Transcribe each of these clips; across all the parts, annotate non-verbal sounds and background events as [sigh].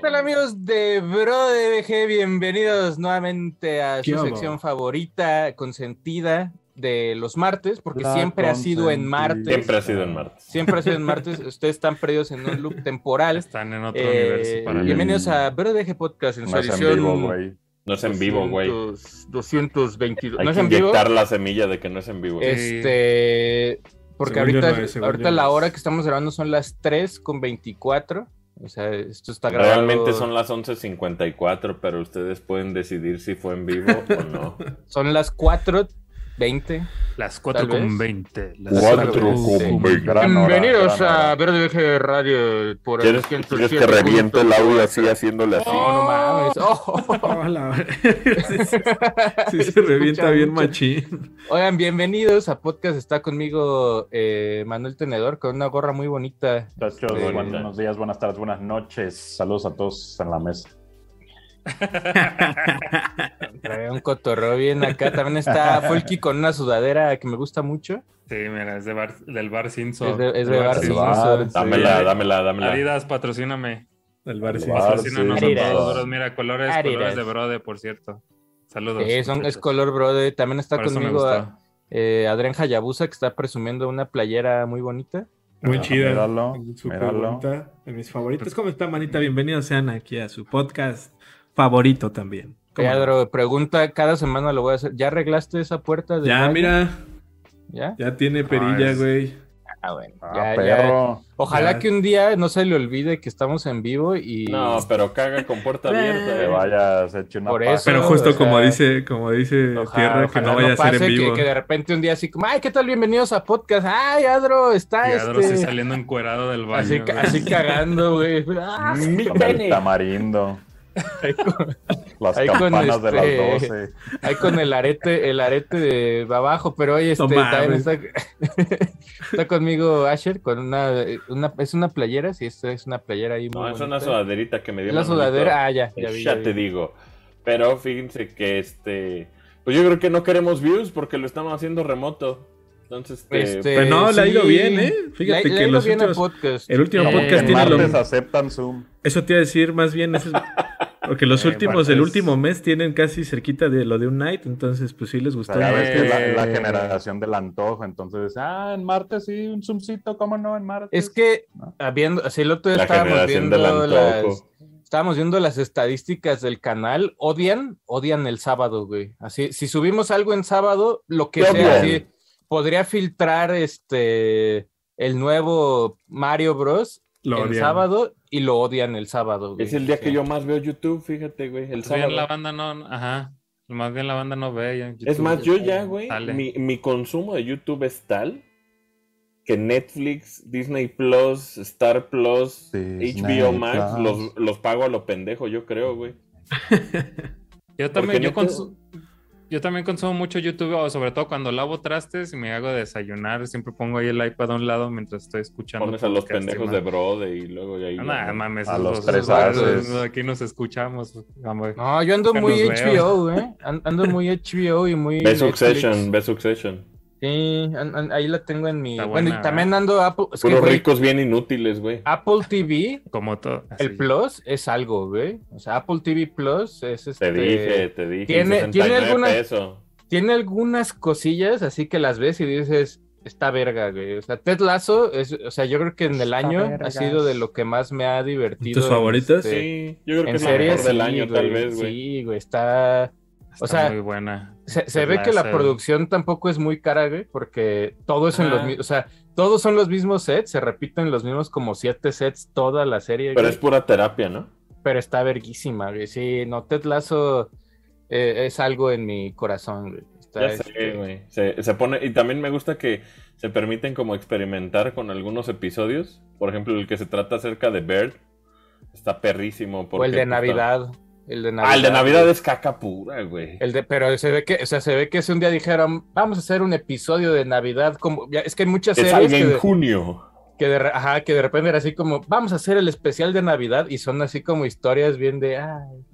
tal amigos de Bro de BG? Bienvenidos nuevamente a su sección favorita, consentida de los martes, porque siempre ha sido en martes. Siempre ha sido en martes. Siempre ha sido en martes. Ustedes están perdidos en un loop temporal. Están en otro universo. Eh, bienvenidos a Bro de BG Podcast en su edición. No es en vivo, güey. 222. Hay ¿No que es en vivo? inyectar la semilla de que no es en vivo. Este. Porque Según ahorita, no es, según ahorita la hora que estamos grabando son las 3 con 24. O sea, esto está grabado. Realmente son las 11.54, pero ustedes pueden decidir si fue en vivo o no. [laughs] Son las 4.20. Las 4 Tal vez. con 20. Las Cuatro cuatro con con 20. Gran hora, Bienvenidos a Verde VG Radio por el ¿Quieres, quieres 107 que reviente el audio así haciéndole así? No, no mames. Oh. Hola. [laughs] sí, se revienta bien machín. Oigan, bienvenidos a Podcast. Está conmigo eh, Manuel Tenedor con una gorra muy bonita. Muchachos, Bonita. buenos días, buenas tardes, buenas noches. Saludos a todos en la mesa. [laughs] Trae un cotorreo bien acá. También está Folky con una sudadera que me gusta mucho. Sí, mira, es de bar- del bar Simpson. Es de, es de Bar Simpson. Simpson. Sí. Dámela, dámela, dámela. Adidas, patrocíname. El bar bar. Patrocínanos a todos. Mira, colores, Adidas. colores de Brode, por cierto. Saludos. Sí, son- es color brother. También está Por conmigo gustó. eh, Adrián Hayabusa, que está presumiendo una playera muy bonita. Muy Ah, chida. míralo, Súper míralo. bonita. De mis favoritos. ¿Cómo está, manita? Bienvenidos sean aquí a su podcast favorito también. ¿Cómo no? Pedro, pregunta, cada semana lo voy a hacer. ¿Ya arreglaste esa puerta? del Ya, mira. ¿Ya? Ya tiene perilla, es- güey. Ah, bueno. Ah, ya, ya. perro. Ojalá Ya. que un día no se le olvide que estamos en vivo y... No, pero caga con puerta [laughs] abierta. Que vayas hecho una Por eso. Pero justo o sea, como dice, como dice Ojalá- Tierra, que no vaya a ser pase en que- vivo. Que, de repente un día así como, ay, ¿qué tal? Bienvenidos a podcast. Ay, Adro, está Y Adro sí este... saliendo encuerado del baño. así, cagando, güey. [laughs] Ah, el pene. tamarindo. Ahí con- Las Ahí con campanas de las este- 12. Ahí con el arete, el arete de abajo, pero hoy este, también está, [laughs] está conmigo Asher con una, una, es una playera, sí, es, es una playera ahí muy No, es una sudaderita que me dio la sudadera, ah, ya, ya vi, ya ya te digo. Pero fíjense que este. Pues yo creo que no queremos views porque lo estamos haciendo remoto. Entonces, este, Este, Pero no, le ha ido sí, bien, ¿eh? Fíjate que los últimos- podcast. el último Eh, podcast En tiene lo- martes aceptan Zoom. Eso te iba a decir más bien. eso es- [laughs] Porque los Eh, últimos, el último mes tienen casi cerquita de lo de un night, entonces pues sí les O gustó. sea, que la, Eh. la generación del antojo. Entonces, ah, en martes sí, un Zoomcito, ¿cómo no? En martes. Es que, ¿no? habiendo, así el otro estábamos viendo las, estábamos viendo las estadísticas del canal, odian, odian el sábado, güey. Así, si subimos algo en sábado, lo que Lo sea, así, podría filtrar este el nuevo Mario Bros. Lo odian. sábado y lo odian el sábado, güey. es el día Sí. que yo más veo YouTube, fíjate, güey. El Más bien sábado. la banda no, ajá. Más bien la banda no ve. ya Es YouTube. más, yo ya, güey, mi, mi consumo de YouTube es tal que Netflix, Disney Plus, Star Plus, Disney HBO Max, Plus. los, los pago a lo pendejo, yo creo, güey. [laughs] Yo también, yo, consu- yo también consumo mucho YouTube, o sobre todo cuando lavo trastes y me hago desayunar, siempre pongo ahí el iPad a un lado mientras estoy escuchando. Pones a los pendejos de Brode y luego ya ahí. Ah, nah, mames, A los tres. Aquí nos escuchamos. No, yo ando muy veo. HBO. An- Ando muy HBO y muy. Ve. Succession, ve Succession. Sí, an- an- ahí la tengo en mi. Está bueno, y buena, también ando Apple. Es Puros ricos bien inútiles, güey. Apple TV Como todo. así. El Plus es algo, güey. O sea, Apple TV Plus es este. Te dije, te dije. tiene- 69 tiene alguna- pesos. Tiene algunas cosillas así que las ves y dices, está verga, güey. O sea, Ted Lasso, es, o sea, yo creo que en el Está año ha sido de lo que más me ha divertido. ¿Tus en favoritos? este- Sí, yo creo que en es la series, mejor del sí, año, güey, tal vez, güey. Sí, güey, está. Está o sea, muy buena. Se, se Ted ve que la producción tampoco es muy cara, güey, porque todo es en los mismos, o sea, todos son los mismos sets, se repiten los mismos como siete sets toda la serie, Pero güey, es pura terapia, ¿no? pero está verguísima, güey. Sí, no, Ted Lasso eh, es algo en mi corazón, güey. Está, Ya este, sé, güey. Se, se pone. Y también me gusta que se permiten como experimentar con algunos episodios. Por ejemplo, el que se trata acerca de Bird. Está perrísimo. O el porque, de pues, Navidad. El de Navidad. Ah, el de Navidad es caca pura, güey. El de, pero se ve que, o sea, se ve que ese un día dijeron, vamos a hacer un episodio de Navidad, como, ya, es que hay muchas Que series en de, junio. que de, ajá, que de repente era así como, vamos a hacer el especial de Navidad, y son así como historias bien de, ay,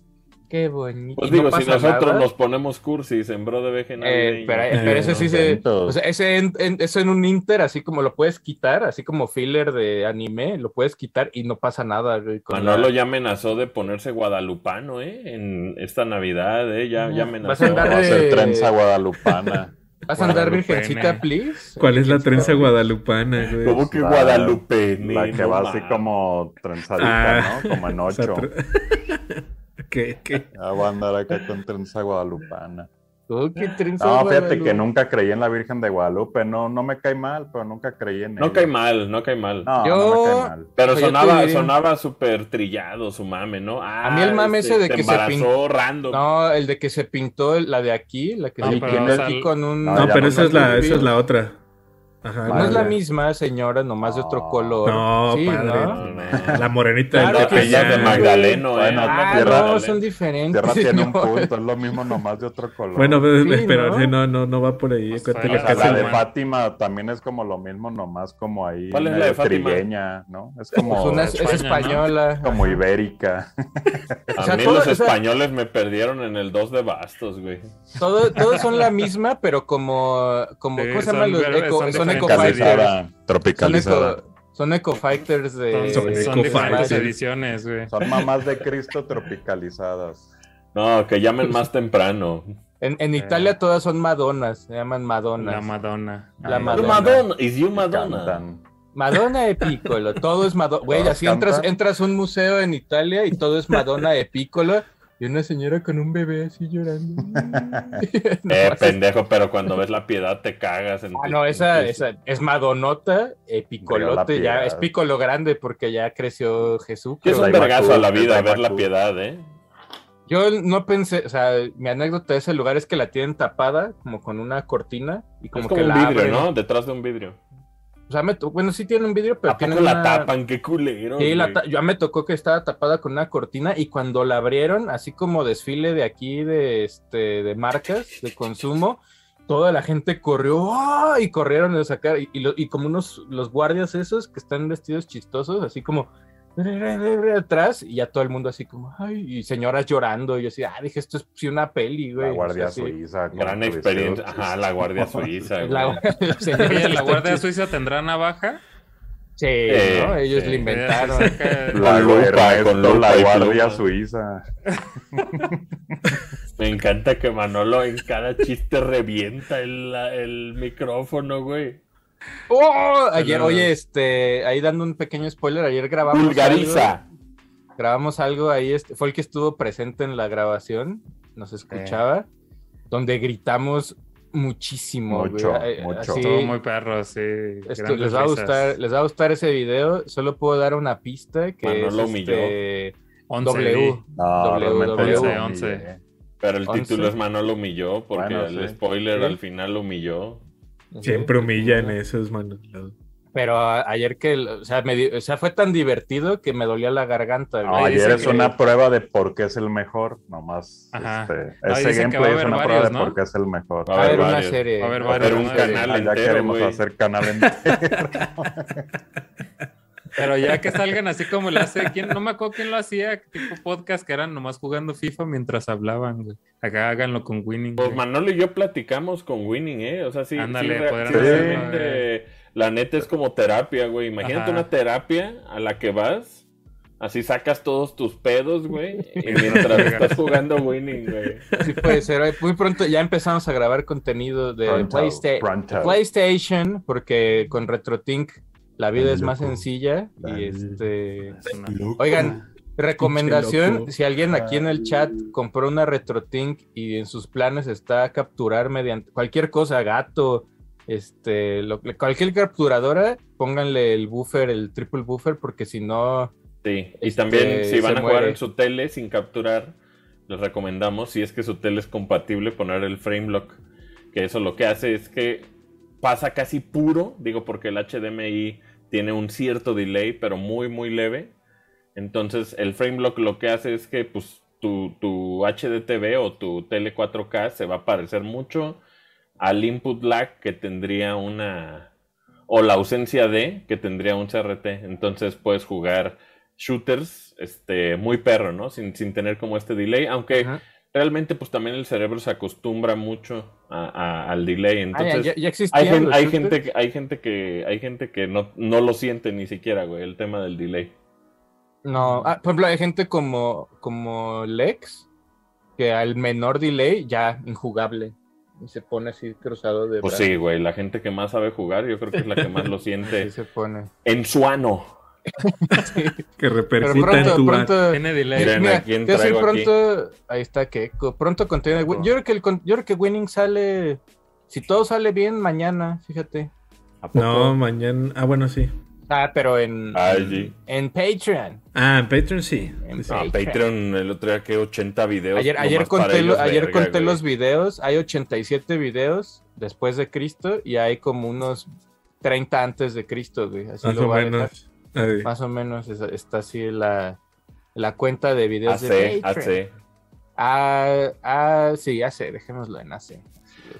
Qué bonito. Pues ¿Y no digo, si nosotros nada? nos ponemos cursis en bro de VG Eh, pero, pero eso sí se. O sea, ese en, en- eso en un Inter, así como lo puedes quitar, así como filler de anime, lo puedes quitar y no pasa nada, Manolo la- ya amenazó de ponerse guadalupano, ¿eh? En esta Navidad, ¿eh? Ya, ya amenazó. [laughs] Vas a andar de- trenza guadalupana. ¿Vas a andar virgencita, please? ¿Cuál es la trenza guadalupana, güey? ¿Cómo que La- Guadalupe? La que No va así como trenzadita, Ah. ¿no? Como en ocho. [laughs] ¿Qué, qué? Ya voy a andar acá con trenza guadalupana. Oh, qué trenza No, fíjate Guadalupe. que nunca creí en la Virgen de Guadalupe. No, no me cae mal, pero nunca creí en No ella. cae mal, no cae mal. No, Yo- no me cae mal. Pero tú sonaba, sonaba súper trillado su mame, ¿no? Ah, A mí el mame ese de que se embarazó random. No, el de que se pintó la de aquí, la que No, se pintó o sea, aquí con un. No, No, pero no esa es, la, esa es la otra. Ajá, No es la de- misma, señora, nomás de otro color. No, Sí, padre. ¿no? La morenita Claro del que de. Magdaleno, ¿eh? Bueno, Ah, Tierra- no, son diferentes. Tierra tiene un punto, es lo mismo nomás de otro color. Bueno, Sí, pero ¿no? no, no, no va por ahí. Pues O sea, la de. Fátima también es como lo mismo, nomás como ahí ¿Cuál es la de Fátima? trigueña, ¿no? Es Pues como, una es, es España, ¿no? española. como ibérica. A O sea, mí todo- los o sea- españoles me perdieron en el 2 de bastos, güey. Todo- todos son la misma, pero como, como Sí, ¿cómo se llaman los son Tropicalizada. Son Tropicalizada. eco, son eco fighters de Son, eco ediciones, güey. Son mamás de Cristo tropicalizadas. No, que llamen más temprano. en, en Italia todas son Madonas, se llaman Madonas. La Madonna. La Ay, Madonna. Madonna, is you Madonna. Cantan. Madonna de Piccolo, todo es Madonna. Güey, así entras, entras a un museo en Italia y todo es Madonna de Piccolo y una señora con un bebé así llorando. [laughs] [laughs] No, Eh, es- pendejo, pero cuando ves la piedad te cagas. En Ah, no, esa, en esa es Madonota, eh, la ya es Piccolo grande porque ya creció Jesús. Es un vergazo a la vida ver la piedad, ¿eh? Yo no pensé, o sea, mi anécdota de ese lugar es que la tienen tapada como con una cortina y como, es como que un la vidrio, abren. ¿no? Detrás de un vidrio. O sea, me bueno, sí tiene un vidrio, pero ¿A tiene la una- tapan? ¡Qué culero! Sí, la ta- ya me tocó que estaba tapada con una cortina y cuando la abrieron, así como desfile de aquí de este de marcas de consumo, toda la gente corrió ¡ah! y corrieron a sacar y, y lo- y como unos los guardias esos que están vestidos chistosos, así como atrás y ya todo el mundo así como ay y señoras llorando y yo así ah dije esto es sí una peli güey La Guardia O sea, sí. Suiza. Gran experiencia. Ajá, la Guardia Suiza. [laughs] La- los [laughs] señores Oye, ¿la están Guardia Suiza tendrá navaja? sí, Eh, ¿no? ellos sí. le inventaron Eh, La Con lupa, Ernesto, con lupa la Guardia. Suiza. [laughs] Me encanta que Manolo en cada chiste revienta el, el micrófono, güey. ¡Oh! Ayer, oye, este, ahí dando un pequeño spoiler, ayer grabamos algo, Vulgariza. grabamos algo ahí, este, fue el que estuvo presente en la grabación, nos escuchaba, donde gritamos muchísimo. Mucho, mucho. así, Estuvo muy perro, sí. esto- les va a gustar, les va a gustar ese video, solo puedo dar una pista que Manolo es humilló. este, 11 W. No, W, W. yo me 11. humillé. Pero el título es Manolo humilló, porque Bueno, el sí. spoiler Sí. al final lo humilló. Siempre humillan esos, mano. Pero ayer que, el- o sea, me o sea, fue tan divertido que me dolía la garganta. No, ayer es que- una prueba de por qué es el mejor, nomás. Este, Ahí ese gameplay es una varios, prueba de ¿no? por qué es el mejor. Va a haber una serie. Va a haber Va a haber un ¿no? canal Ah, ya entero, queremos hacer canal entero. [laughs] Pero ya que salgan así como lo hace, ¿quién? no me acuerdo quién lo hacía, tipo podcast que eran nomás jugando FIFA mientras hablaban, güey. Acá háganlo con Winning. Pues güey. Manolo y yo platicamos con Winning, ¿eh? O sea, sí. Ándale, sí, podrán sí, hacerlo, realmente, la neta es como terapia, güey. Imagínate Ajá. una terapia a la que vas, así sacas todos tus pedos, güey, [laughs] y mientras estás jugando Winning, güey. Sí puede ser. Muy pronto ya empezamos a grabar contenido de Pronto, Playsta- pronto. PlayStation, porque con RetroTink la vida es más sencilla. Y este. Es Oigan, recomendación: si alguien aquí en el chat compró una RetroTink y en sus planes está capturar mediante cualquier cosa, gato, este, lo- cualquier capturadora, pónganle el buffer, el triple buffer, porque si no. Sí, y Este, también si van a jugar muere. en su tele sin capturar, les recomendamos, si es que su tele es compatible, poner el frame lock. Que eso lo que hace es que pasa casi puro, digo porque el HDMI tiene un cierto delay, pero muy, muy leve. Entonces el frame lock lo que hace es que pues, tu, tu HDTV o tu tele 4K se va a parecer mucho al input lag que tendría una... o la ausencia de que tendría un CRT. Entonces puedes jugar shooters este, muy perro, ¿no? Sin, sin tener como este delay, aunque. Realmente pues también el cerebro se acostumbra mucho a- a- al delay. Ah, Entonces, ya, ya hay, gen- hay gente, que- hay gente que, hay gente que no, no lo siente ni siquiera, güey, el tema del delay. No, ah, por ejemplo, hay gente como, como Lex, que al menor delay ya injugable. Y se pone así cruzado de Pues sí, güey, la gente que más sabe jugar, yo creo que es la que más lo [laughs] Sí siente se pone. en su ano. Que Pero repercuta en pronto, tu pronto. Tiene delay. Miren, Mira, ¿a quién te voy a decir traigo aquí? pronto, ahí está que pronto contiene. Yo creo que el yo creo que Winning sale, si todo sale bien mañana, fíjate. ¿A poco? No, mañana. Ah, bueno, sí. Ah, pero en sí. en Patreon. Ah, en Patreon sí. En Sí. No, Patreon. Patreon el otro día que 80 videos. Ayer, ayer conté, lo- ayer verga, conté los videos, hay 87 videos después de Cristo y hay como unos 30 antes de Cristo, güey. Así Más lo o voy a dejar. Más o menos es- está así la, la cuenta de videos AC, de Patreon. AC. Ah, ah, sí, AC, dejémoslo en AC.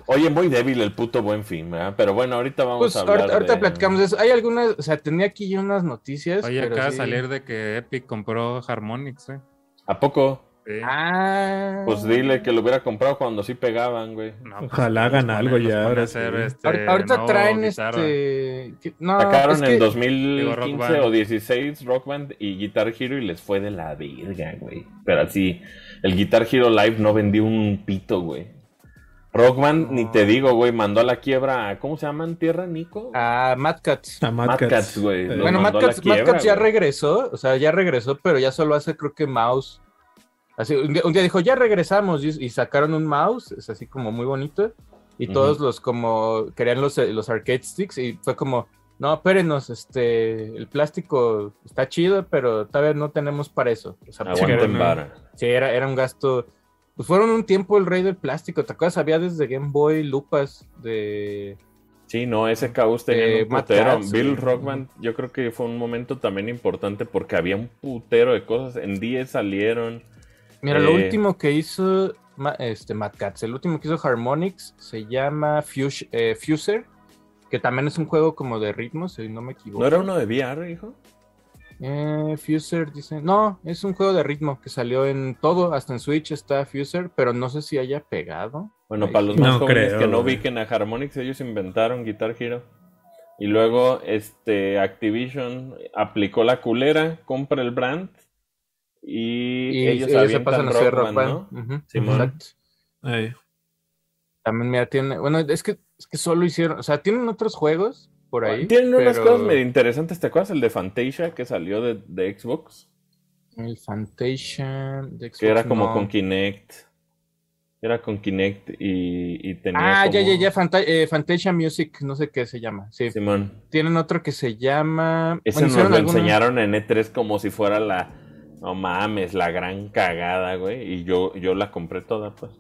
Oye, muy débil el puto buen fin, ¿verdad? Pero bueno, ahorita vamos Pues a hablar ahorita, ahorita de- platicamos de eso. Hay algunas, o sea, tenía aquí yo unas noticias. Oye, pero acaba de sí. salir de que Epic compró Harmonix, ¿eh? ¿A poco? Sí. Ah. Pues dile que lo hubiera comprado cuando sí pegaban, güey. No, pues, Ojalá hagan algo ya, ahora hacer, sí. este, Ahorita, traen guitarra. este. que- No, Sacaron es que- en Rock 2015 Band. o 16 Rock Band y Guitar Hero y les fue de la verga, güey. Pero así, el Guitar Hero Live no vendió un pito, güey. Rock Band, ni te digo, güey, mandó a la quiebra. a- ¿Cómo se llaman? ¿Tierra, Nico? A Mad Cats. A Mad Mad Cats. Güey. Eh, Bueno, Mad Cats, Mad quiebra, Cats ya güey. regresó, o sea, ya regresó, pero ya solo hace creo que mouse. Así, un día, dijo, ya regresamos, y, y sacaron un mouse, es así como muy bonito, y Ujú. todos los como querían los, eh, los arcade sticks, y fue como, no, espérenos, este, el plástico está chido, pero todavía no tenemos para eso. O sea, pues, Aguanten vara. Sí, era, era un gasto. Pues fueron un tiempo el rey del plástico. ¿Te acuerdas? Había desde Game Boy lupas de. Sí, no, ese caos tenía un putero. Cats, Bill güey. Rock Band, yo creo que fue un momento también importante porque había un putero de cosas. En 10 salieron. Mira, lo Eh. último que hizo Ma- este, Mad Cats, el último que hizo Harmonix se llama Fuse- eh, Fuser, que también es un juego como de ritmos, si no me equivoco. ¿No era uno de VR, hijo? Eh, Fuser dice. No, es un juego de ritmo que salió en todo, hasta en Switch está Fuser, pero no sé si haya pegado. Bueno, Ahí para los más No jóvenes creo, que no ubiquen a Harmonix, ellos inventaron Guitar Hero. Y luego este Activision aplicó la culera, compra el brand y, Y ellos, ellos se pasan a Rock hacer Rock Band, Band. ¿no? Ujú, Simón. exacto. También, mira, tiene. Bueno, es que, es que solo hicieron. O sea, tienen otros juegos por ahí. Tienen unas cosas medio interesantes. ¿Te acuerdas el de Fantasia que salió de, de Xbox? El Fantation. de Que era Xbox, como no. con Kinect. Era con Kinect y, y tenía. Ah, ya, como- ya, ya. Fanta- eh, Fantasia Music, no sé qué se llama. Sí. Simón. Tienen otro que se llama. Ese bueno, nos lo enseñaron en E3 como si fuera la. No mames, la gran cagada, güey. Y yo, yo la compré toda, pues.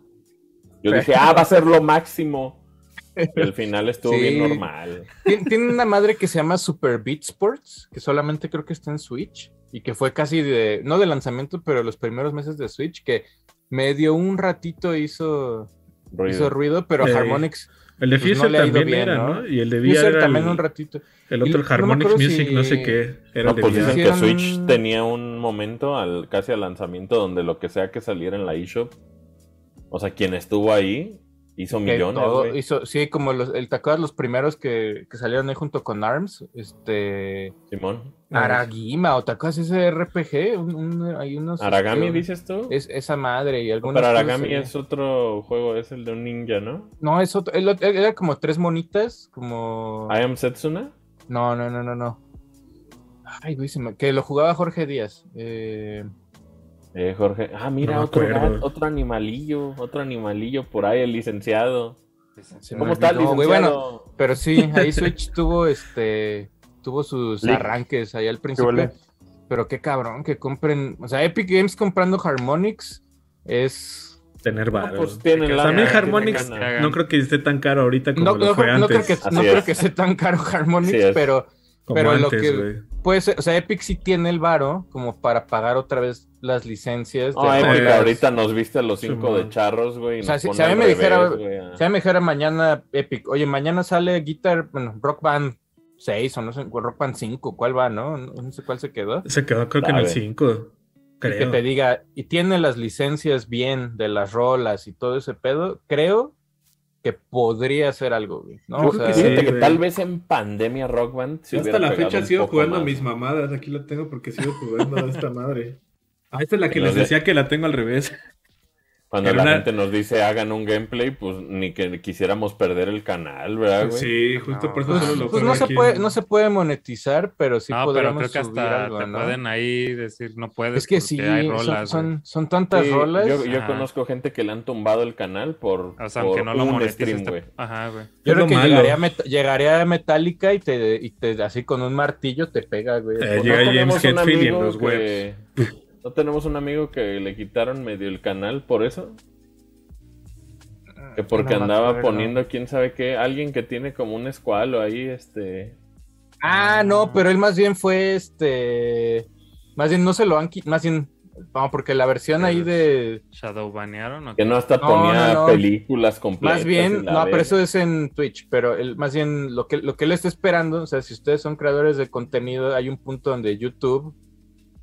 Yo dije, ah, va a ser lo máximo. Y al final estuvo Sí. bien normal. Tien- Tienen una madre que se llama Super Beat Sports, que solamente creo que está en Switch. Y que fue casi de. No de lanzamiento, pero los primeros meses de Switch. Que medio un ratito hizo. Ruido. Hizo ruido, pero Harmonix. El de Pues no Fuser también bien, era, ¿no? ¿no? Y el de VR era también el, un ratito. el otro, el Harmonix Music, si- no sé qué. Era No, el de pues VR. dicen que Switch tenía un momento al, casi al lanzamiento donde lo que sea que saliera en la eShop. O sea, quien estuvo ahí hizo millones. todo güey. hizo- sí, como los, el, ¿te acuerdas los primeros que, que salieron ahí junto con ARMS? Este. Simón. Aragima, o te acuerdas ese RPG? Un, un- hay unos. Aragami, este, dices tú. Es esa madre y No, algunos. pero Aragami es otro juego, es el de un ninja, ¿no? No, es otro. el otro- Era como tres monitas, como. I am Setsuna. No, no, no, no, no. Ay, güey, se me- que lo jugaba Jorge Díaz. Eh, Eh, Jorge. Ah, mira, No otro, otro animalillo, otro animalillo por ahí, el licenciado. me ¿Cómo está el olvidó, licenciado? güey. Bueno, pero sí, ahí [laughs] Switch tuvo este. Tuvo sus arranques ahí al principio. Pero qué cabrón que compren. O sea, Epic Games comprando Harmonix es. Tener No, varo. pues tienen que la También Hagan, Harmonix no creo que esté tan caro ahorita como No, lo no, fue no antes. creo que, no creo que sea tan caro Harmonix, pero como pero lo que- puede ser. O sea, Epic sí tiene el varo como para pagar otra vez las licencias. de Epic rolas. ahorita nos viste a los cinco de charros, güey. O sea, si- si a mí me revés, dijera- güey, a- sea, me dijera mañana Epic, oye, mañana sale Guitar, bueno, Rock Band 6 o no sé, Rock Band 5, ¿cuál va, no? No sé cuál se quedó. Se quedó creo que en el Sabe. 5. Y que Creo. te diga, y tiene las licencias bien de las rolas y todo ese pedo, creo que podría hacer algo, güey. ¿no? Yo O creo que sea, sí, Fíjate que güey. tal vez en pandemia Rock Band se hasta la fecha sigo jugando más. mis mamadas. Aquí lo tengo porque sigo jugando a esta madre. Ah, esta es la que les de- decía que la tengo al revés. [laughs] Cuando Era la una- gente nos dice hagan un gameplay, pues ni que quisiéramos perder el canal, ¿verdad, güey? Sí, justo por eso Pues, solo lo pues no se puede, no se puede monetizar, pero sí no, pero podríamos creo que subir hasta algo, te ¿no? pueden ahí decir no puedes. Es que sí, hay son- rolas. son, güey. son, tantas Sí, rolas. Yo, conozco gente que le han tumbado el canal por, O sea, por aunque no lo un monetices. stream, te- güey. Ajá, güey. Yo creo que llegaría a, Met- llegaría a Metallica y te, y te así con un martillo te pega, güey. Eh, Pues, llega no, James Hetfield y en los que- [laughs] ¿No tenemos un amigo que le quitaron medio el canal por eso? Que porque no me andaba poniendo quién sabe qué, alguien que tiene como un escualo ahí, este... Ah, no, pero él más bien fue este. Más bien no se lo han quitado. Más bien. No, porque la versión ahí de. Shadow banearon. Que no hasta No, ponía no, no. películas completas. Más bien, la no, pero verga. eso es en Twitch, pero el, más bien lo que, lo que él está esperando, o sea, si ustedes son creadores de contenido, hay un punto donde YouTube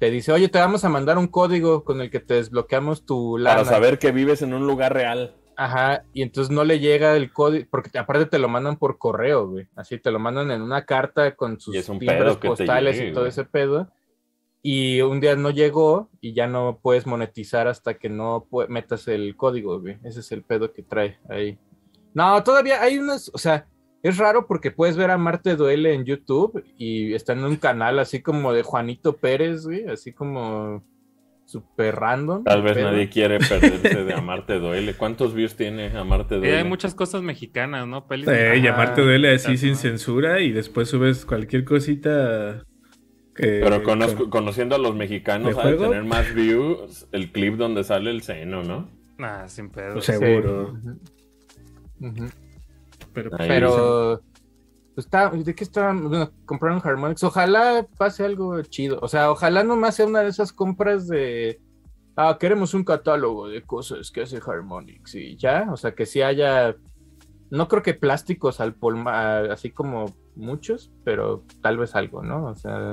te dice, oye, te vamos a mandar un código con el que te desbloqueamos tu lana. Para saber que vives en un lugar real. Ajá, y entonces no le llega el código, porque te- aparte te lo mandan por correo, güey. Así te lo mandan en una carta con sus timbres postales llegue, y todo güey. ese pedo. Y un día no llegó y ya no puedes monetizar hasta que no metas el código, güey. Ese es el pedo que trae ahí. No, todavía hay unas, o sea, es raro porque puedes ver a Marte Duele en YouTube y está en un canal así como de Juanito Pérez, güey, así como súper random. Tal vez pero- nadie quiere perderse de [laughs] Amarte Duele. ¿Cuántos views tiene Amarte Y Duele? hay muchas cosas mexicanas, ¿no? Pelis Eh, mexicanas. llamarte duele así sin censura y después subes cualquier cosita que... Pero conozco- con- conociendo a los mexicanos, ¿De ha de juego? tener más views el clip donde sale el seno, ¿no? Nah, sin pedo. Pues seguro. Sí. Pero pues, está, ¿de qué estaban? Bueno, compraron Harmonix. Ojalá pase algo chido. O sea, ojalá nomás sea una de esas compras de ah, queremos un catálogo de cosas que hace Harmonix y ya. O sea, que sí haya. No creo que plásticos al polma, así como muchos, pero tal vez algo, ¿no? O sea,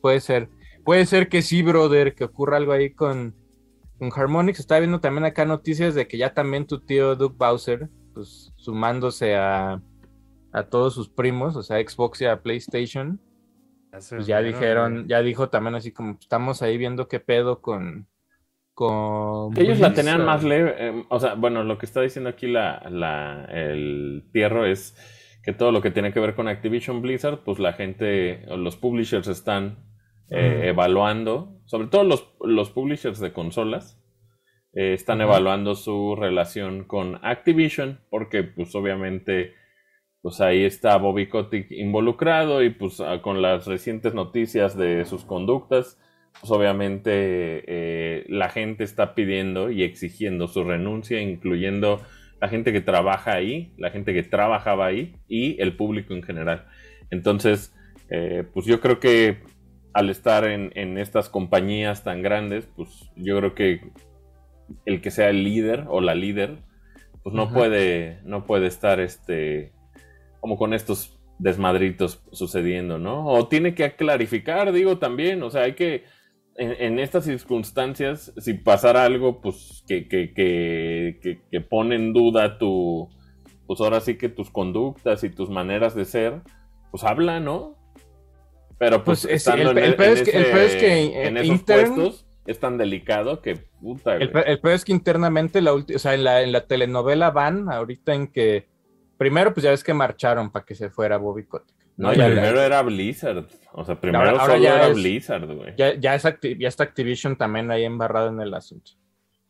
puede ser. Puede ser que sí, brother, que ocurra algo ahí con, con Harmonix. Estaba viendo también acá noticias de que ya también tu tío Doug Bowser, pues sumándose a, a todos sus primos, o sea, Xbox y a PlayStation, pues ya dijeron, ya dijo también así como estamos ahí viendo qué pedo con con Ellos la Blizzard". tenían más leve. eh, o sea, bueno, lo que está diciendo aquí la, la- el tierro es que todo lo que tiene que ver con Activision Blizzard, pues la gente, o los publishers están eh, evaluando, sobre todo los, los publishers de consolas, eh, están evaluando su relación con Activision, porque pues obviamente pues ahí está Bobby Kotick involucrado y pues ah, con las recientes noticias de sus conductas, pues obviamente eh, la gente está pidiendo y exigiendo su renuncia, incluyendo la gente que trabaja ahí, la gente que trabajaba ahí y el público en general. Entonces, eh, pues yo creo que al estar en, en estas compañías tan grandes, pues yo creo que el que sea el líder o la líder, pues no Ajá. puede, no puede estar este como con estos desmadritos sucediendo, ¿no? O tiene que clarificar, digo también, o sea, hay que, en, en estas circunstancias, si pasara algo, pues que, que, que, pone en duda tu, pues ahora sí que tus conductas y tus maneras de ser, pues habla, ¿no? Pero pues, Pues, es- estando el- en el e- pedo en es que- el ese- pedo es que, en eh, esos puestos es tan delicado que puta, El, güey. el peor es que internamente, la o sea, en la, en la telenovela van ahorita en que, primero, pues ya ves que marcharon para que se fuera Bobby Kotick. No, Ya- y primero era Blizzard. O sea, primero Ahora- ahora solo ya era es- Blizzard, güey. Ya, ya, es ya está Activision también ahí embarrado en el asunto.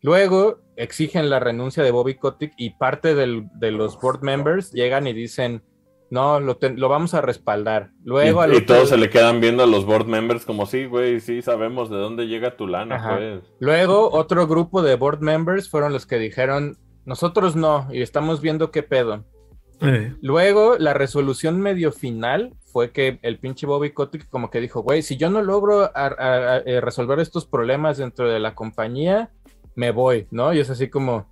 Luego exigen la renuncia de Bobby Kotick y parte del- de los board members llegan y dicen, no, lo, te- lo vamos a respaldar. Luego al y, todos se le quedan viendo a los board members como, sí, güey, sí, sabemos de dónde llega tu lana, Ajá. pues. Luego otro grupo de board members fueron los que dijeron, nosotros no, y estamos viendo qué pedo. eh, Luego, la resolución medio final fue que el pinche Bobby Kotick como que dijo, güey, si yo no logro a- a- a- eh, resolver estos problemas dentro de la compañía, me voy, ¿no? Y es así como,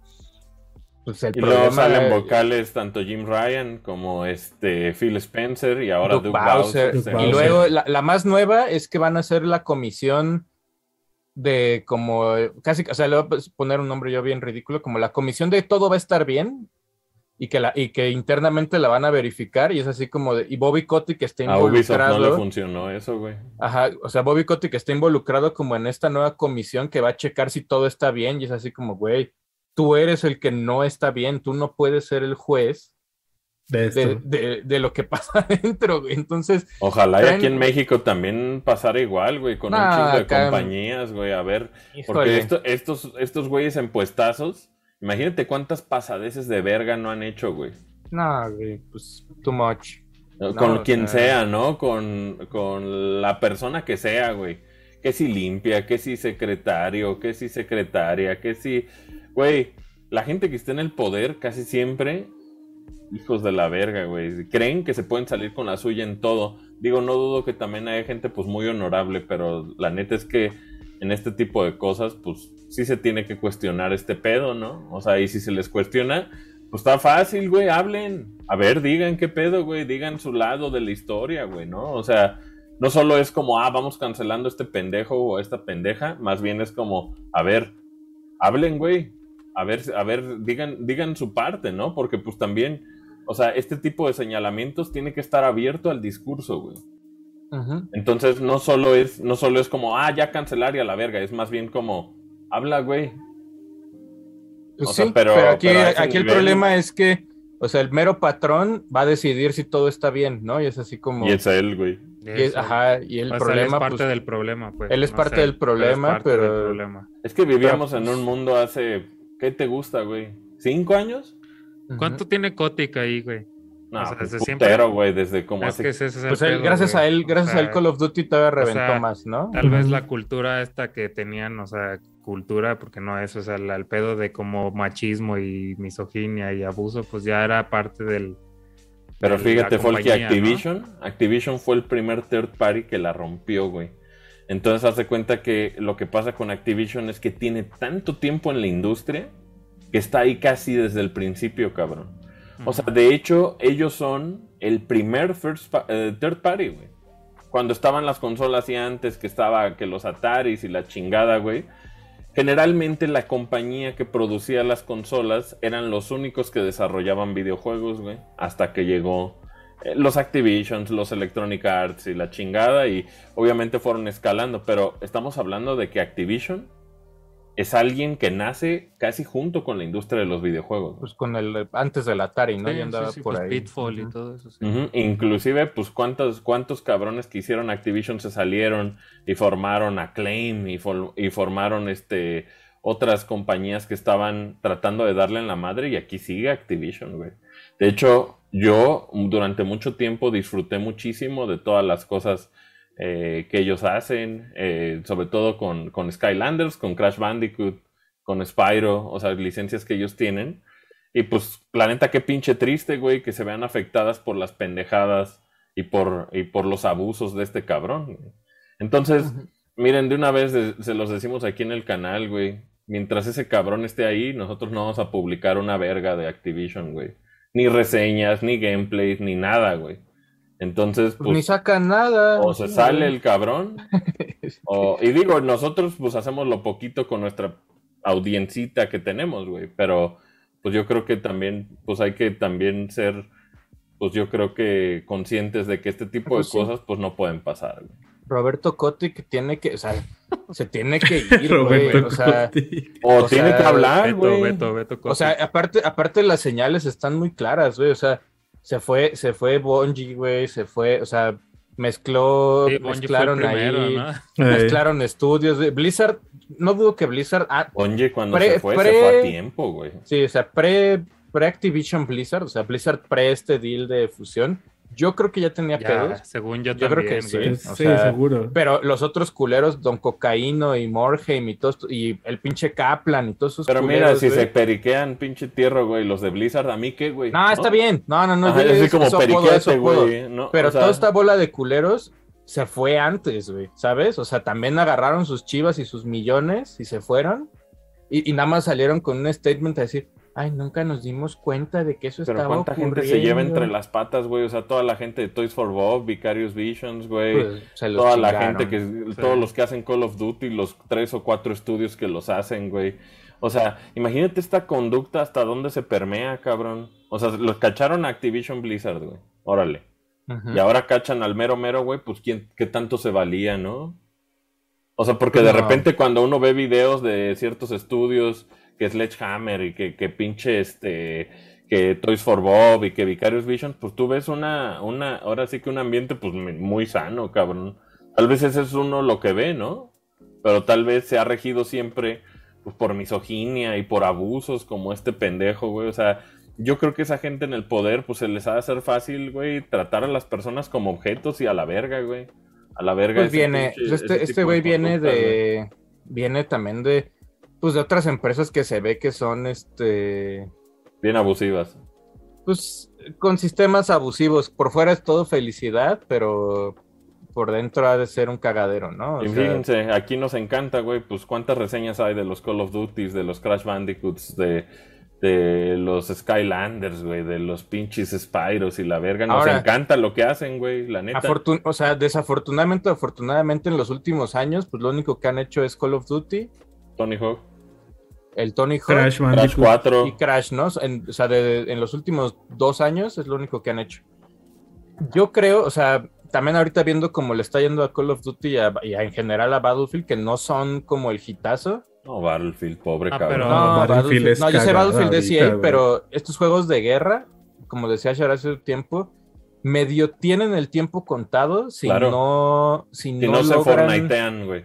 Pues el Y luego salen vocales tanto Jim Ryan como este Phil Spencer y ahora Doug Doug, Bowser. Y luego la, la más nueva es que van a hacer la comisión de como casi, o sea, le voy a poner un nombre yo bien ridículo, como la comisión de todo va a estar bien y que la y que internamente la van a verificar y es así como de y Bobby Kotick que está A Ubisoft no le involucrado. funcionó eso, güey. Ajá, o sea, Bobby Kotick está involucrado como en esta nueva comisión que va a checar si todo está bien y es así como, güey, tú eres el que no está bien, tú no puedes ser el juez De de, de- de lo que [laughs] pasa adentro, güey. Entonces, Ojalá y Traen- aquí en México también pasara igual, güey, con un Nah, chingo de acá- compañías, güey, a ver. híjole, Porque esto- estos, estos güeyes en puestazos, imagínate cuántas pasadeces de verga no han hecho, güey. no, güey, pues, too much. No, con o quien sea- sea, ¿no? Con, con la persona que sea, güey. Que si limpia, que si secretario, que si secretaria, que si... Güey, la gente que está en el poder casi siempre, hijos de la verga, güey. Creen que se pueden salir con la suya en todo. Digo, no dudo que también hay gente pues muy honorable, pero la neta es que en este tipo de cosas, pues sí se tiene que cuestionar este pedo, ¿no? O sea, y si se les cuestiona, pues está fácil, güey, hablen. A ver, digan qué pedo, güey, digan su lado de la historia, güey, ¿no? O sea, no solo es como, ah, vamos cancelando este pendejo o esta pendeja, más bien es como, a ver, hablen, güey. A ver, a ver, digan, digan su parte, ¿no? Porque pues también, o sea, este tipo de señalamientos tiene que estar abierto al discurso, güey. Entonces no solo es, no solo es como, ah, ya cancelar y a la verga, es más bien como, habla, güey. Pues O sea, pero- pero, aquí, pero a aquí el problema es que, o sea, el mero patrón va a decidir si todo está bien, ¿no? Y es así como... Y es él, güey. y es- ajá, y el O sea, él problema... es parte pues, del problema, pues. él es parte del problema, es parte pero- del problema. Es que vivíamos Pero, en pues- un mundo hace, ¿qué te gusta, güey? ¿Cinco años? ¿Cuánto tiene Kotick ahí, güey? No, O sea, pues, desde siempre- güey, desde como Es hace... es Pues él- pedo, gracias güey. a él, O gracias a él Call of Duty todavía reventó sea, más, ¿no? Tal vez la cultura esta que tenían, o sea, cultura, porque no es, o sea, la- el pedo de como machismo y misoginia y abuso, pues ya era parte del... Pero fíjate, fue el que. Activision, Activision fue el primer third party que la rompió, güey. Entonces hace cuenta que lo que pasa con Activision es que tiene tanto tiempo en la industria que está ahí casi desde el principio, cabrón. O sea, de hecho, ellos son el primer first pa- eh, third party, güey. Cuando estaban las consolas y antes que estaba que los Ataris y la chingada, güey. Generalmente la compañía que producía las consolas eran los únicos que desarrollaban videojuegos, güey. Hasta que llegó los Activisions, los Electronic Arts y la chingada. Y obviamente fueron escalando. Pero estamos hablando de que Activision es alguien que nace casi junto con la industria de los videojuegos. Pues con el, antes del Atari, ¿no? Sí, ya andaba sí, sí, por pues ahí. Pitfall y todo eso, sí. Ujú, Inclusive, pues cuántos, cuántos cabrones que hicieron Activision se salieron y formaron Acclaim y, y formaron este otras compañías que estaban tratando de darle en la madre y aquí sigue Activision, güey. De hecho, yo durante mucho tiempo disfruté muchísimo de todas las cosas eh, que ellos hacen, eh, sobre todo con, con Skylanders, con Crash Bandicoot, con Spyro, o sea, licencias que ellos tienen. Y pues, la neta, qué pinche triste, güey, que se vean afectadas por las pendejadas y por, y por los abusos de este cabrón. güey. Entonces, miren, de una vez se los decimos aquí en el canal, güey. Mientras ese cabrón esté ahí, nosotros no vamos a publicar una verga de Activision, güey. Ni reseñas, ni gameplays, ni nada, güey. Entonces, Pues ni pues, saca nada. o se sale güey. el cabrón, [laughs] o, y digo, nosotros pues hacemos lo poquito con nuestra audiencita que tenemos, güey, pero pues yo creo que también, pues hay que también ser, pues yo creo que conscientes de que este tipo Pues de sí. cosas pues no pueden pasar, güey. Roberto Kotick tiene que, o sea, [laughs] se tiene que ir, güey. O sea. O, O tiene sea, que hablar, Beto, güey. Beto, Beto o sea, aparte, aparte las señales están muy claras, güey. O sea, se fue, se fue Bungie, güey, se fue, o sea, mezcló, Sí, mezclaron primero, ahí, ¿no? Mezclaron estudios. güey. Blizzard, no dudo que Blizzard, ah, Oye, cuando Pre- se fue, pre- se fue a tiempo, güey. sí, o sea, pre, pre Activision Blizzard, o sea, Blizzard pre este deal de fusión, yo creo que ya tenía Ya, pedos. según yo, Yo creo también, que sí. güey. o sí, sea, seguro. Pero los otros culeros, Don Cocaíno y Morheim y todo esto, y el pinche Kaplan y todos esos Pero mira, culeros, si güey. se periquean pinche tierra, güey, los de Blizzard, ¿a mí qué, güey? No, está bien. No, no, no. Ajá, yo- así eso- como apodo. güey. ¿no? Pero O sea, toda esta bola de culeros se fue antes, güey, ¿sabes? O sea, también agarraron sus chivas y sus millones y se fueron. Y, y nada más salieron con un statement a decir, ay, nunca nos dimos cuenta de que eso Pero estaba cuánta ocurriendo. gente se lleva entre las patas, güey. O sea, toda la gente de Toys for Bob, Vicarious Visions, güey. Pues, toda la gente que, todos los que hacen Call of Duty, los tres o cuatro estudios que los hacen, güey. O sea, imagínate esta conducta hasta dónde se permea, cabrón. O sea, los cacharon a Activision Blizzard, güey. Órale. Ujú. Y ahora cachan al mero mero, güey, pues quién, qué tanto se valía, ¿no? O sea, porque Pues de no. repente cuando uno ve videos de ciertos estudios, que Sledgehammer y que, que pinche este, que Toys for Bob y que Vicarious Vision, pues tú ves una, una, ahora sí que un ambiente pues muy sano, cabrón. Tal vez ese es uno lo que ve, ¿no? Pero tal vez se ha regido siempre pues, por misoginia y por abusos como este pendejo, güey. O sea, yo creo que esa gente en el poder, pues se les ha de hacer fácil, güey, tratar a las personas como objetos y a la verga, güey. A la verga. Pues viene, pinche- este, este güey viene güey. de, viene también de, pues de otras empresas que se ve que son, este, Bien abusivas. pues con sistemas abusivos. Por fuera es todo felicidad, pero por dentro ha de ser un cagadero, ¿no? O Y sea, fíjense, aquí nos encanta, güey, pues cuántas reseñas hay de los Call of Duties, de los Crash Bandicoots, de, de los Skylanders, güey, de los pinches Spyros y la verga. Nos Ahora- encanta lo que hacen, güey, la neta. o sea, desafortunadamente, afortunadamente en los últimos años, pues lo único que han hecho es Call of Duty, Tony Hawk, el Tony Hawk Crash Crash Bandicoot. 4. y Crash, ¿no? En, o sea, de- en los últimos dos años es lo único que han hecho. Yo creo, o sea, también ahorita viendo cómo le está yendo a Call of Duty y, a- y a- en general a Battlefield, que no son como el hitazo. No, Battlefield, pobre Ah, cabrón. pero- No, Battlefield Battlefield, es no, yo sé Battlefield ahorita, EA, pero estos juegos de guerra, como decía Shar hace tiempo, medio tienen el tiempo contado si Claro. no, si Si no, no, se logran- fornitean, güey.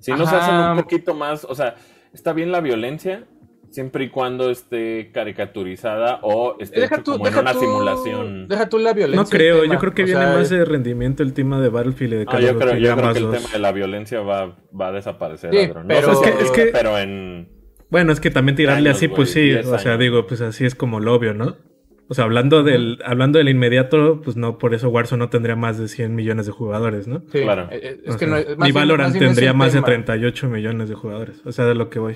Si no se hacen un poquito más, o sea, está bien la violencia, siempre y cuando esté caricaturizada o esté Deja hecho tú, como en una tú- simulación. Deja tú la violencia. No creo, yo creo que o viene sea, más de rendimiento el tema de Battlefield y de No, Call yo of creo, Duty, yo creo que el tema de la violencia va, va a desaparecer, Sí. No pero- Es que- si- es que- pero en... Bueno, es que también tirarle años, así, pues sí, 10 o sea, digo, pues así es como lo obvio, ¿no? O sea, hablando del, hablando del inmediato, pues no, por eso Warzone no tendría más de 100 millones de jugadores, ¿no? sí, Claro. eh, es que sea, no, más ni bien- Valorant más bien es tendría más de tema. 38 millones de jugadores, o sea, de lo que voy.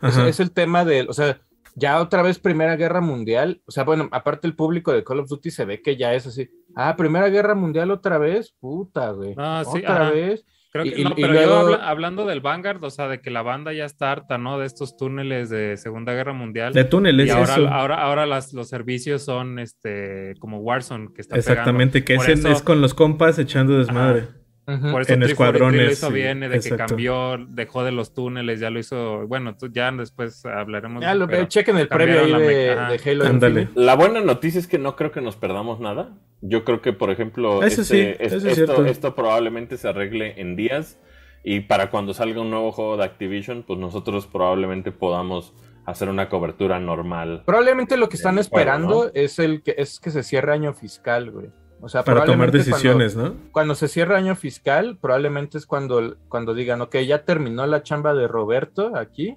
Es, Ajá. es el tema de, o sea, ya otra vez Primera Guerra Mundial, o sea, bueno, aparte el público de Call of Duty se ve que ya es así, ah, Primera Guerra Mundial otra vez, puta, güey, Ah, sí, otra ajá. vez. Creo que y- no, y pero luego- yo habla- hablando del Vanguard, o sea, de que la banda ya está harta, ¿no? De estos túneles de Segunda Guerra Mundial. De túneles, y ahora, eso. ahora, ahora las, los servicios son este como Warzone, que está Exactamente, que Por es, eso- es con los compas echando desmadre. Por eso en 343 escuadrones, lo hizo sí, bien, de que cambió, dejó de los túneles, ya lo hizo. Bueno, tú- ya después hablaremos. Ya lo pero- chequen el previo ahí de, Halo Ándale. La buena noticia es que no creo que nos perdamos nada. Yo creo que, por ejemplo, sí, este- es- eso es esto, probablemente se arregle en días. Y para cuando salga un nuevo juego de Activision, pues nosotros probablemente podamos hacer una cobertura normal. Probablemente lo que están juego, esperando es el que es que se cierre año fiscal, güey. O sea, Para tomar probablemente decisiones, ¿no? Cuando, cuando se cierra año fiscal, probablemente es cuando, cuando digan, ok, ya terminó la chamba de Roberto aquí.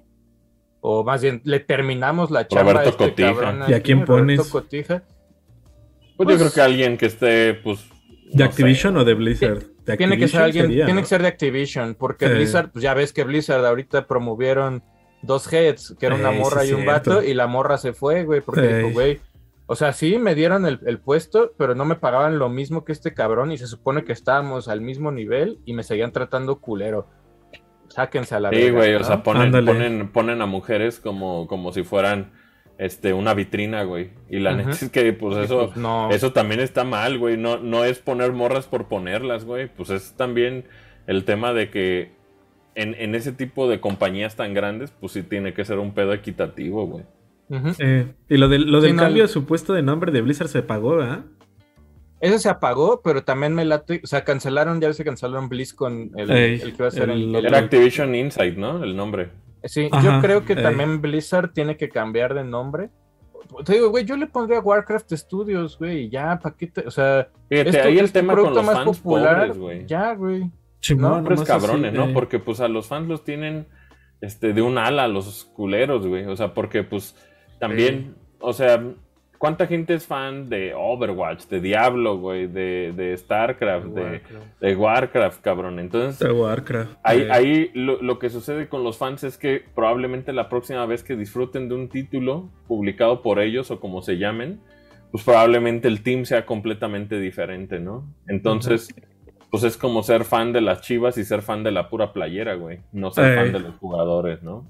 O más bien, le terminamos la chamba Roberto a este Cotija. cabrón ¿Y a aquí, quién Roberto pones? Cotija. Pues, Pues- yo creo que alguien que esté, pues. ¿De no Activision sé. o de Blizzard? De Tiene que ser alguien, sería, tiene ¿no? que ser de Activision, porque Sí. Blizzard, pues ya ves que Blizzard ahorita promovieron dos heads, que era una Ey, morra sí y un es vato, cierto. y la morra se fue, güey, porque Ey. dijo, güey, o sea, sí me dieron el, el puesto, pero no me pagaban lo mismo que este cabrón, y se supone que estábamos al mismo nivel y me seguían tratando culero. Sáquense a la Sí, güey, o sea, ponen, ponen, ponen a mujeres como, como si fueran este, una vitrina, güey. Y la neta es que, pues eso, pues, no. eso también está mal, güey. No, no es poner morras por ponerlas, güey. Pues es también el tema de que en, en ese tipo de compañías tan grandes, pues sí tiene que ser un pedo equitativo, güey. Eh, y lo del, lo del Sí, no, cambio el- supuesto de nombre de Blizzard se pagó, ¿verdad? Ese se apagó, pero también me late, o sea, cancelaron, ya se cancelaron BlizzCon, el, Ey, el que iba a ser el- el, el- Era Activision Insight, ¿no? El nombre. Sí, Ajá, yo creo que ey. también Blizzard tiene que cambiar de nombre. Te digo, güey, yo le pondría Warcraft Studios, güey, y ya, ¿para qué te- O sea, Fíjate, esto- ahí el con producto fans pobres, güey. Ya, güey. Chimón, No, nomás cabrones, así, ¿no? eh. Porque pues a los fans los tienen este, de un ala, los culeros, güey. O sea, porque pues también, o sea, ¿cuánta gente es fan de Overwatch, de Diablo, güey, de, de StarCraft, de, Warcraft. de Warcraft, cabrón? Entonces, De Warcraft. Ahí, Eh, ahí lo, lo que sucede con los fans es que probablemente la próxima vez que disfruten de un título publicado por ellos o como se llamen, pues probablemente el team sea completamente diferente, ¿no? Entonces, pues es como ser fan de las chivas y ser fan de la pura playera, güey. No ser Eh. fan de los jugadores, ¿no?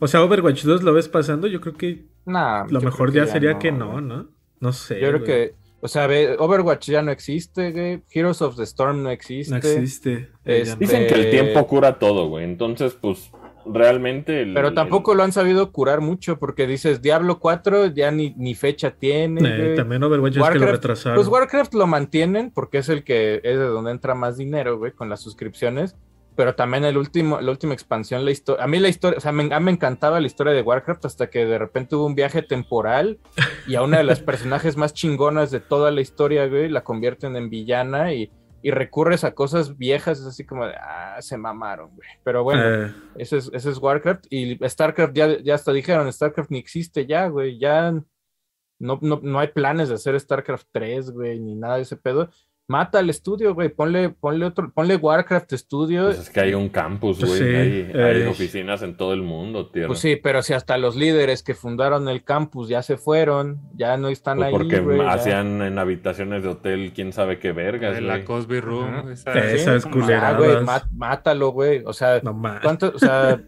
O sea, Overwatch 2 lo ves pasando, yo creo que Nah, lo mejor ya sería que no, ¿no? No sé. Yo creo güey. que, o sea, ve, Overwatch ya no existe, güey. Heroes of the Storm no existe. No existe. Eh. Este- Dicen que el tiempo cura todo, güey. Entonces, pues realmente... el- Pero tampoco lo han sabido curar mucho porque dices Diablo 4 ya ni, ni fecha tiene. Eh, también Overwatch es que lo Warcraft, retrasaron. Pues Warcraft lo mantienen porque es el que es de donde entra más dinero, güey, con las suscripciones. Pero también el último, la última expansión, la historia. A mí la historia, o sea, me, a mí me encantaba la historia de Warcraft hasta que de repente hubo un viaje temporal y a una de las [laughs] personajes más chingonas de toda la historia, güey, la convierten en villana y, y recurres a cosas viejas, es así como de, ah, se mamaron, güey. Pero bueno, Eh, ese es, ese es Warcraft. Y StarCraft ya, ya hasta dijeron, StarCraft ni existe ya, güey. Ya no, no, no hay planes de hacer StarCraft 3, güey, ni nada de ese pedo. Mata al estudio, güey. Ponle, ponle otro, ponle Warcraft Studio. Pues es que hay un campus, Pues güey. sí, hay, hay eh. oficinas en todo el mundo, tío. Pues sí, pero si hasta los líderes que fundaron el campus ya se fueron, ya no están Pues ahí. porque güey, ya. hacían en habitaciones de hotel quién sabe qué vergas, De la. Cosby Room. Esa- Sí, esa es culera. Ya, güey, mátalo, güey. O sea, no más. ¿cuánto? O sea,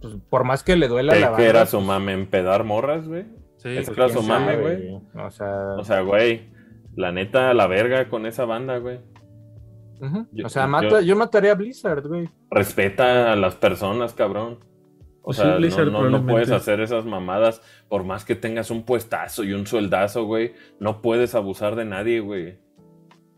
pues, por más que le duela a la ¿Qué, banda. era su pues, mame? ¿Empedar morras, güey? Sí, Es pues, era su mame, güey. O sea, O sea, güey, la neta, la verga con esa banda, güey. yo- o sea yo- mata, yo mataría a Blizzard, güey. Respeta a las personas, cabrón. O Pues sea, sí, no- Blizzard no, no, probablemente. puedes hacer esas mamadas. Por más que tengas un puestazo y un sueldazo, güey, no puedes abusar de nadie, güey.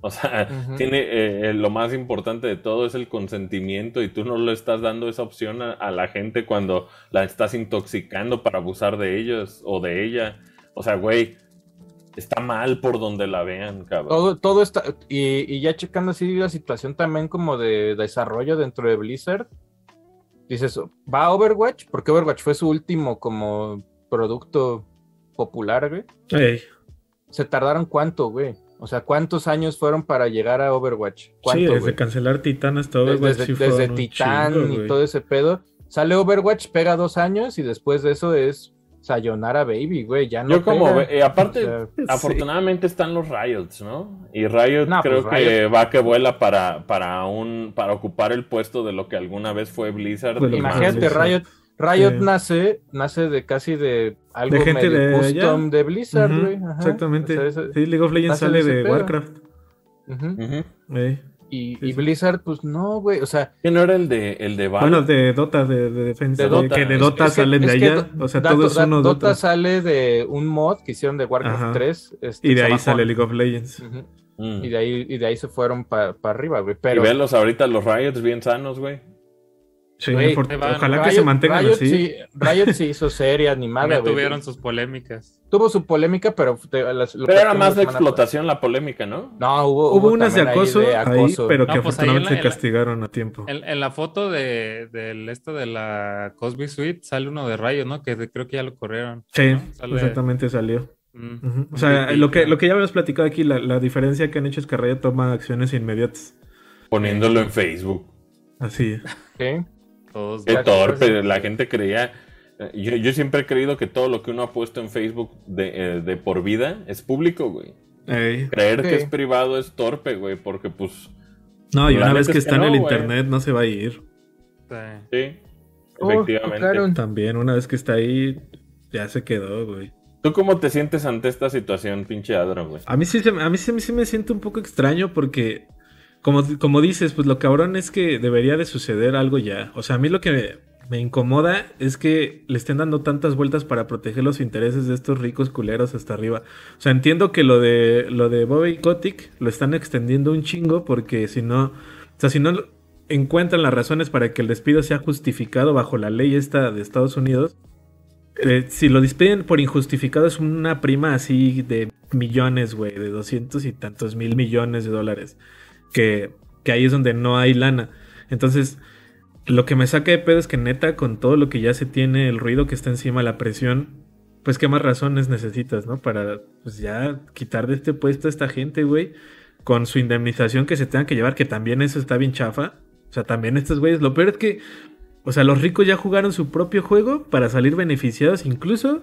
O sea, tiene eh, eh, lo más importante de todo es el consentimiento y tú no le estás dando esa opción a, a la gente cuando la estás intoxicando para abusar de ellos o de ella. O sea, güey, está mal por donde la vean, cabrón. Todo, todo está, y, y ya checando así la situación también como de desarrollo dentro de Blizzard, dices, va a Overwatch, porque Overwatch fue su último como producto popular, güey. Ey, ¿Se tardaron cuánto, güey? O sea, ¿cuántos años fueron para llegar a Overwatch? sí, ¿Cuánto, desde güey? cancelar Titán hasta Desde, Overwatch desde- sí desde chingo, y güey. todo ese pedo. Sale Overwatch, pega dos años y después de eso es Sayonara Baby, güey. Ya no Yo como, eh, aparte, O sea, [laughs] afortunadamente están los Riots, ¿no? Y Riot No, creo pues, que va que vuela para, para un, para ocupar el puesto de lo que alguna vez fue Blizzard. Pues. Imagínate, Blizzard. Riot, Riot Sí. nace, nace de casi de algo De gente medio de custom de Blizzard, güey. ajá. Exactamente. O sea, ese- Sí, League of Legends de sale de. Warcraft. Ujú. Y, Sí, y. Blizzard, pues no, güey. O sea, ¿Quién no era el de, el de Valve? Bueno, de Dota, de, de defensa. De Dota. Que de Dota es salen de es que allá. O sea, Dato- todo es uno Dota Dota. sale de un mod que hicieron de Warcraft Ajá. 3. este, Y de ahí sale. League of Legends. Mm. Y de ahí, y de ahí se fueron para arriba, güey. Y Pero velos ahorita los Riots bien sanos, güey. Sí, Güey, por- ojalá que se mantengan Riot así. sí- Riot sí hizo serie [laughs] animada, güey. tuvieron sus polémicas. Tuvo su polémica, pero te- las- lo Pero era más de explotación la polémica, ¿no? No, hubo, Hubo unas de ahí acoso, ahí, pero que No, pues ahí en afortunadamente la- se la- castigaron a tiempo. En, en la foto de, del esto de la Cosby Suite sale uno de Rayo, ¿no? Que de- creo que ya lo corrieron. Sí, ¿no? Sale- exactamente salió. Mm, O sea, lo que, lo que ya habíamos platicado aquí, la, la diferencia que han hecho es que Riot toma acciones inmediatas. Poniéndolo en Facebook. Así. ¿sí? Todos Qué torpe, la gente creía. eh, Yo, yo siempre he creído que todo lo que uno ha puesto en Facebook de, eh, de por vida es público, güey. Ey. Creer que es privado es torpe, güey, porque pues. No, y una vez que es que está en no, el güey. internet no se va a ir. Sí. Sí, Oh, efectivamente. tocaron. También, una vez que está ahí, ya se quedó, güey. ¿Tú cómo te sientes ante esta situación, pinche Adro, güey? A mí sí, se- a mí sí, sí me siento un poco extraño porque, como, como dices, pues lo cabrón es que debería de suceder algo ya. O sea, a mí lo que me, incomoda es que le estén dando tantas vueltas para proteger los intereses de estos ricos culeros hasta arriba. O sea, entiendo que lo de lo de Bobby Kotick lo están extendiendo un chingo porque si no, o sea, si no encuentran las razones para que el despido sea justificado bajo la ley esta de Estados Unidos, eh, si lo despiden por injustificado es una prima así de millones, güey, de doscientos y tantos mil millones de dólares. Que, que ahí es donde no hay lana. Entonces, lo que me saca de pedo es que neta, con todo lo que ya se tiene, el ruido que está encima, la presión, pues qué más razones necesitas, ¿no? Para pues ya quitar de este puesto a esta gente, güey, con su indemnización que se tengan que llevar, que también eso está bien chafa. O sea, también estos güeyes, lo peor es que, o sea, los ricos ya jugaron su propio juego para salir beneficiados, incluso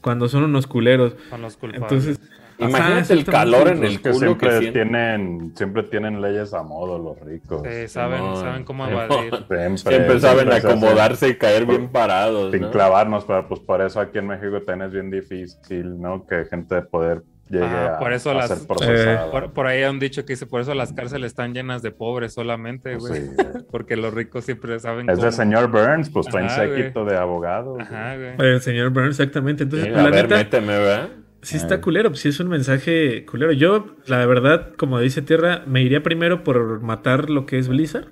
cuando son unos culeros. Con los culpables. Entonces, Imagínate el calor en el que culo que siempre tienen, siempre tienen leyes a modo los ricos. Sí, saben, No, saben cómo no. evadir. [laughs] Siempre, Siempre saben siempre se hacen acomodarse y caer por- bien parados. Sin ¿no? clavarnos, pero pues por eso aquí en México también es bien difícil, ¿no? Que gente de poder llegue Ajá, a, por eso a las- ser procesada. Por, por ahí hay un dicho que dice, por eso las cárceles están llenas de pobres solamente, Pues güey. sí. [laughs] Porque los ricos siempre saben Es cómo. de señor Burns, pues traen séquito de abogados. Ajá, güey. el señor Burns, exactamente. Entonces, Sí, pues, a la ver, neta, méteme, ¿verdad? Sí está culero, pues sí es un mensaje culero. Yo, la verdad, como dice Tierra, me iría primero por matar lo que es Blizzard.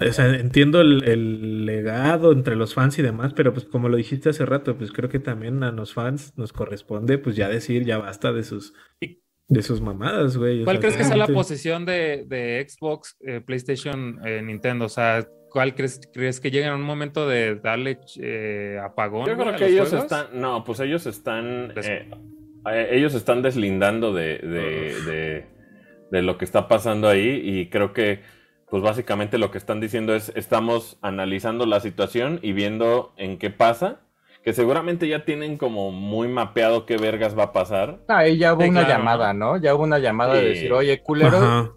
O sea, entiendo el, el legado entre los fans y demás, pero pues como lo dijiste hace rato, pues creo que también a los fans nos corresponde pues ya decir ya basta de sus de sus mamadas, güey. O ¿Cuál sea, crees que sea la posición de, de Xbox, eh, PlayStation, eh, Nintendo? O sea, ¿cuál crees, crees que llega en un momento de darle eh, apagón? Yo creo que los ellos juegos? están, no, pues ellos están, eh, eh, ellos están deslindando de, de, de- de lo que está pasando ahí y creo que, pues básicamente lo que están diciendo es, estamos analizando la situación y viendo en qué pasa, que seguramente ya tienen como muy mapeado qué vergas va a pasar. Ahí ya hubo Sí, una claro, llamada, ¿no? Ya hubo una llamada de decir, oye, culero, Ajá.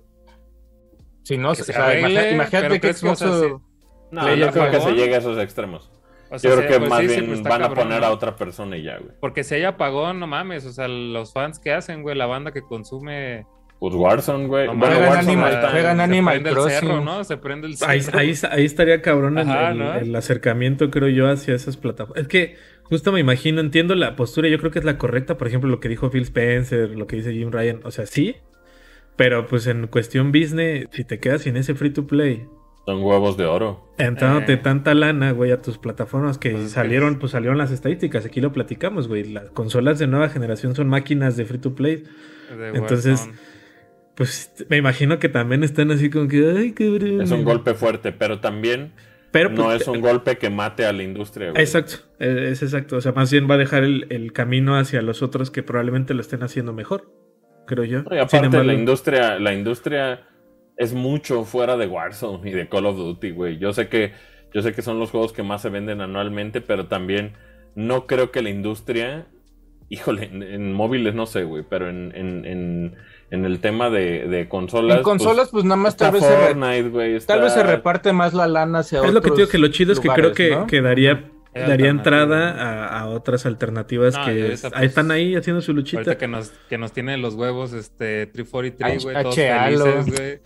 Si no, Que o se sea, arregle, imagina- imagínate que crees que, o sea, Xbox- sí. No, Sí, no ya creo que se llegue a esos extremos. O sea, Yo creo que pues más sí, bien pues van a poner ¿no? a otra persona y ya, güey. Porque si hay apagón, no mames, o sea, los fans que hacen, güey, la banda que consume... Pues Warzone, güey. No Bueno, Juegan Warzone Animal- está en- juegan se Animal prende el Crossing. cerro, ¿no? Se prende el cerro. Ahí, ahí, ahí estaría cabrón el, Ajá, el- ¿no? el acercamiento, creo yo, hacia esas plataformas. Es que justo me imagino, entiendo la postura, yo creo que es la correcta, por ejemplo, lo que dijo Phil Spencer, lo que dice Jim Ryan, o sea, sí, pero pues en cuestión business, si te quedas sin ese free to play, Son huevos de oro. entrándote Eh. tanta lana, güey, a tus plataformas que Pues que- salieron, pues salieron las estadísticas, aquí lo platicamos, güey, las consolas de nueva generación son máquinas de free to play, de entonces, Warzone. pues me imagino que también están así como que, ay, cabrón. Es un golpe fuerte, pero también pero, no pues, es un golpe que mate a la industria, güey. Exacto, eh, es exacto. O sea, más bien va a dejar el, el camino hacia los otros que probablemente lo estén haciendo mejor, creo yo. No, y Sin aparte, embargo- la industria, la industria es mucho fuera de Warzone y de Call of Duty, güey. Yo sé que, yo sé que son los juegos que más se venden anualmente, pero también no creo que la industria, híjole, en, en móviles no sé, güey, pero en, en, en, en el tema de, de consolas. En consolas, pues, nada más tal vez, se re- Fortnite, güey. tal vez se reparte más la lana hacia es lo que te digo otros que lo chido es que lugares, creo que, ¿no? que daría, entrada a, a otras alternativas No, y que ahorita, es- pues, ahí están ahí haciendo su Ahorita luchita. que nos, que nos tiene los huevos, este, 343, güey, todos H-Halo. felices, güey.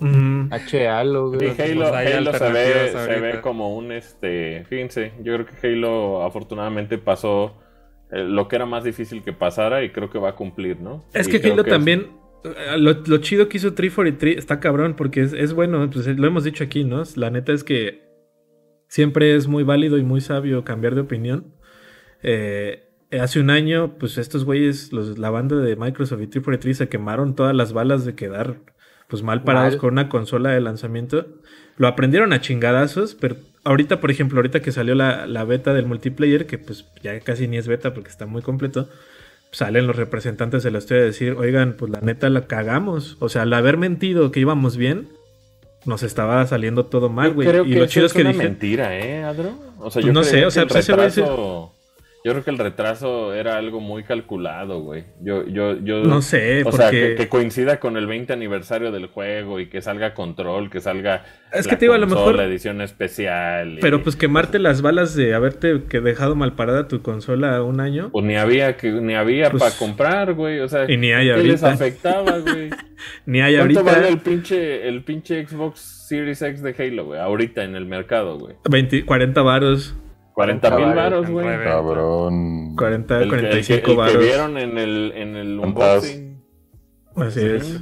Ujú. H Halo, Y güey. Pues Halo, hay Halo se, ve, se ve como un, este, fíjense, yo creo que Halo afortunadamente pasó eh, lo que era más difícil que pasara y creo que va a cumplir, ¿no? Es Y que Halo también, eh, lo, lo chido que hizo 343 está cabrón porque es, es bueno, pues lo hemos dicho aquí, ¿no? La neta es que siempre es muy válido y muy sabio cambiar de opinión. Eh, hace un año, pues estos güeyes, los, la banda de Microsoft y 343 se quemaron todas las balas de quedar pues mal parados Mal. con una consola de lanzamiento. Lo aprendieron a chingadazos, pero ahorita, por ejemplo, ahorita que salió la, la beta del multiplayer, que pues ya casi ni es beta porque está muy completo, salen los representantes de la historia a decir, oigan, pues la neta la cagamos. O sea, al haber mentido que íbamos bien, nos estaba saliendo todo mal, güey. Y que lo eso chido es que una dije, mentira, ¿eh, Adro? O sea, Pues yo no creo sé, o que sea, el pues ese güey retraso... Yo creo que el retraso era algo muy calculado, güey. Yo, yo, yo... no sé, O sea, que, coincida con el 20 aniversario del juego y que salga Control, que salga Es la que te digo, a lo mejor- la edición especial. y- Pero pues quemarte las balas de haberte que dejado mal parada tu consola un año. Pues ni había que ni había Pues- para comprar, güey. O sea, Y ni hay ¿qué les ahorita. afectaba, [laughs] güey? Ni hay ¿Cuánto ahorita vale el pinche, el pinche Xbox Series X de Halo, güey? Ahorita en el mercado, güey. 20, 40 varos. 40 mil varos, güey. Cabrón. 40, El, que- el que, 45 el que vieron en el, en el unboxing. Así Sí. es.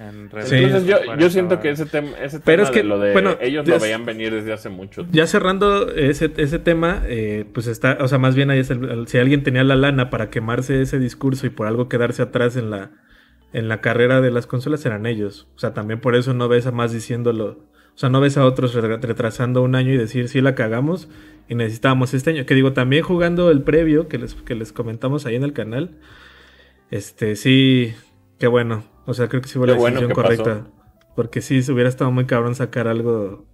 En Sí. Entonces yo, 40 yo siento que ese, tema ese Pero tema es que, de lo de bueno, ellos lo veían venir desde hace mucho. Ya cerrando ese, ese tema, eh, pues está, o sea, más bien ahí es el- el- si alguien tenía la lana para quemarse ese discurso y por algo quedarse atrás en la, en la carrera de las consolas, eran ellos. O sea, también por eso no ves a más diciéndolo. O sea, no ves a otros re- retrasando un año y decir, sí la cagamos y necesitábamos este año. Que digo, también jugando el previo que les, que les comentamos ahí en el canal, este, sí, qué bueno. O sea, creo que sí fue la bueno decisión correcta. Porque sí, se hubiera estado muy cabrón sacar algo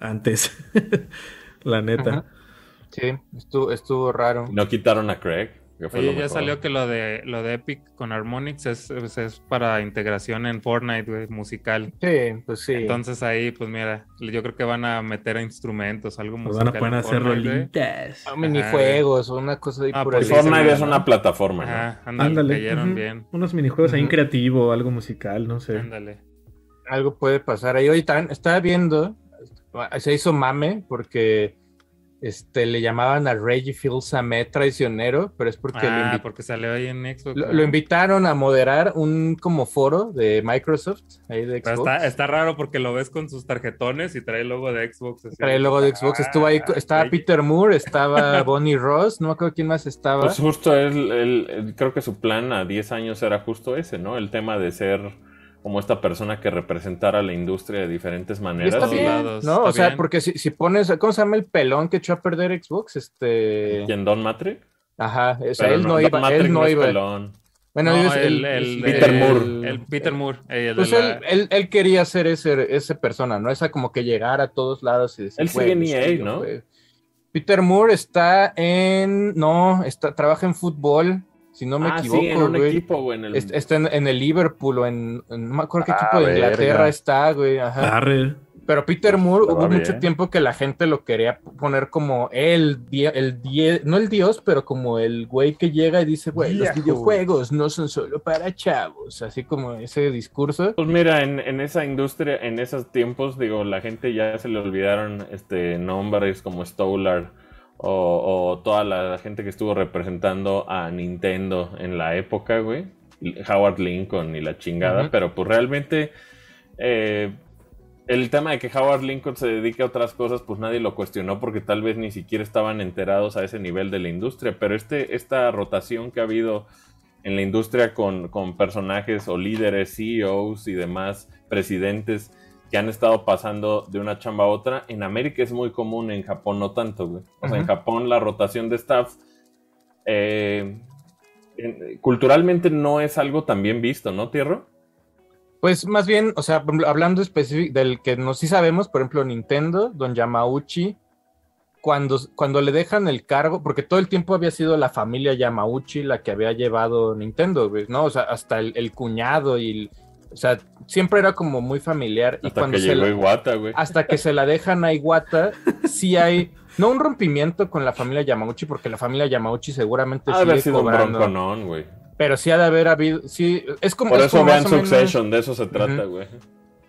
antes. [laughs] la neta. Ajá. Sí, estuvo, estuvo raro. No quitaron a Craig. Oye, ya mejor. salió que lo de lo de Epic con Harmonix es, es, es para integración en Fortnite, güey, musical. Sí, pues sí. Entonces ahí, pues mira, yo creo que van a meter instrumentos, algo musical. van a poner a en hacer rolitas. Ah, minijuegos o una cosa de Ah, por pues Fortnite sí, es ¿no? una plataforma, ¿no? Ajá, ándale, Ándale. cayeron ujú. bien. Unos minijuegos ahí en creativo, algo musical, no sé. Ándale. Algo puede pasar ahí. Hoy estaba viendo, se hizo mame porque este, le llamaban a Reggie Fils-Aimé traicionero, pero es porque lo, ah, porque salió ahí en Xbox. lo- invitaron a moderar un como foro de Microsoft, ahí de Pero Xbox. está, está raro porque lo ves con sus tarjetones y trae el logo de Xbox. así. Trae el logo de Xbox, estuvo ahí, Ah, estaba ahí. Peter Moore, estaba [laughs] Bonnie Ross, no me acuerdo quién más estaba. Pues justo él, él- él- creo que su plan a 10 años era justo ese, ¿no? El tema de ser como esta persona que representara la industria de diferentes maneras. está bien, lados, ¿no? está o sea, bien. porque si, si pones, ¿cómo se llama el pelón que echó a perder Xbox? Este, ¿Quién, Don Matrix? ajá, o sea, Pero él no, iba, Matrix él no iba. pelón. Bueno, No, es el- Peter Moore. El Peter Moore. eh, Pues la- él, él, él quería ser ese, ese persona, ¿no? Esa como que llegar a todos lados y decir, Él sigue en "Güey, EA, sí, yo ¿no? juego". Peter Moore está en, no, está, trabaja en fútbol, si no me ah, equivoco, sí, en un güey. equipo, güey. En el... Est- Está en, en el Liverpool o en, en- no me acuerdo qué Ah, equipo de Inglaterra verga. está, güey, ajá. Arre. Pero Peter Moore hubo mucho tiempo que la gente lo quería poner como el, el die- no el dios, pero como el güey que llega y dice, güey, los videojuegos no son solo para chavos, así como ese discurso. Pues mira, en, en esa industria, en esos tiempos, digo, la gente ya se le olvidaron este, nombres como Stolar o, o toda la gente que estuvo representando a Nintendo en la época, güey. Howard Lincoln y la chingada, pero pues realmente eh, el tema de que Howard Lincoln se dedique a otras cosas, pues nadie lo cuestionó porque tal vez ni siquiera estaban enterados a ese nivel de la industria, pero este, esta rotación que ha habido en la industria con, con personajes o líderes, CEOs y demás presidentes que han estado pasando de una chamba a otra, en América es muy común, en Japón no tanto, güey. O sea, en. Japón la rotación de staff eh, en- culturalmente no es algo tan bien visto, ¿no, Tierro? Pues más bien, o sea, hablando específico del que no sí sabemos, por ejemplo, Nintendo, Don Yamauchi, cuando, cuando le dejan el cargo, porque todo el tiempo había sido la familia Yamauchi la que había llevado Nintendo, güey, ¿no? O sea, hasta el, el cuñado y el- o sea, siempre era como muy familiar. Y Hasta cuando que se llegó la- Iwata, güey. hasta que se la dejan a Iwata, sí hay, no un rompimiento con la familia Yamauchi, porque la familia Yamauchi seguramente Ha sigue sido un cobrando, bronconón, güey. pero sí ha de haber habido, sí, es como... Por es eso como vean menos- Succession, de eso se trata, güey.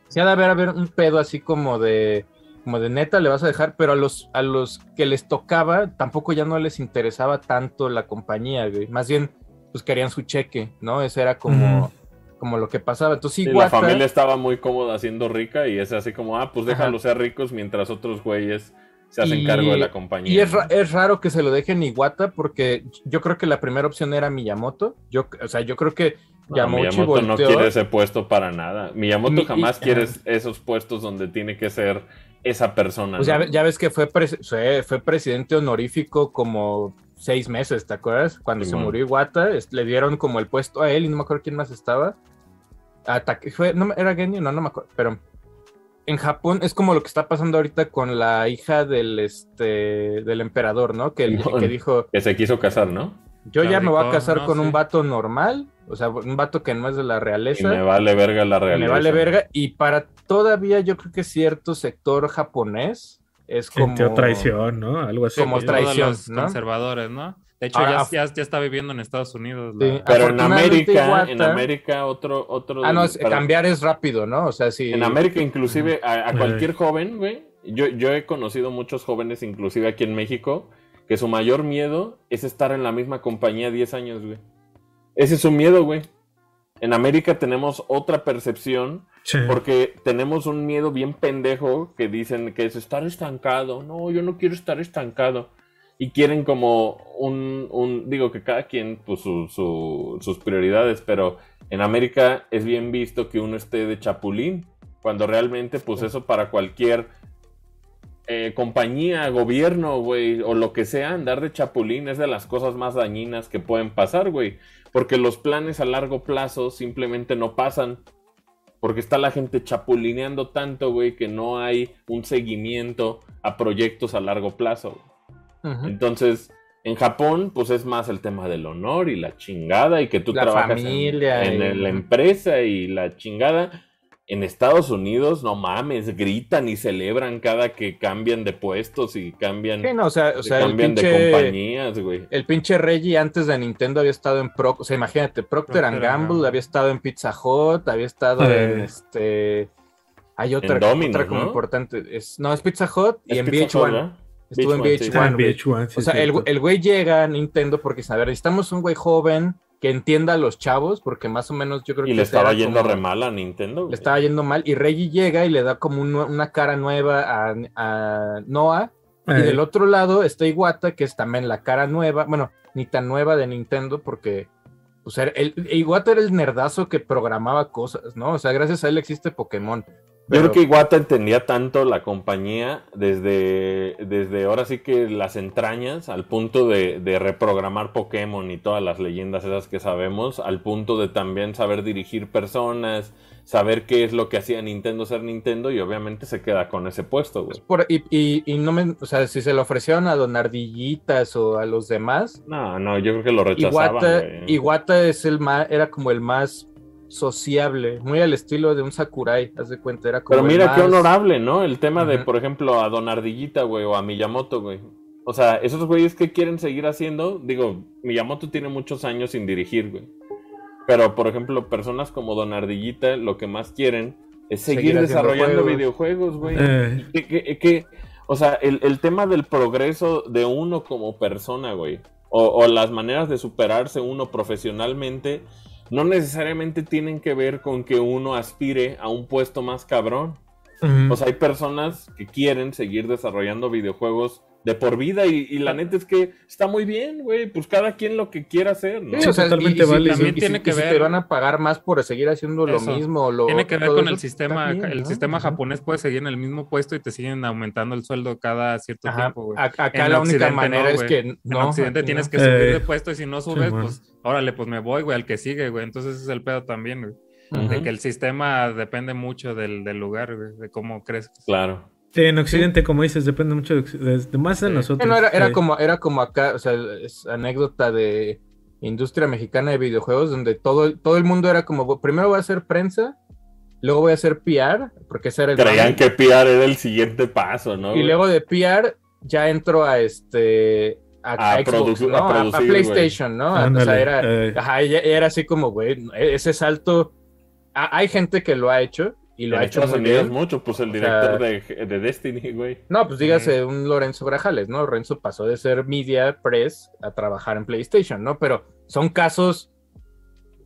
Sí ha de haber, haber un pedo así como de como de neta le vas a dejar, pero a los a los que les tocaba tampoco ya no les interesaba tanto la compañía, güey. Más bien pues querían su cheque, ¿no? Ese era como. Como lo que pasaba. Entonces Sí, la Iwata- familia estaba muy cómoda siendo rica y es así como, ah, pues déjalos ser ricos mientras otros güeyes se hacen Y- cargo de la compañía. Y es, es raro que se lo dejen Iwata porque yo creo que la primera opción era Miyamoto. Yo, o sea, yo creo que No, Miyamoto no quiere ese puesto para nada. Miyamoto Mi- y- jamás quiere esos puestos donde tiene que ser esa persona. Pues ya, ¿no? ve- ya ves que fue, fue, presidente honorífico como seis meses, ¿te acuerdas? Cuando se murió Iwata, le dieron como el puesto a él y no me acuerdo quién más estaba. Ataque, fue, no, ¿Era Genio? No, no me acuerdo, pero en Japón es como lo que está pasando ahorita con la hija del, este, del emperador, ¿no? Que, el- que dijo, Que se quiso casar, ¿no? yo ya me voy a casar ¿no? con un vato normal, o sea, un vato que no es de la Y realeza. me vale verga la y realidad. me vale verga. Y para todavía yo creo que cierto sector japonés es como... Sintió traición, ¿no? Algo así. Como traición, ¿no? conservadores, ¿no? De hecho, Ahora, ya, ya, ya está viviendo en Estados Unidos. la-. Pero en América, en América, otro, otro. Ah, no, es- para- cambiar es rápido, ¿no? O sea, sí. En América, inclusive, a, cualquier joven, güey. Yo, yo he conocido muchos jóvenes, inclusive aquí en México, que su mayor miedo es estar en la misma compañía 10 años, güey. Ese es su miedo, güey. En América tenemos otra percepción Sí. porque tenemos un miedo bien pendejo que dicen que es estar estancado. No, yo no quiero estar estancado. Y quieren como un, un digo que cada quien, pues su- su- sus prioridades, pero en América es bien visto que uno esté de chapulín Cuando realmente, pues eso para cualquier eh, compañía, gobierno, güey, o lo que sea, andar de chapulín es de las cosas más dañinas que pueden pasar, güey. Porque los planes a largo plazo simplemente no pasan. Porque está la gente chapulineando tanto, güey, que no hay un seguimiento a proyectos a largo plazo. Entonces, en Japón, pues es más el tema del honor y la chingada y que tú La trabajas en- familia en, y- la empresa y la chingada. En Estados Unidos, no mames, gritan y celebran cada que cambian de puestos y cambian, Sí, no, o sea, o sea el cambian de pinche, compañías, güey. el pinche Reggie antes de Nintendo había estado en Pro, o sea, imagínate, Procter and Gamble había estado en Pizza Hut, había estado Eh. en este hay otra, otra como ¿no? importante, es, no, es Pizza Hut y Es en Pizza VH1. Hut, ¿verdad? Estuvo en VH1, sí. VH1. Ah, en güey. VH1, sí, O sea, el, el güey llega a Nintendo porque, a ver, necesitamos un güey joven que entienda a los chavos, porque más o menos yo creo que Y le estaba yendo como- re mal a Nintendo. Le estaba yendo mal y Reggie llega y le da como un- una cara nueva a, a Noah. Y del otro lado está Iwata, que es también la cara nueva, bueno, ni tan nueva de Nintendo, porque pues, era- el, Iwata era el nerdazo que programaba cosas, ¿no? O sea, gracias a él existe Pokémon. Yo creo que Iwata entendía tanto la compañía desde, desde ahora sí que las entrañas, al punto de, de reprogramar Pokémon y todas las leyendas esas que sabemos, al punto de también saber dirigir personas, saber qué es lo que hacía Nintendo ser Nintendo y obviamente se queda con ese puesto, güey. por- y, y- y no me, o sea, si se lo ofrecieron a Don Ardillitas o a los demás, No, no, yo creo que lo rechazaban. Iwata es el más, era como el más sociable, muy al estilo de un Sakurai, haz de cuenta, era como Pero mira qué honorable, ¿no? El tema de, por ejemplo, a Don Ardillita, güey, o a Miyamoto, güey. O sea, esos güeyes que quieren seguir haciendo, digo, Miyamoto tiene muchos años sin dirigir, güey. Pero, por ejemplo, personas como Don Ardillita, lo que más quieren es seguir, desarrollando juegos. videojuegos, güey. Eh. Que, que- que- o sea, el, el tema del progreso de uno como persona, güey. O, o las maneras de superarse uno profesionalmente, no necesariamente tienen que ver con que uno aspire a un puesto más cabrón. ujú. O sea, hay personas que quieren seguir desarrollando videojuegos de por vida y, y la neta es que está muy bien, güey. Pues cada quien lo que quiera hacer, ¿no? Sí, o sea, totalmente y- y si- válido. y si- También tiene si- que y si ver- te van a pagar más por seguir haciendo lo Eso. mismo. Lo, Tiene que ver con el sistema, bien, el ¿no? sistema japonés puede seguir en el mismo puesto y te siguen aumentando el sueldo cada cierto Ajá. tiempo, güey. Acá En la única Occidente manera no, es que En no. Occidente aquí tienes no. que subir Eh, de puesto y si no subes, pues órale, pues me voy, güey, al que sigue, güey. Entonces ese es el pedo también, güey. De que el sistema depende mucho del, del lugar, güey, de cómo crees. Claro. Sí, en Occidente, como dices, depende mucho de, de- más de Sí. nosotros. Bueno, era, era Sí. como, era como acá, o sea, es anécdota de industria mexicana de videojuegos, donde todo, todo el mundo era como, primero voy a hacer prensa, luego voy a hacer PR, porque ese era el Creían que PR era el siguiente paso, ¿no? y güey? luego de PR ya entro a este a, A Xbox, produ- ¿no? a A- a, producir, PlayStation, ¿no? A- o Ándale, sea, era, eh. ajá, era así como, güey, ese salto, a- hay gente que lo ha hecho y lo En ha hecho muy bien. mucho, pues el O sea- director de, de Destiny, güey. No, pues dígase un Lorenzo Grajales, ¿no? Lorenzo pasó de ser media press a trabajar en PlayStation, ¿no? Pero son casos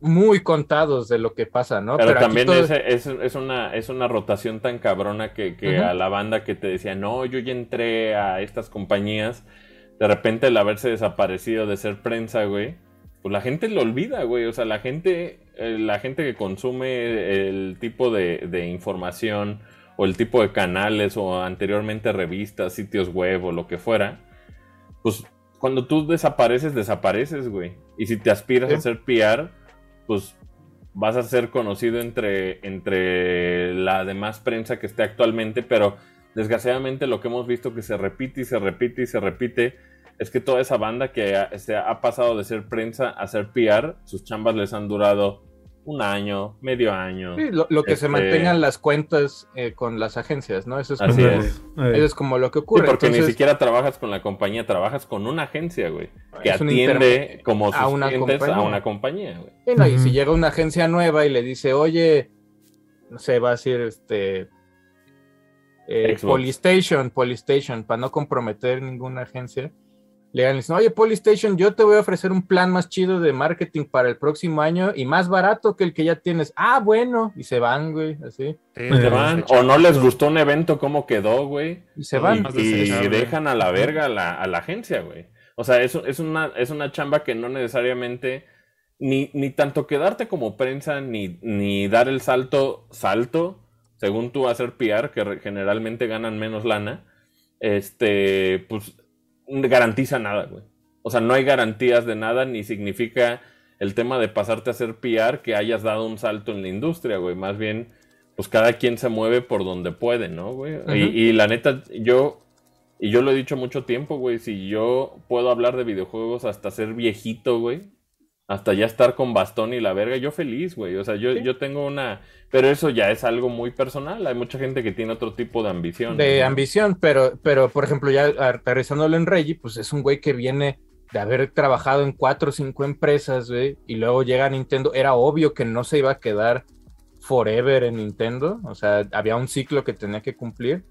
muy contados de lo que pasa, ¿no? Pero, aquí también todo- ese- es, es una, es una rotación tan cabrona que, que Ujú. a la banda que te decía, no, yo ya entré a estas compañías, de repente el haberse desaparecido de ser prensa, güey, pues la gente lo olvida, güey. O sea, la gente, eh, la gente que consume el tipo de, de información o el tipo de canales o anteriormente revistas, sitios web o lo que fuera, pues cuando tú desapareces, desapareces, güey. Y si te aspiras a hacer PR, pues vas a ser conocido entre, entre la demás prensa que esté actualmente, pero desgraciadamente lo que hemos visto que se repite y se repite y se repite es que toda esa banda que ha, se ha pasado de ser prensa a ser PR, sus chambas les han durado un año, medio año. Sí, lo, lo que se Este- mantengan las cuentas eh, con las agencias, ¿no? Eso es, Así como, es. eso es como lo que Sí, ocurre. porque ni siquiera trabajas con la compañía, trabajas con una agencia, güey, que atiende como sus a una clientes a compañía. una compañía, güey. no, y si llega una agencia nueva y le dice, oye, no sé, va a decir este... Eh. Polystation, Polystation, para no comprometer ninguna agencia. Le dicen, oye, Polystation, yo te voy a ofrecer un plan más chido de marketing para el próximo año y más barato que el que ya tienes. Ah, bueno, y se van, güey, así. Sí, Se van, o no les gustó un evento, cómo quedó, güey. Y se van. Y, y dejan a la verga a la, a la agencia, güey. O sea, eso es una, es una chamba que no necesariamente, ni, ni tanto quedarte como prensa, ni, ni dar el salto, salto. Según tú, hacer PR, que generalmente ganan menos lana, este, pues, garantiza nada, güey. O sea, no hay garantías de nada, ni significa el tema de pasarte a hacer PR que hayas dado un salto en la industria, güey. Más bien, pues cada quien se mueve por donde puede, ¿no, güey? Y, y la neta, yo, y yo lo he dicho mucho tiempo, güey, si yo puedo hablar de videojuegos hasta ser viejito, güey, hasta ya estar con bastón y la verga, yo feliz, güey. O sea, yo, Sí. yo tengo una... Pero eso ya es algo muy personal. Hay mucha gente que tiene otro tipo de ambición. de ¿no? ambición, pero, pero por ejemplo, ya aterrizándolo en Reggie, pues es un güey que viene de haber trabajado en cuatro o cinco empresas, güey, y luego llega a Nintendo. Era obvio que no se iba a quedar forever en Nintendo, o sea, había un ciclo que tenía que cumplir.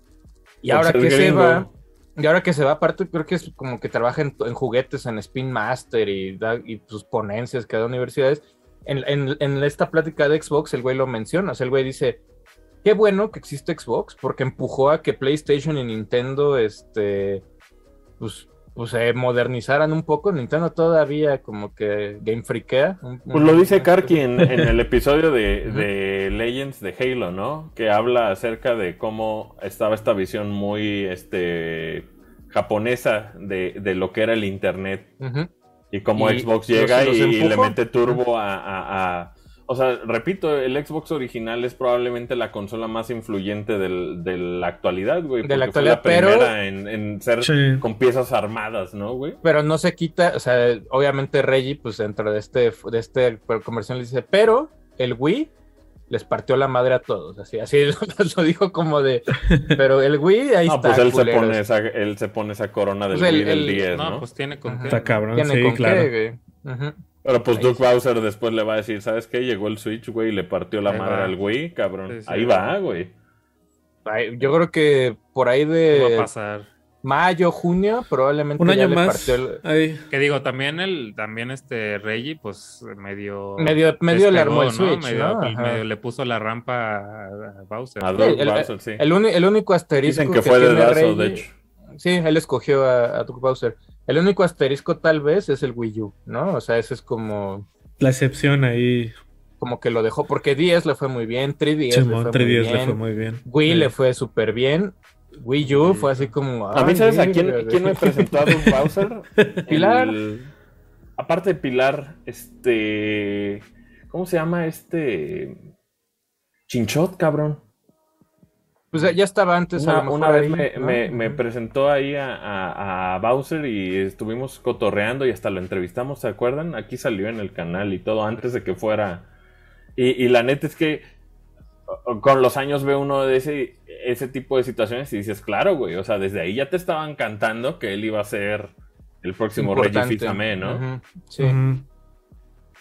Y ahora que se va, y ahora que se va, aparte, creo que es como que trabaja en, juguetes, en Spin Master y, da, y sus ponencias que da universidades. En, en, en esta plática de Xbox, el güey lo menciona, o sea, el güey dice, qué bueno que existe Xbox porque empujó a que PlayStation y Nintendo, este, pues, pues se modernizaran un poco. Nintendo todavía como que game freakea. Pues lo dice Karki en, en el [laughs] episodio de, de Legends de Halo, ¿no? Que habla acerca de cómo estaba esta visión muy este, japonesa de, de lo que era el Internet. Y cómo Y Xbox llega los y, le mete turbo a, a- a- O sea, repito, el Xbox original es probablemente la consola más influyente del- de la actualidad, güey. De la fue actualidad, pero- primera en, en ser Sí. con piezas armadas, ¿no, güey? Pero no se quita, o sea, obviamente Reggie, pues dentro de este, de este comercial dice, pero el Wii les partió la madre a todos, así, así [laughs] lo, dijo como de, pero el Wii ahí [laughs] No, está. pues él se, pone esa, él se pone esa corona del Pues el- Wii del el- 10, No, ¿no? pues tiene con Ajá. qué. Está cabrón, Tiene sí, con claro. qué, güey. Ujú. Pero pues está. Bowser después le va a decir, ¿sabes qué? Llegó el Switch, güey, y le partió la Ahí madre va. al Wii, cabrón. Sí, sí, Ahí va, güey. Yo creo que por ahí ¿Qué va de a pasar? mayo, junio, probablemente Un ya año le más. partió el- Ahí. Que digo, también el, también este Reggie, pues medio. Medio- medio le armó el Switch, Medio, ¿no? Ajá. medio le puso la rampa a, Bowser. A Sí, Doug el, Bowser, sí. el único asterisco Dicen que fue tiene dedazo, Reggie- de hecho. Sí, él escogió a, a Doug Bowser. El único asterisco tal vez es el Wii U, ¿no? O sea, ese es como, La excepción ahí. como que lo dejó, porque 10 le fue muy bien, 3DS le Simón fue 3DS muy le bien, fue muy bien. Wii Sí. le fue súper bien, Wii U fue así como... A mí, ¿sabes a quién, me presentó a Doug Bowser? [laughs] Pilar. El- Aparte de Pilar, este... ¿Cómo se llama este...? Chinchot, cabrón. Pues ya- estaba antes, a Una, lo mejor una vez ahí, me, ¿no? me- me presentó ahí a, a- a Bowser y estuvimos cotorreando y hasta lo entrevistamos, ¿se acuerdan? Aquí salió en el canal y todo antes de que fuera. Y, y la neta es que con los años ve uno de ese, ese tipo de situaciones y dices, claro, güey, o sea, desde ahí ya te estaban cantando que él iba a ser el próximo Reggie Importante. Fils-Aimé, ¿no? Sí.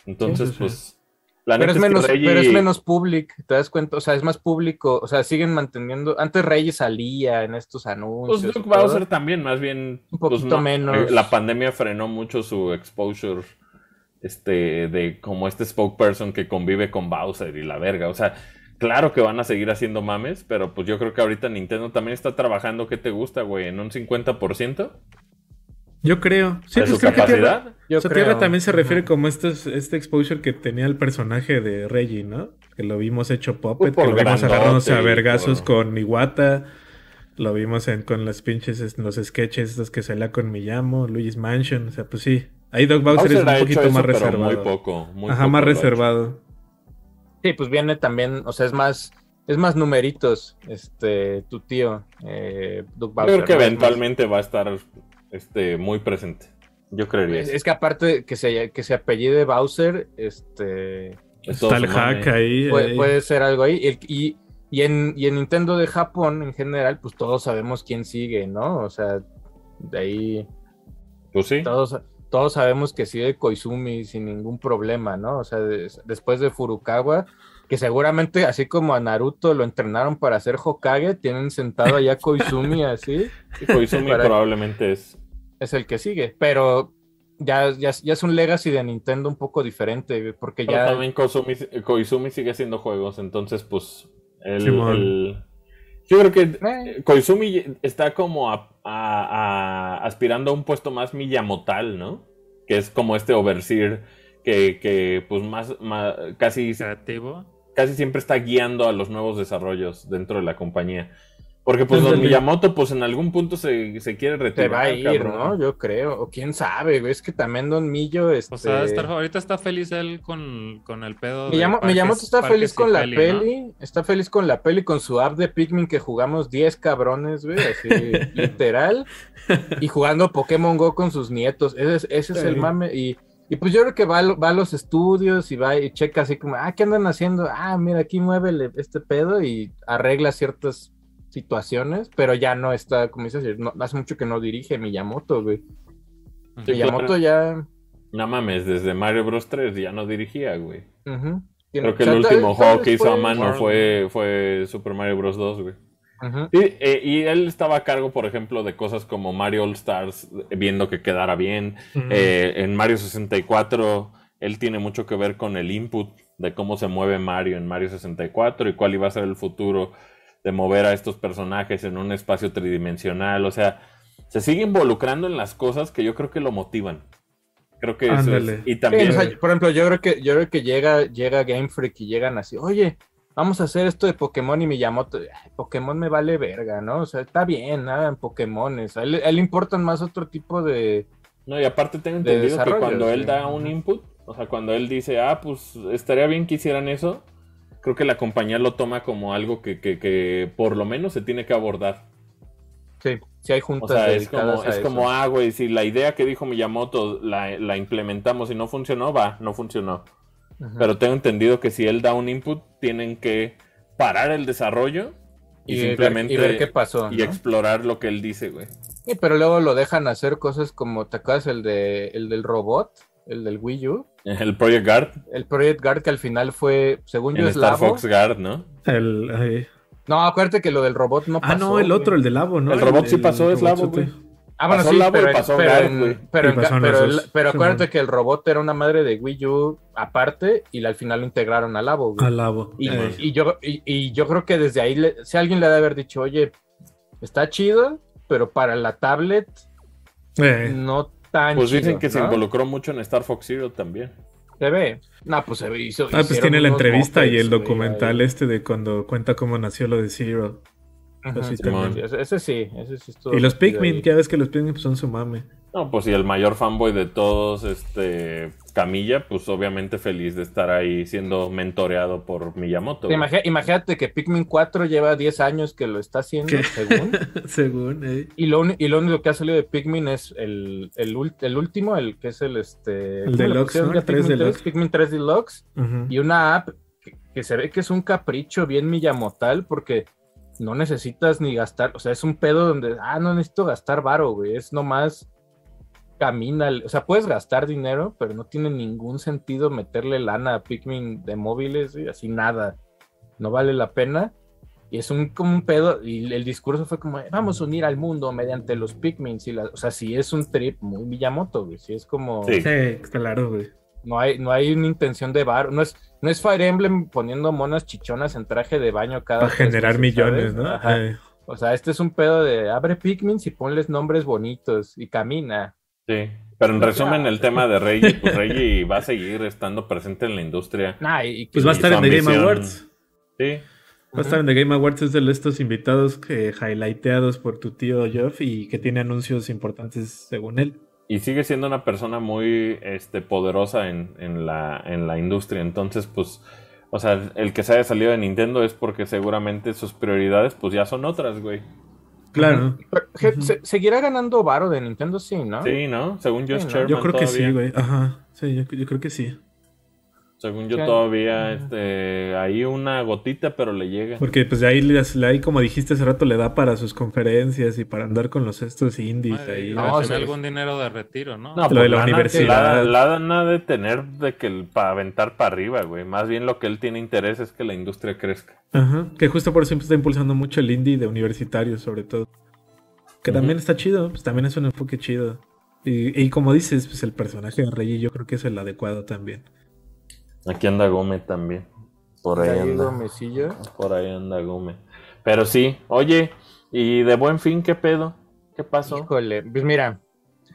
Entonces, Sí, sí, sí. pues... La Pero neta es, menos, Reggie- pero es menos public, ¿te das cuenta? O sea, es más público, o sea, siguen manteniendo. Antes Reyes salía en estos Pues anuncios. Y todo. Bowser también, más bien. Un pues, poquito menos. La pandemia frenó mucho su exposure. Este, de como este spokesperson que convive con Bowser y la verga. O sea, claro que van a seguir haciendo mames, pero pues yo creo que ahorita Nintendo también está trabajando. ¿Qué te gusta, güey? ¿En un 50%? Yo creo. Sí, de pues su creo que Tierra, capacidad. Yo o sea, creo. Tierra también se refiere como este, este exposure que tenía el personaje de Reggie, ¿no? Que lo vimos hecho puppet, por que lo vimos agarrándose a vergazos por- con Iwata. Lo vimos en, con las pinches, es- los sketches estos que salía con Miyamo, Luigi's Mansion. O sea, pues sí. Ahí Doug Bowser, Bowser es un poquito eso, más reservado. muy poco. muy Ajá, poco más reservado. Sí, pues viene también, o sea, es más, es más numeritos, este, tu tío, eh, Doug Yo Bowser. creo que eventualmente va a estar este, muy presente. Yo creería. Es, es que aparte que se, que se apellide Bowser, este, Está el hack ahí. puede, ahí. puede ser algo ahí. Y, y, en, y en Nintendo de Japón, en general, pues todos sabemos quién sigue, ¿no? O sea, de ahí Pues sí. todos, todos sabemos que sigue Koizumi sin ningún problema, ¿no? O sea, des- después de Furukawa, que seguramente, así como a Naruto lo entrenaron para ser Hokage, tienen sentado allá a [laughs] Koizumi así, Sí, Koizumi Para- probablemente es. Es el que sigue. Pero ya, ya, ya es un legacy de Nintendo un poco diferente, porque Pero ya... también Koizumi, Koizumi sigue haciendo juegos, entonces pues el, el- yo creo que Eh. Koizumi está como a- a- a- aspirando a un puesto más Miyamotal, ¿no? Que es como este overseer que, que pues más, más- casi Creativo. casi siempre está guiando a los nuevos desarrollos dentro de la compañía. Porque pues Don. Miyamoto pues en algún punto se, se quiere Se retirar. va a ir, cabrón. ¿no? Yo creo. O quién sabe, güey. Es que también Don Millo, este... O sea, estar- ahorita está feliz él con, con el pedo. de Miyamo- parques- Miyamoto está feliz con la peli, peli, ¿no? está feliz con la peli, con su app de Pikmin que jugamos 10 cabrones, güey, así [laughs] literal, y jugando Pokémon Go con sus nietos, ese es, ese es el mame, y, y pues yo creo que va, va a los estudios y va y checa así como, ah, ¿qué andan haciendo? Ah, mira, aquí mueve este pedo y arregla ciertas situaciones, pero ya no está, como dices, no, hace mucho que no dirige Miyamoto, güey. Miyamoto ya... No mames, desde Mario Bros 3 ya no dirigía, güey. Creo que o sea, el último tal juego que hizo a mano World, fue, fue Super Mario Bros 2, güey. Y, eh, y él estaba a cargo, por ejemplo, de cosas como Mario All Stars, eh, viendo que quedara bien. Eh, en Mario 64, él tiene mucho que ver con el input de cómo se mueve Mario en Mario 64 y cuál iba a ser el futuro de mover a estos personajes en un espacio tridimensional. O sea, se sigue involucrando en las cosas que yo creo que lo motivan. Creo que eso es. Y Sí, también. o sea, por ejemplo, yo creo que yo creo que llega llega Game Freak y llegan así, oye, vamos a hacer esto de Pokémon y Miyamoto, "Ay, Pokémon me vale verga, ¿no? O sea, está bien, nada en Pokémones, a él, a él le importan más otro tipo de, No, y aparte tengo entendido que cuando él sí. da un input, o sea, cuando él dice, ah, pues estaría bien que hicieran eso, creo que la compañía lo toma como algo que, que, que por lo menos se tiene que abordar. sí, si hay O juntas sea, es como, es como, ah, güey, si la idea que dijo Miyamoto la, la implementamos y no funcionó, va, no funcionó. Pero tengo entendido que si él da un input, tienen que parar el desarrollo y, y, ver, simplemente y ver qué pasó, y ¿no? explorar lo que él dice, güey. Sí, pero luego lo dejan hacer cosas como, ¿te acuerdas el de el del robot? El del Wii U, El Project Guard, el Project Guard que al final fue, según yo, es Star Labo. Fox Guard, ¿no? El, ay. No, acuérdate que lo del robot no pasó. Ah, no, el otro, güey. el del Labo, ¿no? El robot sí pasó, es Labo, güey. Ah, bueno, Pasó sí, Labo pero, pasó pero, Guard, en- güey. pero, Y en- pasó en pero los el- dos. pero Sí, acuérdate que el robot era una madre de Wii U aparte y al final lo integraron al Labo. güey. Al Labo. Y, Eh, y yo, y, y yo creo que desde ahí, le- si alguien le ha de haber dicho, oye, está chido, pero para la tablet eh, no tan Pues chido. dicen que se involucró mucho en Star Fox Zero también. Se ve. No, pues se ve. Hizo, Ah, pues tiene la entrevista y el documental ahí. este de cuando cuenta cómo nació lo de Zero. Ujú, Así sí, también. sí, ese, ese sí, ese sí estuvo Y los Pikmin, ya ves que los Pikmin pues, son su mame. No, pues y el mayor fanboy de todos, este Camilla, pues obviamente feliz de estar ahí siendo mentoreado por Miyamoto. Imagínate que Pikmin 4 lleva 10 años que lo está haciendo, ¿Qué? según. [laughs] Según, eh. Y lo, uni- y lo único que ha salido de Pikmin es el, el, último, el que es el este. El ¿cómo le Deluxe, ¿no? El 3 Pikmin Deluxe. Pikmin 3 Deluxe. Y una app que, que se ve que es un capricho bien Miyamotal porque no necesitas ni gastar. O sea, es un pedo donde, ah, no necesito gastar varo, güey. Es nomás camina. O sea, puedes gastar dinero, pero no tiene ningún sentido meterle lana a Pikmin de móviles y así nada. No vale la pena. Y es un como un pedo, y el discurso fue como, vamos a unir al mundo mediante los Pikmins y la, o sea, sí es un trip muy Miyamoto, güey, sí es como, Sí. Sí, claro, güey. no hay, no hay una intención de bar, no es, no es Fire Emblem poniendo monas chichonas en traje de baño cada Para generar meses, millones, ¿sabes? ¿no? Ajá. Eh, O sea, este es un pedo de abre Pikmins y ponles nombres bonitos y camina. Sí. Pero en Pues resumen, ya. el tema de Reggie, pues Reggie va a seguir estando presente en la industria. [laughs] Nah, y, y- Pues va a estar en The Game Awards. Sí. Va a estar en The Game Awards, es de estos invitados que highlighteados por tu tío Geoff y que tiene anuncios importantes según él. Y sigue siendo una persona muy este, poderosa en, en la, en la industria. Entonces, pues, o sea, el que se haya salido de Nintendo es porque seguramente sus prioridades, pues ya son otras, güey. Claro. Pero, se- seguirá ganando varo de Nintendo, sí, ¿no? Sí, ¿no? Según yo es Sí, Yo creo que todavía. sí, güey. Ajá. Sí, yo, yo creo que sí. Según yo todavía, este, ahí una gotita, pero le llega. Porque pues ahí, ahí, como dijiste hace rato, le da para sus conferencias y para andar con los estos indies Madre, ahí. y No, a o sea, algún dinero de retiro, ¿no? No, Lo pues de la lana- universidad. La, la lana de tener de que para aventar para arriba, güey. Más bien lo que él tiene interés es que la industria crezca. Ajá. Que justo por eso está impulsando mucho el indie de universitarios, sobre todo. Que también está chido, pues también es un enfoque chido. Y, y como dices, pues el personaje de Reggie yo creo que es el adecuado también. Aquí anda Gómez también. Por ahí anda. Mesillo. Por ahí anda Gómez. Pero sí, oye, ¿y de buen fin qué pedo? ¿Qué pasó? Híjole, pues mira,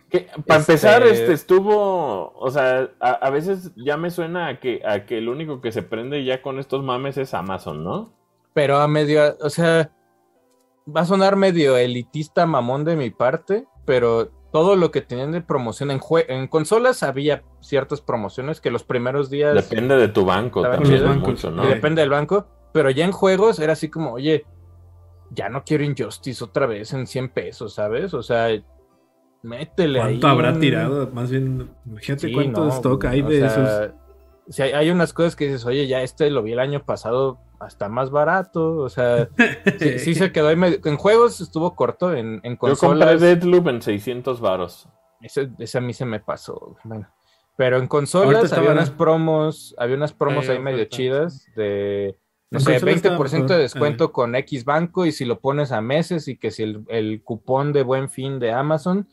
Que, para Este- empezar, este estuvo, o sea, a, a veces ya me suena a que, a que el único que se prende ya con estos mames es Amazon, ¿no? Pero a medio, o sea, va a sonar medio elitista mamón de mi parte, pero todo lo que tenían de promoción en, jue- en consolas había ciertas promociones que los primeros días Depende de tu banco también mucho, ¿no? y depende del banco, pero ya en juegos era así como, oye, ya no quiero Injustice otra vez en 100 pesos, ¿sabes? O sea, métele ahí. ¿Cuánto habrá un- tirado? Más bien, imagínate Sí, cuánto no, stock hay o de sea, esos. Si hay, hay unas cosas que dices, oye, ya este lo vi el año pasado hasta más barato, o sea, [laughs] sí, sí se quedó ahí medio- En juegos estuvo corto, en, en Yo compré consolas. Deadloop en 600 varos. Ese, ese a mí se me pasó. Bueno. Pero en consolas había unas promos, había unas promos Hay ahí medio chidas de no sé, consolas estaba 20% de descuento con X banco y si lo pones a meses y que si el, el cupón de buen fin de Amazon,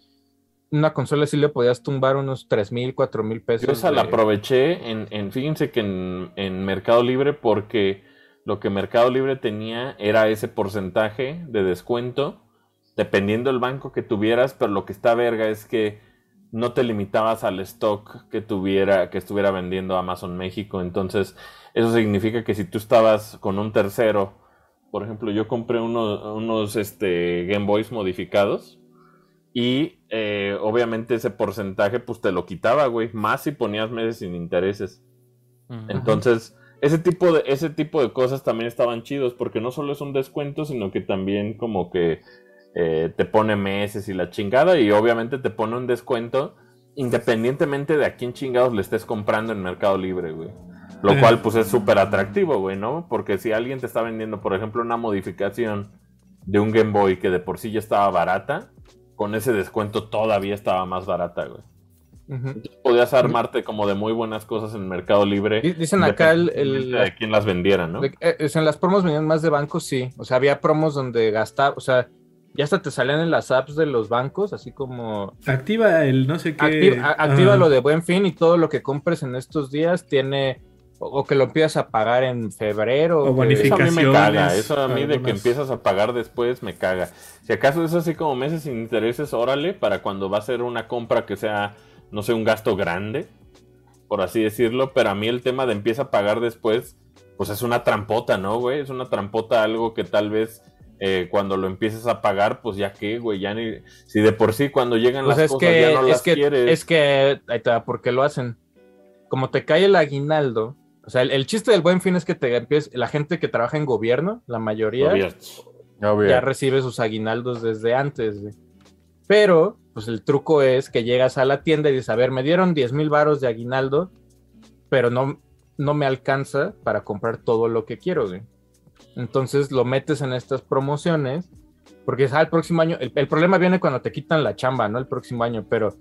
una consola sí le podías tumbar unos 3 mil, 4 mil pesos. Yo esa la de- aproveché en, en fíjense que en, en Mercado Libre porque lo que Mercado Libre tenía era ese porcentaje de descuento dependiendo del banco que tuvieras, pero lo que está verga es que no te limitabas al stock que tuviera que estuviera vendiendo Amazon México, entonces eso significa que si tú estabas con un tercero, por ejemplo, yo compré uno- unos este, Game Boys modificados y eh, obviamente ese porcentaje pues te lo quitaba, güey, más si ponías meses sin intereses. Entonces, ese tipo de ese tipo de cosas también estaban chidos porque no solo es un descuento, sino que también como que eh, te pone meses y la chingada y obviamente te pone un descuento independientemente de a quién chingados le estés comprando en Mercado Libre, güey. Lo Eh. cual pues es súper atractivo, güey, ¿no? Porque si alguien te está vendiendo, por ejemplo, una modificación de un Game Boy que de por sí ya estaba barata, con ese descuento todavía estaba más barata, güey. Ujú. Podías armarte como de muy buenas cosas en Mercado Libre. Di- Dicen acá el, de quién las vendiera, ¿no? de- eh, o sea, en las promos venían más de bancos, sí. O sea, había promos donde gastaba, o sea, ya hasta te salían en las apps de los bancos, así como Activa el no sé qué. activa, a- activa lo de buen fin y todo lo que compres en estos días tiene o, que lo empiezas a pagar en febrero. O que- Eso a mí me caga, bonificaciones, eso a mí de que empiezas a pagar después me caga. Si acaso es así como meses sin intereses, órale, para cuando va a ser una compra que sea, no sé, un gasto grande, por así decirlo, pero a mí el tema de empieza a pagar después, pues es una trampota, ¿no, güey? Es una trampota, algo que tal vez eh, cuando lo empieces a pagar, pues ya que, güey, ya ni... Si de por sí cuando llegan Pues las es cosas que, ya no es las que, quieres. es que, ahí te va, ¿por qué lo hacen? Como te cae el aguinaldo, o sea, el, el chiste del buen fin es que te empieces, la gente que trabaja en gobierno, la mayoría, Obvio. ya recibe sus aguinaldos desde antes, güey. Pero, pues el truco es que llegas a la tienda y dices, a ver, me dieron 10 mil varos de aguinaldo, pero no, no me alcanza para comprar todo lo que quiero, güey. Entonces lo metes en estas promociones, porque ah, el próximo año, el, el problema viene cuando te quitan la chamba, ¿no? El próximo año, pero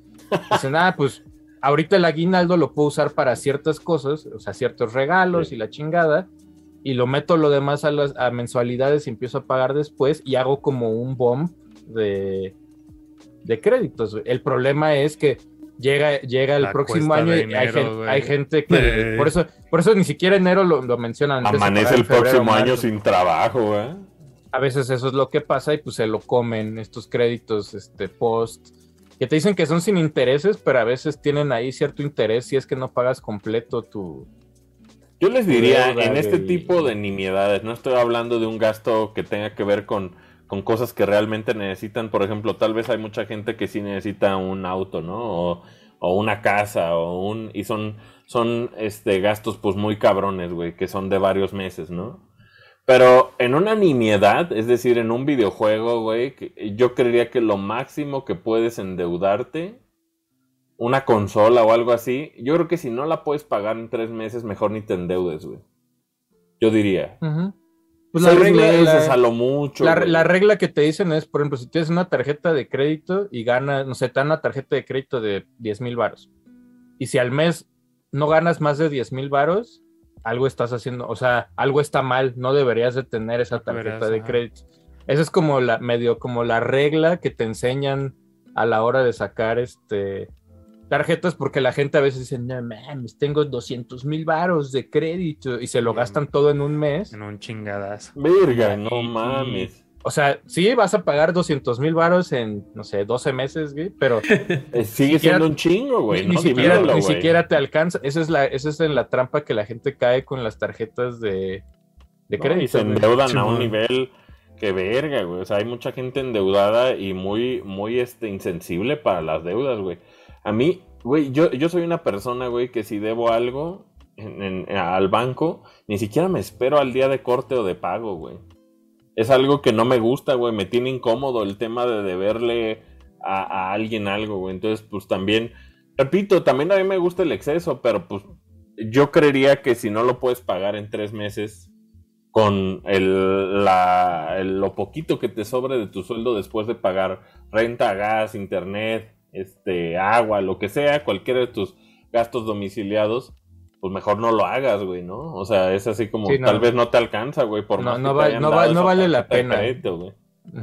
dicen, ah, pues ahorita el aguinaldo lo puedo usar para ciertas cosas, o sea, ciertos regalos Sí. y la chingada, y lo meto lo demás a, las, a mensualidades y empiezo a pagar después y hago como un bomb de, de créditos. El problema es que llega, llega el La próximo año y hay, gente que... Eh. Por, eso, por eso ni siquiera enero lo, lo mencionan. Amanece el febrero, próximo año sin trabajo, güey. A veces eso es lo que pasa y pues se lo comen estos créditos este, post que te dicen que son sin intereses, pero a veces tienen ahí cierto interés si es que no pagas completo tu... Yo les diría, en este tipo de nimiedades, no estoy hablando de un gasto que tenga que ver con, con cosas que realmente necesitan. Por ejemplo, tal vez hay mucha gente que sí necesita un auto, ¿no? O, o una casa, o un. Y son, son este gastos pues muy cabrones, güey, que son de varios meses, ¿no? Pero en una nimiedad, es decir, en un videojuego, güey, yo creería que lo máximo que puedes endeudarte una consola o algo así, yo creo que si no la puedes pagar en tres meses, mejor ni te endeudes, güey. Yo diría. Pues la regla, meses la- a lo mucho. La regla que te dicen es, por ejemplo, si tienes una tarjeta de crédito y ganas, no sé, te dan una tarjeta de crédito de 10 mil varos. Y si al mes no ganas más de 10 mil varos, algo estás haciendo, o sea, algo está mal, no deberías de tener esa tarjeta de crédito. Esa es como la, medio como la regla que te enseñan a la hora de sacar este tarjetas, porque la gente a veces dice, no mames, tengo 200 mil varos de crédito y se lo gastan todo en un mes. En un chingadazo. Verga, no mames. O sea, sí vas a pagar 200 mil varos en, no sé, 12 meses, güey, pero [laughs] Eh, Sigue siquiera- siendo un chingo, güey. ni, ¿no? siquiera, ni güey. siquiera te alcanza. Esa es la, esa es en la trampa que la gente cae con las tarjetas de, de No, y crédito. se güey. endeudan a un nivel que verga, güey. O sea, hay mucha gente endeudada y muy, muy este, insensible para las deudas, güey. A mí, güey, yo, yo soy una persona, güey, que si debo algo en- en- al banco, ni siquiera me espero al día de corte o de pago, güey. Es algo que no me gusta, güey. Me tiene incómodo el tema de deberle a, alguien algo, güey. Entonces, pues también, repito, también a mí me gusta el exceso, pero pues yo creería que si no lo puedes pagar en tres meses con el- lo poquito que te sobre de tu sueldo después de pagar renta, gas, internet, este, agua, lo que sea, cualquiera de tus gastos domiciliados, pues mejor no lo hagas, güey, ¿no? O sea, es así como Sí, no. tal vez no te alcanza, güey, por No, más no que te va- no dado va- no vale la de pena. crédito, güey.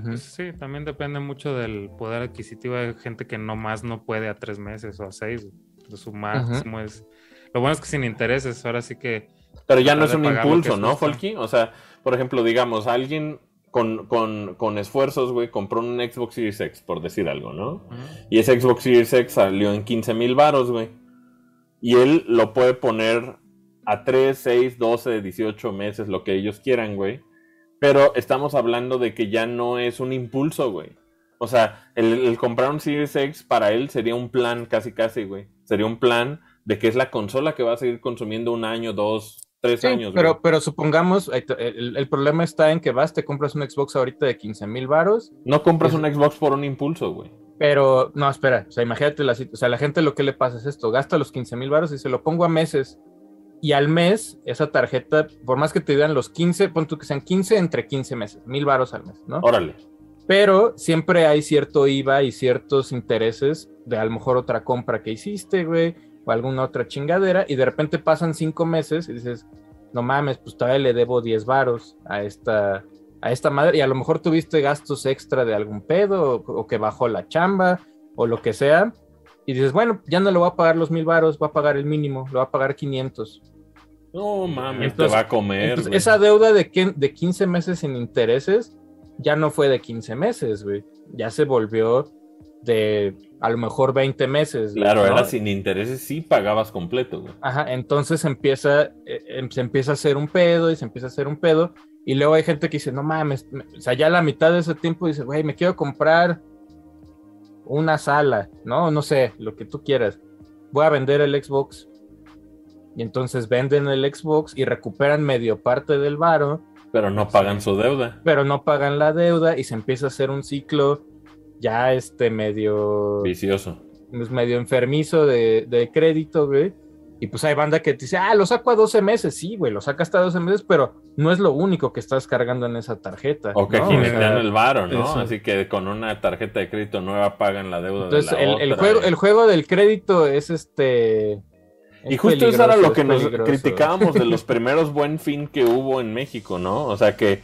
Pues sí, también depende mucho del poder adquisitivo. Hay gente que nomás no puede a tres meses o a seis. Su máximo es. Lo bueno es que sin intereses, ahora sí que. Pero ya no es un de impulso, ¿no. Folky? O sea, por ejemplo, digamos, alguien con, con, con esfuerzos, güey, compró un Xbox Series X, por decir algo, ¿no? Y ese Xbox Series X salió en 15 mil varos, güey. Y él lo puede poner a 3, 6, 12, 18 meses, lo que ellos quieran, güey. Pero estamos hablando de que ya no es un impulso, güey. O sea, el, el comprar un Series X para él sería un plan casi casi, güey. Sería un plan de que es la consola que va a seguir consumiendo un año, dos, tres Sí, años, pero, güey. pero supongamos, el, el problema está en que vas, te compras un Xbox ahorita de 15 mil varos, No compras es- un Xbox por un impulso, güey. Pero no, espera, o sea, imagínate la situación, o sea, la gente lo que le pasa es esto, gasta los 15 mil varos y se lo pongo a meses, y al mes, esa tarjeta, por más que te digan los 15, pon tú que sean 15 entre 15 meses, mil varos al mes, ¿no? Órale. Pero siempre hay cierto IVA y ciertos intereses de a lo mejor otra compra que hiciste, güey, o alguna otra chingadera, y de repente pasan cinco meses y dices, no mames, pues todavía le debo 10 varos a esta, a esta madre, y a lo mejor tuviste gastos extra de algún pedo, o, o que bajó la chamba, o lo que sea, y dices, bueno, ya no le voy a pagar los mil varos, voy a pagar el mínimo, le voy a pagar 500. No mames, Entonces- te va a comer. Entonces, esa deuda de, quin- de 15 meses sin intereses ya no fue de 15 meses, güey. Ya se volvió de a lo mejor 20 meses. Claro, ¿no? era sin intereses, sí pagabas completo, güey. Ajá, entonces empieza, eh, em- se empieza a hacer un pedo y se empieza a hacer un pedo. Y luego hay gente que dice, no mames, me- o sea, ya a la mitad de ese tiempo dice, güey, me quiero comprar una sala, ¿no? No sé, lo que tú quieras. Voy a vender el Xbox. Y entonces venden el Xbox y recuperan medio parte del varo Pero no pagan su deuda. pero no pagan la deuda y se empieza a hacer un ciclo ya este medio, Vicioso. pues, medio enfermizo de, de crédito, güey. Y pues hay banda que te dice, ah, lo saco a 12 meses. Sí, güey, lo saca hasta 12 meses, pero no es lo único que estás cargando en esa tarjeta. O que ¿no? Jinetean el varo, ¿no? eso. Así que con una tarjeta de crédito nueva pagan la deuda entonces, de la el, el otra. juego, el juego del crédito es este. Y justo eso era lo que nos criticábamos de los [laughs] primeros buen fin que hubo en México, ¿no? O sea que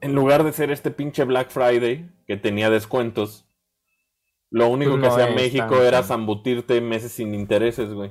en lugar de ser este pinche Black Friday que tenía descuentos, lo único Pues que no hacía México era zambutirte meses sin intereses, güey.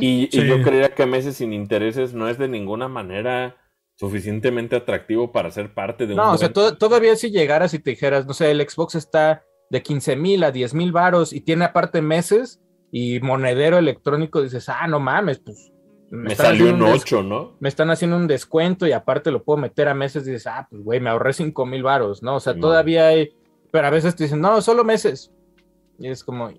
Y, y Sí. yo creía que meses sin intereses no es de ninguna manera suficientemente atractivo para ser parte de un No, o sea, to- todavía si llegaras y te dijeras, no sé, el Xbox está de 15 mil a 10 mil varos y tiene aparte meses y monedero electrónico, dices, ah, no mames, pues me salió un des- 8, ¿no? Me están haciendo un descuento y aparte lo puedo meter a meses, dices, ah, pues güey, me ahorré 5 mil varos, ¿no? O sea, No. todavía hay, pero a veces te dicen, no, solo meses. Y es como, y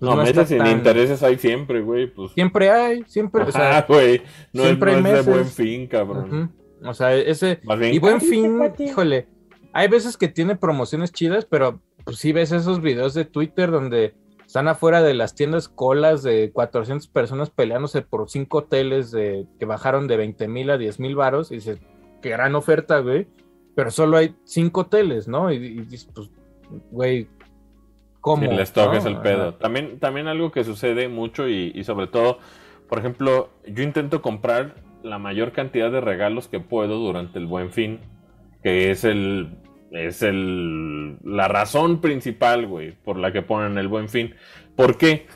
no. No, meses sin tan- intereses hay siempre, güey. Pues. Siempre hay, siempre, o sea, Ajá, güey. No, es, siempre no hay es de meses. buen fin, cabrón. ujú. o sea, ese, Más bien, Y buen "Cállate, fin, cuate". híjole, hay veces que tiene promociones chidas, pero pues sí ves esos videos de Twitter donde están afuera de las tiendas colas de 400 personas peleándose por cinco hoteles de, que bajaron de 20 mil a 10 mil varos y dices, qué gran oferta, güey, pero solo hay cinco hoteles, ¿no? Y, y dices, pues, güey, ¿cómo? Toques ¿No? el pedo. También, también algo que sucede mucho y, y sobre todo, por ejemplo, yo intento comprar la mayor cantidad de regalos que puedo durante el buen fin, que es el es el la razón principal, güey, por la que ponen el buen fin. ¿Por qué?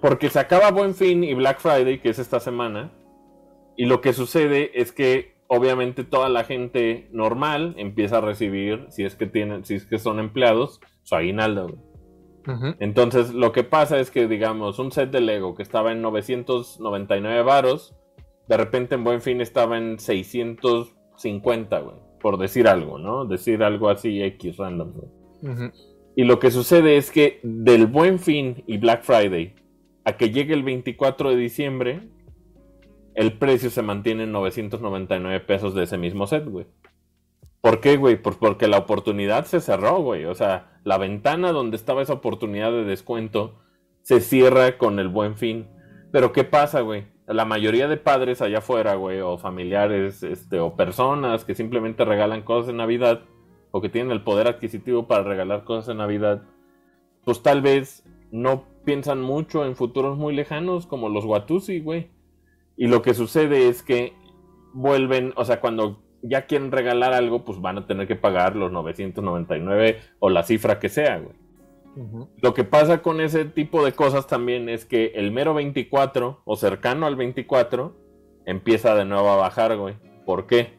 Porque se acaba buen fin y Black Friday, que es esta semana, y lo que sucede es que obviamente toda la gente normal empieza a recibir, si es que tienen, si es que son empleados, su aguinaldo. güey. Entonces, lo que pasa es que, digamos, un set de Lego que estaba en 999 varos, de repente en Buen Fin estaba en 650, güey. Por decir algo, ¿no? Decir algo así X random. Y lo que sucede es que del Buen Fin y Black Friday a que llegue el 24 de diciembre, el precio se mantiene en 999 pesos de ese mismo set, güey. ¿Por qué, güey? Pues porque la oportunidad se cerró, güey. O sea, la ventana donde estaba esa oportunidad de descuento se cierra con el buen fin. Pero ¿qué pasa, güey? La mayoría de padres allá afuera, güey, o familiares, este, o personas que simplemente regalan cosas en Navidad, o que tienen el poder adquisitivo para regalar cosas en Navidad, pues tal vez no piensan mucho en futuros muy lejanos, como los Watusi, güey. Y lo que sucede es que vuelven, o sea, cuando ya quieren regalar algo, pues van a tener que pagar los 999 o la cifra que sea, güey. Lo que pasa con ese tipo de cosas también es que el mero 24 o cercano al 24 empieza de nuevo a bajar, güey. ¿Por qué?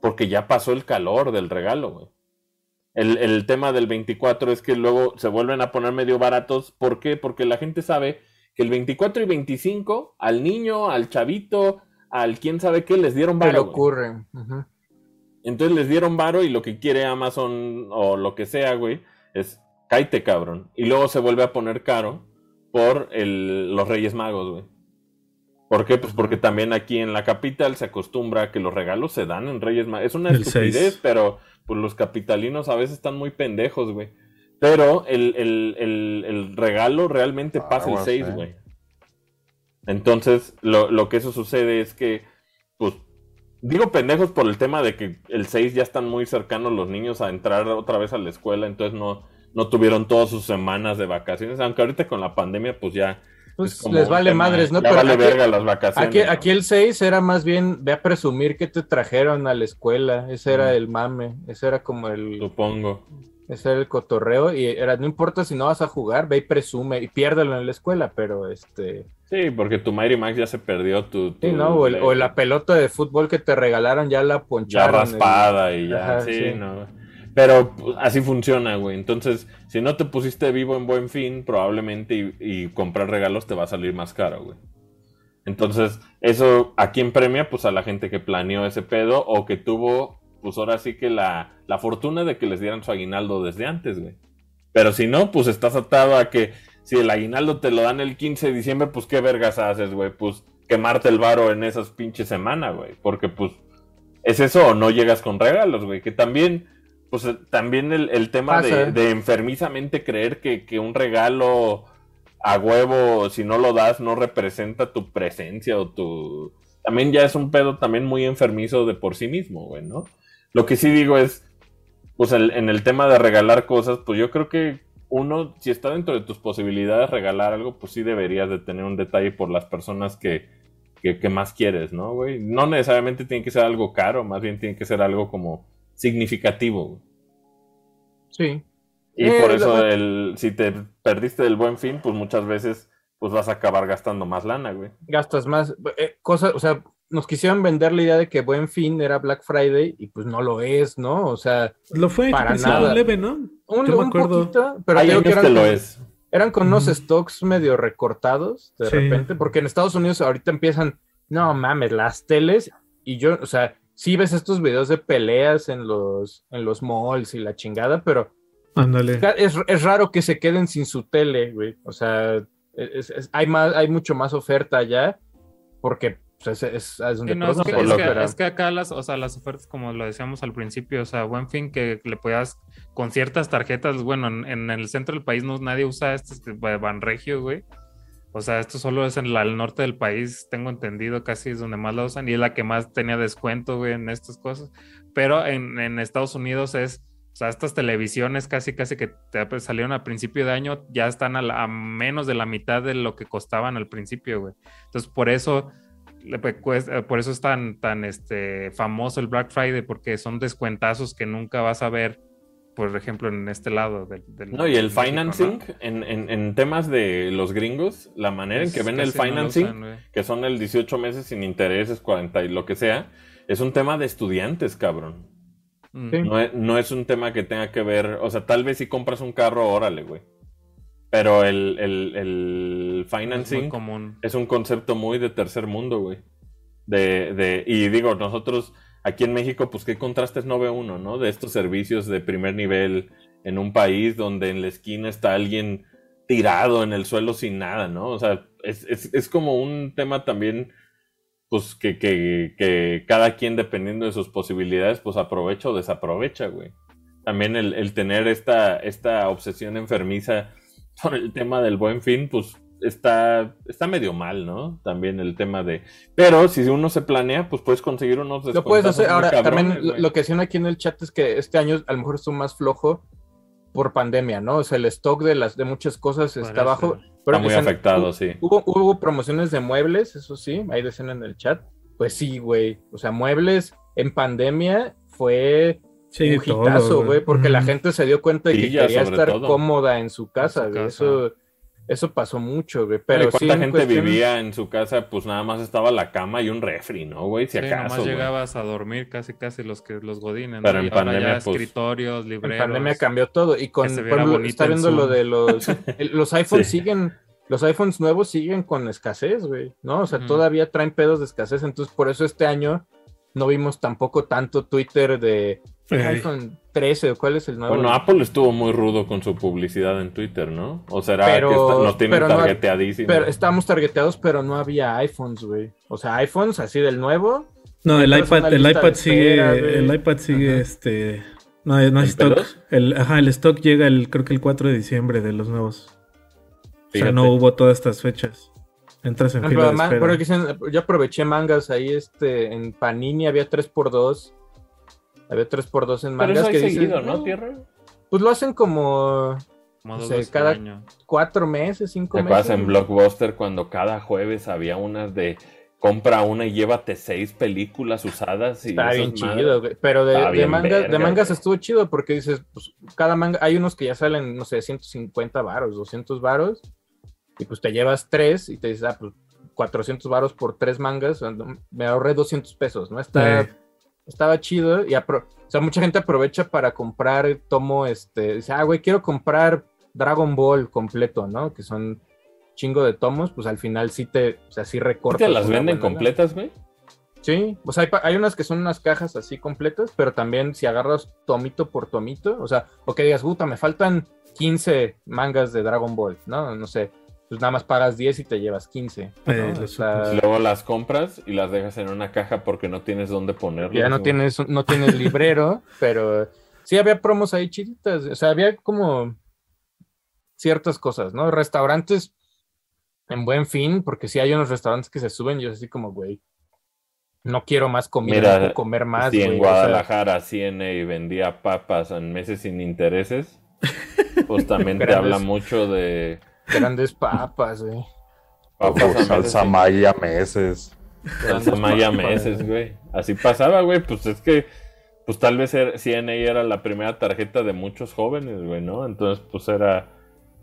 Porque ya pasó el calor del regalo, güey. El, el tema del 24 es que luego se vuelven a poner medio baratos. ¿Por qué? Porque la gente sabe que el 24 y 25 al niño, al chavito, al quién sabe qué les dieron Pero varo. güey. ocurre. Ujú. Entonces les dieron varo y lo que quiere Amazon o lo que sea, güey, es cáite, cabrón. Y luego se vuelve a poner caro por el- los Reyes Magos, güey. ¿Por qué? Pues porque también aquí en la capital se acostumbra a que los regalos se dan en Reyes Magos. Es una El estupidez, pero pues los capitalinos a veces están muy pendejos, güey. Pero el, el- el- el regalo realmente Ah, pasa el bueno, 6, sí. güey. Entonces, lo, lo que eso sucede es que, pues, digo pendejos por el tema de que el 6 ya están muy cercanos los niños a entrar otra vez a la escuela, entonces no, no tuvieron todas sus semanas de vacaciones, aunque ahorita con la pandemia, pues ya. Pues les vale tema- madres, ¿no? ya Pero vale aquí- verga las vacaciones. Aquí, ¿no? aquí el 6 era más bien, ve a presumir que te trajeron a la escuela. Ese era Mm. el mame. Ese era como el, Supongo. Ese era el cotorreo. Y era, no importa si no vas a jugar, ve y presume y piérdelo en la escuela. Pero este, Sí, porque tu Mighty Max ya se perdió, tu. tu sí, ¿no? O, el- o la pelota de fútbol que te regalaron ya la ya poncharon. el- raspada y ya, Ajá, sí, sí. no. Pero pues, así funciona, güey. Entonces, si no te pusiste vivo en buen fin, probablemente y, y comprar regalos te va a salir más caro, güey. Entonces, eso a quién premia, pues a la gente que planeó ese pedo o que tuvo, pues ahora sí que la, la fortuna de que les dieran su aguinaldo desde antes, güey. Pero si no, pues estás atado a que si el aguinaldo te lo dan el 15 de diciembre, pues qué vergas haces, güey. Pues quemarte el varo en esas pinches semanas, güey. Porque pues es eso o no llegas con regalos, güey. Que también, pues eh, también el, el tema de, ¿eh? de enfermizamente creer que, que un regalo a huevo, si no lo das, no representa tu presencia o tu... También ya es un pedo también muy enfermizo de por sí mismo, güey, ¿no? Lo que sí digo es, pues el- en el tema de regalar cosas, pues yo creo que uno, si está dentro de tus posibilidades regalar algo, pues sí deberías de tener un detalle por las personas que, que, que más quieres, ¿no, güey? No necesariamente tiene que ser algo caro, más bien tiene que ser algo como significativo, güey. Sí. Y Eh, por lo- eso el, si te perdiste del buen fin, pues muchas veces pues vas a acabar gastando más lana, güey. gastas más eh, cosas, o sea, nos quisieron vender la idea de que Buen Fin era Black Friday y pues no lo es, ¿no? O sea, Lo fue Para nada. leve, ¿no? un, Yo me un acuerdo. poquito, pero digo años que eran, lo con, es. eran con unos stocks medio recortados de Sí. repente, porque en Estados Unidos ahorita empiezan, no mames, las teles y yo, o sea, sí ves estos videos de peleas en los, en los malls y la chingada, pero Ándale. es, es raro que se queden sin su tele, güey. O sea, es- es- hay, más, hay mucho más oferta allá porque pues, es, es- es donde no, es, que, que- es que acá las, o sea, las ofertas, como lo decíamos al principio, o sea, buen fin que le puedas con ciertas tarjetas, bueno, en, en el centro del país no nadie usa estas que van regio, güey. O sea, esto solo es en la- el norte del país, tengo entendido, casi es donde más la usan y es la que más tenía descuento, güey, en estas cosas. Pero en, en Estados Unidos es, o sea, estas televisiones casi, casi que te salieron a principio de año, ya están a, la- a menos de la mitad de lo que costaban al principio, güey. Entonces, por eso cues- eh, por eso es tan, tan este, famoso el Black Friday, porque son descuentazos que nunca vas a ver, por ejemplo, en este lado del... del- No, y el México, financing, ¿no? en, en- en temas de los gringos, la manera en que ven el no financing, usan, que son el 18 meses sin intereses, 40 y lo que sea, es un tema de estudiantes, cabrón. Mm. Sí. No es, no es un tema que tenga que ver, o sea, tal vez si compras un carro, órale, güey. Pero el, el, el Es financing común. es un concepto muy de tercer mundo, güey. De, de, y digo, nosotros aquí en México, pues qué contrastes no ve uno, ¿no? De estos servicios de primer nivel en un país donde en la esquina está alguien tirado en el suelo sin nada, ¿no? O sea, es, es, es como un tema también, pues que, que, que cada quien, dependiendo de sus posibilidades, pues aprovecha o desaprovecha, güey. También el, el tener esta, esta obsesión enfermiza por el tema del buen fin, pues está, está medio mal, ¿no? También el tema de... Pero si uno se planea, pues puedes conseguir unos Lo puedes hacer. Ahora, cabrones, también lo- que decían aquí en el chat es que este año a lo mejor estuvo más flojo por pandemia, ¿no? O sea, el stock de las de muchas cosas está bajo. Pero Está muy decían, afectado, hu- sí. Hubo, hubo promociones de muebles, eso sí, ahí decían en el chat. Pues sí, güey. O sea, muebles en pandemia fue Sí, un hitazo, güey, porque la gente se dio cuenta de que quería estar todo. cómoda en su casa, su güey. casa. Eso, eso pasó mucho, güey. Pero sí, ¿Cuánta en gente cuestión- vivía en su casa? Pues nada más estaba la cama y un refri, ¿no, güey? Si Sí, acaso, nomás güey. llegabas a dormir casi casi los que los godines, Pero ¿no? en Y ahora pandemia, ya pues, escritorios, En libreros. pandemia cambió todo. Y con, se por está en viendo lo de los. [laughs] el- los iPhones Sí. siguen. Los iPhones nuevos siguen con escasez, güey. ¿No? O sea, todavía traen pedos de escasez. Entonces, por eso este año no vimos tampoco tanto Twitter de IPhone 13 o cuál es el nuevo. Bueno, Apple estuvo muy rudo con su publicidad en Twitter, ¿no? O será Pero- que está- nos tienen pero no-. Pero estábamos targeteados, pero no había iPhones, güey. O sea, iPhones así del nuevo. No, el iPad, el iPad sigue, espera, el iPad sigue Ajá. este. No, hay- no hay ¿En stock. pelos? El, ajá, el stock llega el, creo que el 4 de diciembre de los nuevos. O sea, no hubo todas estas fechas. Entras en Por fila de espera. aquí dicen, yo aproveché mangas ahí este, en Panini, había 3x2. Había 3x2 en Pero mangas eso hay que dices, seguido, ¿no, "No". Tierra? Pues lo hacen como como no sé, cada- año. cuatro meses, cinco ¿Te meses. acuerdas en Blockbuster cuando cada jueves había unas de compra una y llévate seis películas usadas? Y Está bien chido, güey. Pero de, de mangas, de verga, mangas güey. estuvo chido porque dices, pues cada manga, hay unos que ya salen, no sé, 150 varos, 200 varos, y pues te llevas tres y te dices, ah, pues 400 varos por tres mangas, me ahorré 200 pesos, ¿no? Está, Eh. Estaba chido y apro- o sea, mucha gente aprovecha para comprar tomo, este, dice, ah, güey, quiero comprar Dragon Ball completo, ¿no? Que son chingo de tomos, pues al final sí te, o sea, sí recortas. ¿Te las venden completas, güey? Sí, sea, hay, hay unas que son unas cajas así completas, pero también si agarras tomito por tomito, o sea, o que digas, puta, me faltan 15 mangas de Dragon Ball, ¿no? No sé, pues nada más pagas 10 y te llevas 15. ¿no? Eh, lo Está- Luego las compras y las dejas en una caja porque no tienes dónde ponerlas. ya no tienes, no tienes [laughs] librero, pero sí había promos ahí chiditas, o sea, había como ciertas cosas, ¿no? Restaurantes en buen fin, porque sí hay unos restaurantes que se suben, y yo así como, güey, no quiero más comida, Mira, comer más, si güey, en o sea, Guadalajara CNA vendía papas en meses sin intereses, pues también te habla mucho de grandes papas, güey. papas O a meses salsa maya meses. salsa maya meses, güey. Así pasaba, güey. Pues es que, pues tal vez era- CNA era la primera tarjeta de muchos jóvenes, güey, ¿no? Entonces, pues era,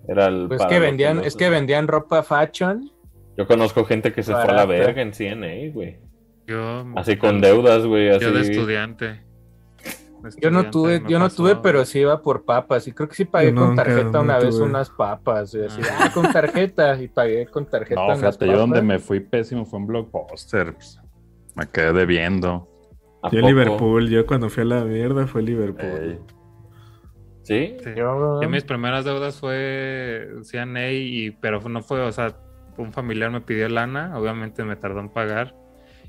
era el. Pues que vendían, los- es que vendían ropa fashion. Yo conozco gente que se fue a la verga en CNA, güey. Yo, Así con deudas, güey. Así. yo de estudiante. De Yo no tuve, yo no pasó. tuve, pero sí iba por papas. Y creo que sí pagué con tarjeta no una vez tuve. unas papas. güey, así, Ah. ah, con tarjeta. Y pagué con tarjeta No, fíjate, yo donde me fui pésimo fue en Blockbuster. pues, me quedé debiendo. ¿A Yo poco? Liverpool, yo cuando fui a la mierda fue Liverpool. Ey. ¿Sí? Sí. Yo- Yo mis primeras deudas fue CNA, y, pero no fue, o sea, un familiar me pidió lana, obviamente me tardó en pagar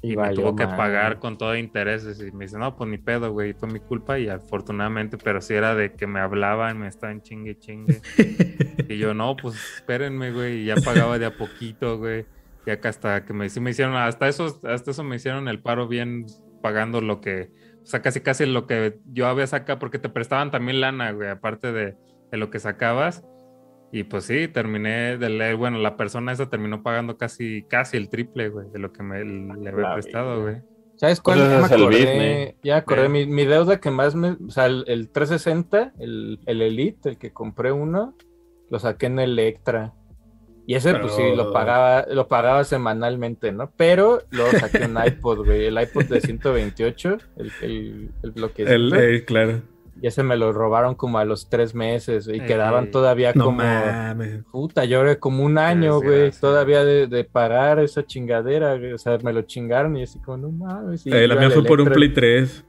y, me tuvo que madre. pagar con todo intereses y me dice, no, pues ni pedo, güey, fue mi culpa y afortunadamente, pero sí era de que me hablaban, me estaban chingue, chingue. [laughs] y yo, no, pues espérenme, güey, y ya pagaba de a poquito, güey. Y acá hasta que me, sí me hicieron, hasta eso, hasta eso me hicieron el paro bien pagando lo que, o sea, casi casi lo que yo había sacado, porque te prestaban también lana, güey, aparte de, de lo que sacabas. Y pues sí, terminé de leer, bueno, la persona esa terminó pagando casi, casi el triple, güey, de lo que me le había La prestado, vida. güey. ¿Sabes cuál? Pues Ya ese me es el acordé, ya acordé. Eh. Mi, mi deuda que más me. O sea, el, el 360, el, el Elite, el que compré uno, lo saqué en Electra. Y ese, pues sí, lo pagaba, lo pagaba semanalmente, ¿no? Pero luego saqué un [laughs] iPod, güey, el iPod de 128, el, el, el bloque. El, eh, claro. Y ese me lo robaron como a los tres meses y Eh, quedaban todavía No como... mames. Puta, lloré como un año, güey, todavía de, de pagar esa chingadera, güey. O sea, me lo chingaron y así como, no mames. y Eh, la mía fue por un. Play 3.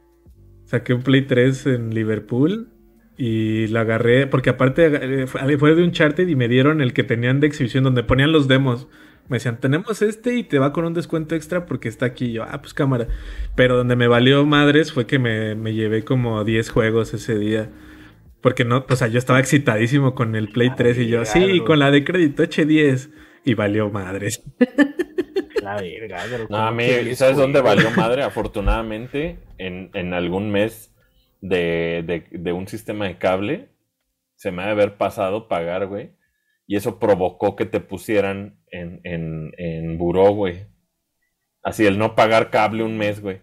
Saqué un Play 3 en Liverpool y la agarré, porque aparte eh, fue fue de un charter y me dieron el que tenían de exhibición donde ponían los demos. Me decían, tenemos este y te va con un descuento extra porque está aquí. Y yo, ah, pues cámara. Pero donde me valió madres fue que me, me llevé como 10 juegos ese día. Porque no, o sea, yo estaba excitadísimo con el Play 3 y yo, sí, con la de crédito eche 10. Y valió madres. La verga, pero No, a mí, ¿sabes dónde valió madre? Afortunadamente, en, en algún mes de, de- de un sistema de cable, se me ha de haber pasado pagar, güey. Y eso provocó que te pusieran en, en, en buró, güey. Así, el no pagar cable un mes, güey.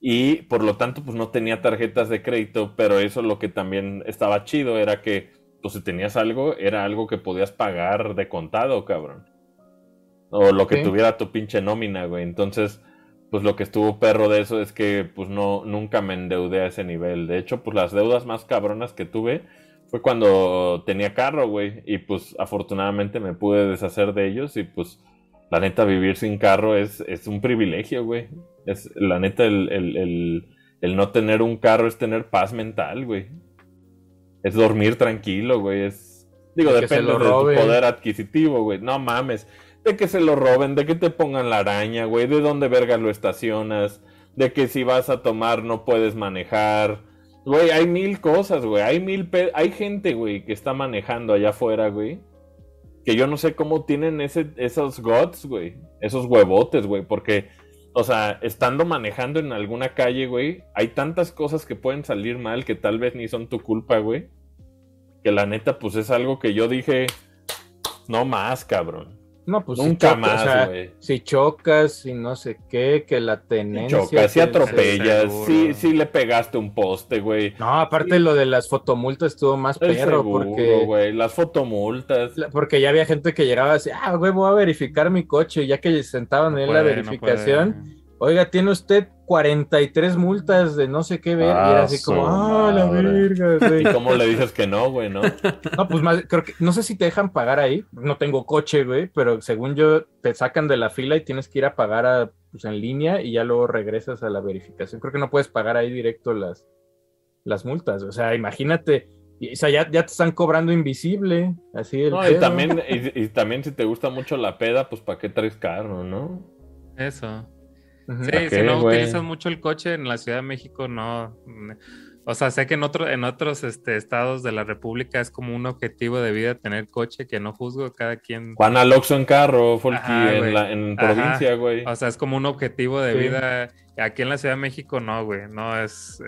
Y por lo tanto, pues no tenía tarjetas de crédito, pero eso lo que también estaba chido era que, pues si tenías algo, era algo que podías pagar de contado, cabrón. O lo que tuviera tu pinche nómina, güey. Entonces, pues lo que estuvo perro de eso es que, pues no, nunca me endeudé a ese nivel. De hecho, pues las deudas más cabronas que tuve fue cuando tenía carro, güey. Y pues afortunadamente me pude deshacer de ellos y pues la neta vivir sin carro es, es un privilegio, güey. Es, la neta el, el- el- el no tener un carro es tener paz mental, güey. Es dormir tranquilo, güey. Es, digo, De depende lo de tu roben. poder adquisitivo, güey. No mames. De que se lo roben, de que te pongan la araña, güey. De dónde vergas lo estacionas. De que si vas a tomar no puedes manejar. Güey, hay mil cosas, güey. Hay mil hay gente, güey, que está manejando allá afuera, güey. Que yo no sé cómo tienen ese, esos guts, güey. Esos huevotes, güey. Porque, o sea, estando manejando en alguna calle, güey, hay tantas cosas que pueden salir mal que tal vez ni son tu culpa, güey. Que la neta, pues es algo que yo dije, no más, cabrón. No, pues Nunca si chocas, más, o sea, güey. si chocas y no sé qué, que la tenencia. Chocas, si atropellas, si, si le pegaste un poste, güey. No, aparte lo de las fotomultas estuvo más El perro seguro, porque, güey. Las fotomultas. porque ya había gente que llegaba así, ah, güey, voy a verificar mi coche, y ya que sentaban en la puede, no verificación. Oiga, tiene usted 43 multas de no sé qué ver, y era Ah, así como, ah, la madre. verga, [laughs] güey. ¿Y cómo le dices que no, güey, no? [laughs] No, pues más, creo que, no sé si te dejan pagar ahí, no tengo coche, güey, pero según yo, te sacan de la fila y tienes que ir a pagar a, pues, en línea y ya luego regresas a la verificación. Creo que no puedes pagar ahí directo las, las multas, o sea, imagínate, y- o sea, ya, ya te están cobrando invisible, así el No, y también, y, y también si te gusta mucho la peda, pues ¿para qué traes carro, no? Eso. Sí, ¿Para si no güey? utilizas mucho el coche en la Ciudad de México, no. O sea, sé que en, otro, en otros este, estados de la República es como un objetivo de vida tener coche, que no juzgo cada quien. Juan Aloxo en carro, Folky Ajá, en, la, en provincia, güey. O sea, es como un objetivo de Sí. vida. Aquí en la Ciudad de México no, güey. No, es,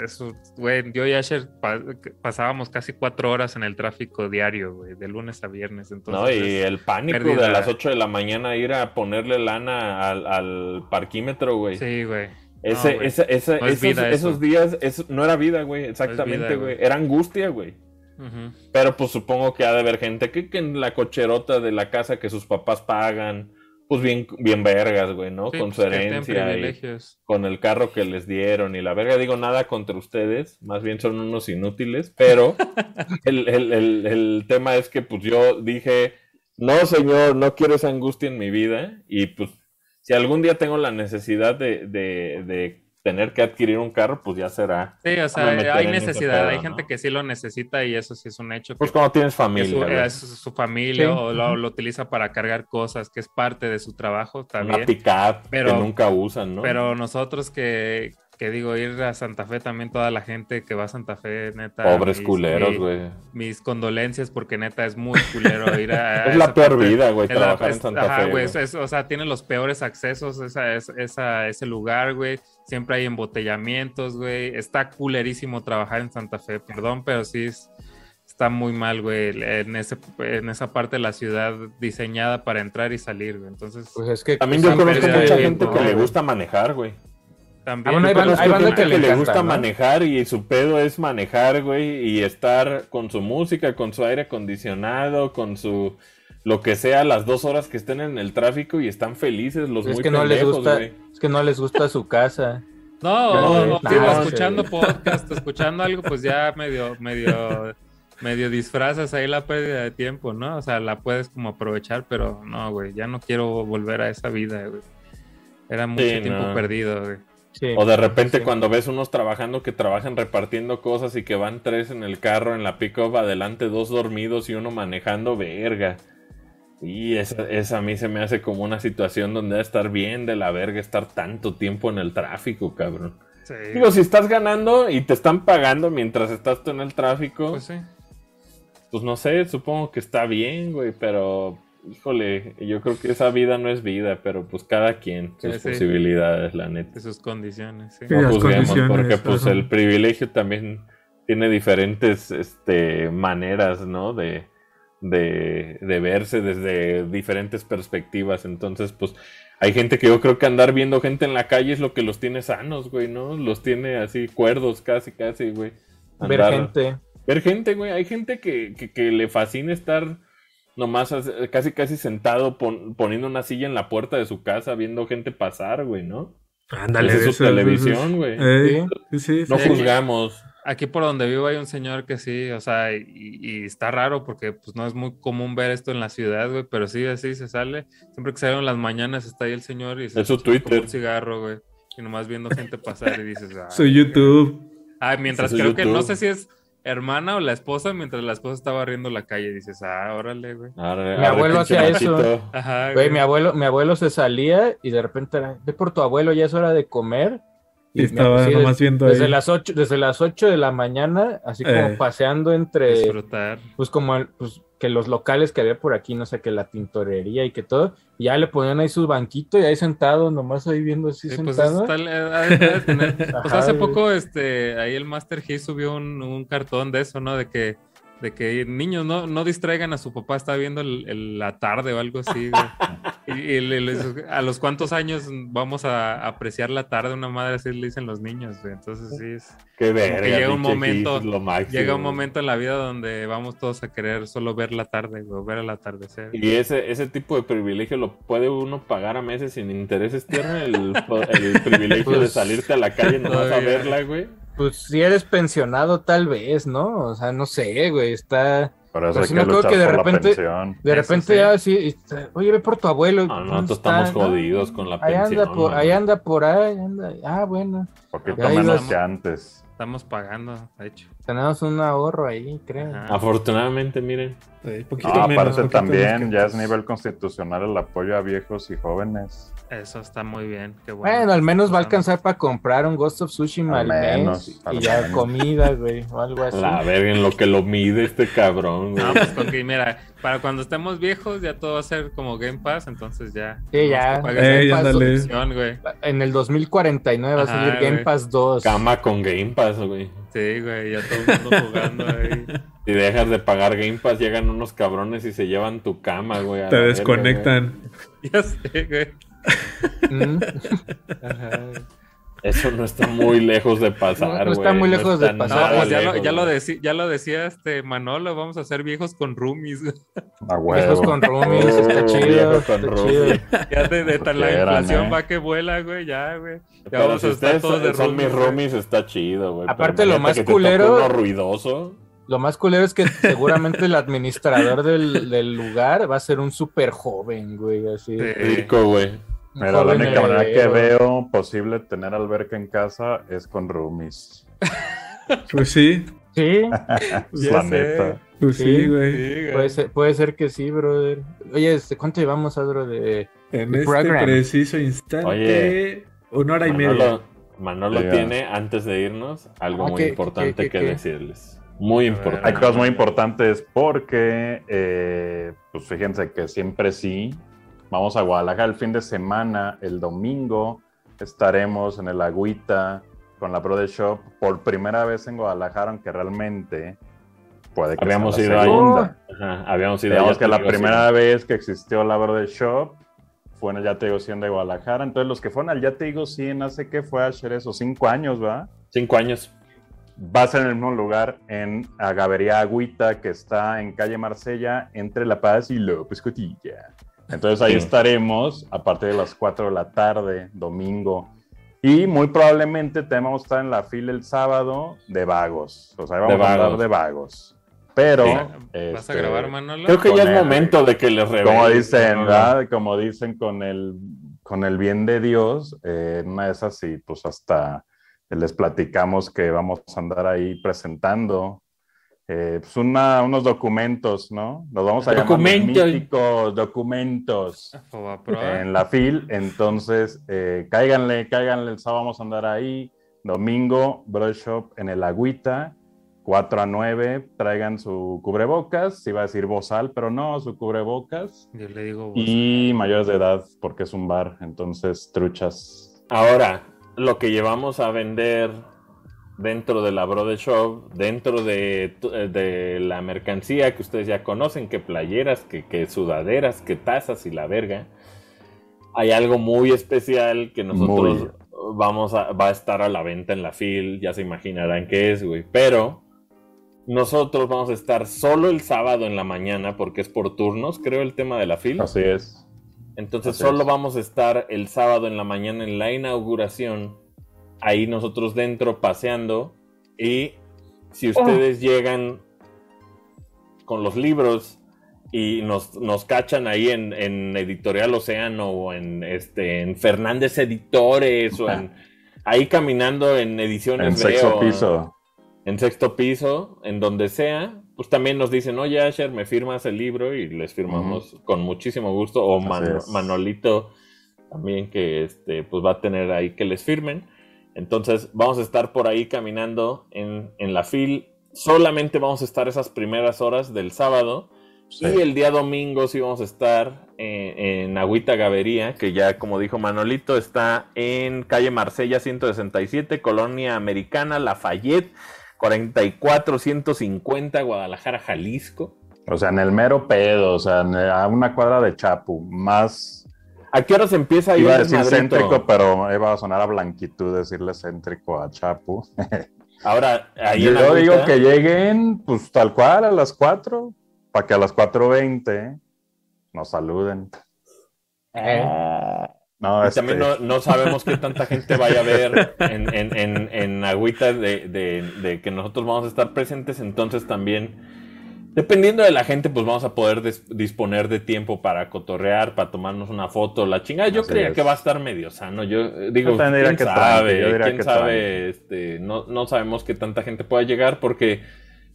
güey, yo y Asher pa- pasábamos casi cuatro horas en el tráfico diario, güey, de lunes a viernes. Entonces, No, y el pánico de a las 8 de la mañana ir a ponerle lana al, al parquímetro, güey. sí, güey. Ese, No, güey. ese, ese- No es esos, días, no era vida, güey, exactamente, vida, güey. Era angustia, güey. Pero pues supongo que ha de haber gente que, que en la cocherota de la casa que sus papás pagan, pues bien, bien vergas, güey, ¿no? Sí, con pues, su herencia y con el carro que les dieron y la verga. Digo nada contra ustedes, más bien son unos inútiles, pero [laughs] el, el- el- el tema es que pues yo dije, no señor, no quiero esa angustia en mi vida y pues si algún día tengo la necesidad de, de- de tener que adquirir un carro, pues ya será. Sí, o sea, hay necesidad, pedo, hay ¿no? gente que sí lo necesita y eso sí es un hecho. Pues que- cuando tienes que familia. su, es su familia Sí. o lo, lo utiliza para cargar cosas, que es parte de su trabajo Una también. pick-up Pero- que nunca usan, ¿no? Pero nosotros que, que digo, ir a Santa Fe también, toda la gente que va a Santa Fe, neta. Pobres mis- culeros, mi- güey. Mis condolencias porque neta es muy culero ir a... [laughs] a Es la peor parte. vida, güey, Es la- trabajar en es- Santa ajá, Fe. güey, es- es- o sea, tiene los peores accesos esa, es- esa, ese lugar, güey. Siempre hay embotellamientos, güey. Está culerísimo trabajar en Santa Fe, perdón, pero sí es- está muy mal, güey, en, ese, en esa parte de la ciudad diseñada para entrar y salir, güey. Entonces, Pues es que También yo son conozco mucha gente que le gusta manejar, güey. También... Ah, bueno, hay banda que le encanta, gusta ¿no? manejar y su pedo es manejar, güey, y estar con su música, con su aire acondicionado, con su lo que sea las dos horas que estén en el tráfico y están felices los Es muy que no les pendejos, gusta, güey. es que no les gusta su casa. No, No, no, no, digo, no, escuchando sí. podcast, escuchando algo, pues ya medio, medio, medio disfrazas ahí la pérdida de tiempo, ¿no? O sea, la puedes como aprovechar, pero no, güey, ya no quiero volver a esa vida, güey. Era mucho Sí, tiempo no. perdido, güey. Sí. O de repente Sí. cuando ves unos trabajando que trabajan repartiendo cosas y que van tres en el carro, en la pick-up, adelante dos dormidos y uno manejando, verga. Y esa, esa a mí se me hace como una situación donde debe estar bien de la verga estar tanto tiempo en el tráfico, cabrón. Sí. Digo, si estás ganando y te están pagando mientras estás tú en el tráfico, Pues pues no sé, supongo que está bien, güey, pero híjole, yo creo que esa vida no es vida, pero pues cada quien sus Sí, sí. posibilidades, la neta. Sus condiciones, sí. No juzguemos, condiciones, porque pues ajá. el privilegio también tiene diferentes este, maneras, ¿no? De, de, de verse desde diferentes perspectivas. Entonces, pues hay gente que yo creo que andar viendo gente en la calle es lo que los tiene sanos, güey, ¿no? Los tiene así cuerdos casi, casi, güey. Ver gente. Ver gente, güey. Hay gente que, que, que le fascina estar nomás as- casi, casi sentado pon- poniendo una silla en la puerta de su casa viendo gente pasar, güey, ¿no? Ándale, es su televisión, güey. Ey, sí, sí, No sí. juzgamos. Aquí por donde vivo hay un señor que sí, o sea, y, y está raro porque pues no es muy común ver esto en la ciudad, güey, pero sí, así se sale. Siempre que salieron las mañanas está ahí el señor y se Es su Twitter. un cigarro, güey. Y nomás viendo gente pasar y dices, ah, [laughs] Su YouTube. Ah, mientras creo que no sé si es hermana o la esposa, mientras la esposa está barriendo la calle, dices, ah, órale, güey. Arre, Mi abuelo hacía eso. Ajá, Güey, mi abuelo, mi abuelo se salía y de repente era, ve por tu abuelo, ya es hora de comer. Y estaba sí, nomás des- viendo desde ahí. las 8, desde las 8 de la mañana, así como Eh. paseando entre, Disfrutar. pues como el- pues, que los locales que había por aquí, no sé, que la tintorería y que todo, y ya le ponían ahí su banquito y ahí sentado, nomás ahí viendo así Sí, pues sentado. tener- [laughs] Pues hace poco, este, ahí el Master G subió un, un cartón de eso, ¿no? De que, de que niños no, no distraigan a su papá, está viendo el- el- la tarde o algo así. [laughs] Y, y le- les- a los cuántos años vamos a apreciar la tarde, una madre así le dicen los niños, güey. Entonces sí es. Qué verga. llega un momento- lo. Llega un momento en la vida donde vamos todos a querer solo ver la tarde, güey, ver el atardecer. Y ese, ese tipo de privilegio lo puede uno pagar a meses sin intereses. Tiene el, el [laughs] privilegio de Pues, salirte a la calle nomás a verla, güey. Pues si eres pensionado, tal vez, ¿no? O sea, no sé, güey, está... Por eso Pero hay sí que me acuerdo luchar que de por repente-. De repente sí. ya así, está, oye, ve por tu abuelo. No, ¿dónde nosotros está? estamos No, jodidos con la ahí anda pensión. por, mamá. ahí anda por ahí, anda. Ah, bueno, Poquito menos que antes. Estamos pagando, de hecho. tenemos un ahorro ahí, creo. Ajá. Afortunadamente, miren. Sí, poquito No, menos, aparte poquito también menos que ya es nivel constitucional el apoyo a viejos y jóvenes. Eso está muy bien, qué bueno. Bueno, al menos va a alcanzar para comprar un Ghost of Tsushima Al al menos, mes al y ya comida, güey, o algo así. La verga en lo que lo mide este cabrón, güey. No, pues con que, mira, para cuando estemos viejos ya todo va a ser como Game Pass, entonces ya. Sí, ya. Ey, Game Pass güey. En el 2049 va a Ajá, salir Game güey. Pass 2. Cama con Game Pass, güey. Sí, güey, ya todo el mundo jugando ahí. Si dejas de pagar Game Pass, llegan unos cabrones y se llevan tu cama, güey. Te verga, desconectan. [laughs] Ya sé, güey. Mm. [laughs] Ajá. Eso no está muy lejos de pasar, No, está muy lejos de está pasar. No, pues ya lo, ya, lo güey. decí- ya lo decía este Manolo, vamos a ser viejos con roomies. güey. A Viejos con roomies, está chido. viejo Está con chido. roomie. Ya de, de tan la inflación ¿eh? va que vuela, güey, ya, güey. Ya Pero vamos si a estar ustedes todos de son mis roomies, está chido, güey. Aparte, Pero lo más culero- toque uno ruidoso. Lo más culero es que seguramente el administrador del, del lugar va a ser un súper joven, güey, así. Sí. Rico, güey. Mira, la única manera que veo posible tener alberca en casa es con roomies. [laughs] Pues sí, Sí, [laughs] la neta. pues sí, güey. Sí, puede ser, puede ser que sí, brother. Oye, este, ¿cuánto llevamos, Adro, de...? En El este program. preciso instante, Oye, una hora y media. Manolo, tiene, antes de irnos, algo Ah, muy ¿qué- importante qué- qué- que qué? decirles. Muy importante. Hay cosas muy importantes porque, eh, pues fíjense que siempre sí, vamos a Guadalajara el fin de semana, el domingo estaremos en el Agüita con la Pro de Shop por primera vez en Guadalajara, aunque realmente puede que Habíamos sea ido la ahí. segunda. Ajá, habíamos ido Digamos que la te primera vez que existió la Brother Shop fue en el Yate Digo 100 de Guadalajara. Entonces, los que fueron al Yate Digo 100 hace que fue hace esos cinco años, ¿va? Cinco años. va a ser en el mismo lugar en Agavería Agüita, que está en calle Marsella, entre La Paz y López Cotilla. Entonces ahí Sí. estaremos a partir de las 4 de la tarde, domingo. Y muy probablemente también vamos a estar en la fila el sábado de vagos. O sea, vamos De a hablar vagos. de vagos. Pero, Sí. ¿Vas a este, grabar, Manolo? Creo que ya Con es el- momento de que les revele. como dicen, ¿no? ¿verdad? Como dicen con el, con el bien de Dios, eh, en una de esas y pues hasta les platicamos que vamos a andar ahí presentando eh, pues una- unos documentos, ¿no? Los vamos a llamar los Documentos. míticos documentos Fobaproa. en la FIL. Entonces, eh, cáiganle, cáiganle, el sábado vamos a andar ahí. Domingo, Brush Shop en el Agüita, 4 a 9, traigan su cubrebocas, iba a decir bozal, pero no, su cubrebocas. Yo le digo. vos. Y mayores de edad, porque es un bar, entonces truchas. Ahora, lo que llevamos a vender dentro de la Brother Shop, dentro de, eh, de la mercancía que ustedes ya conocen, que playeras, que, que sudaderas, que tazas y la verga, hay algo muy especial que nosotros Muy. vamos a, va a estar a la venta en la FIL, ya se imaginarán qué es, güey, pero nosotros vamos a estar solo el sábado en la mañana porque es por turnos, creo el tema de la FIL. Así es. Entonces Así solo es. vamos a estar el sábado en la mañana en la inauguración, ahí nosotros dentro paseando y si ustedes llegan con los libros y nos, nos cachan ahí en, en Editorial Océano o en, este, en Fernández Editores o en, [laughs] ahí caminando en ediciones En sexto piso. en sexto piso, en donde sea, pues también nos dicen, oye Asher, me firmas el libro y les firmamos con muchísimo gusto. O Man-. Manolito también que este, pues va a tener ahí que les firmen. Entonces vamos a estar por ahí caminando en, en la fil. Solamente vamos a estar esas primeras horas del sábado. Sí. Y el día domingo sí vamos a estar eh, en Agüita Gavería, que ya como dijo Manolito, está en calle Marsella 167, Colonia Americana, Lafayette, 44150, Guadalajara, Jalisco. O sea, en el mero pedo, o sea, en- a una cuadra de Chapu, más. ¿A qué horas empieza ahí Iba a decir desmadrito? céntrico, pero iba a sonar a blanquitud decirle céntrico a Chapu. [laughs] Ahora, ahí Yo en digo que lleguen, pues tal cual, a las 4, para que a las 4.20 nos saluden. No, y este, también no, no sabemos qué tanta gente vaya a ver en, en, en, en Agüita de, de- de que nosotros vamos a estar presentes, entonces también, dependiendo de la gente, pues vamos a poder disponer de tiempo para cotorrear, para tomarnos una foto, la chingada. Yo Así creía es. que va a estar medio sano. Yo eh, digo, Yo quién que sabe, yo quién que sabe, este, no, no sabemos qué tanta gente pueda llegar porque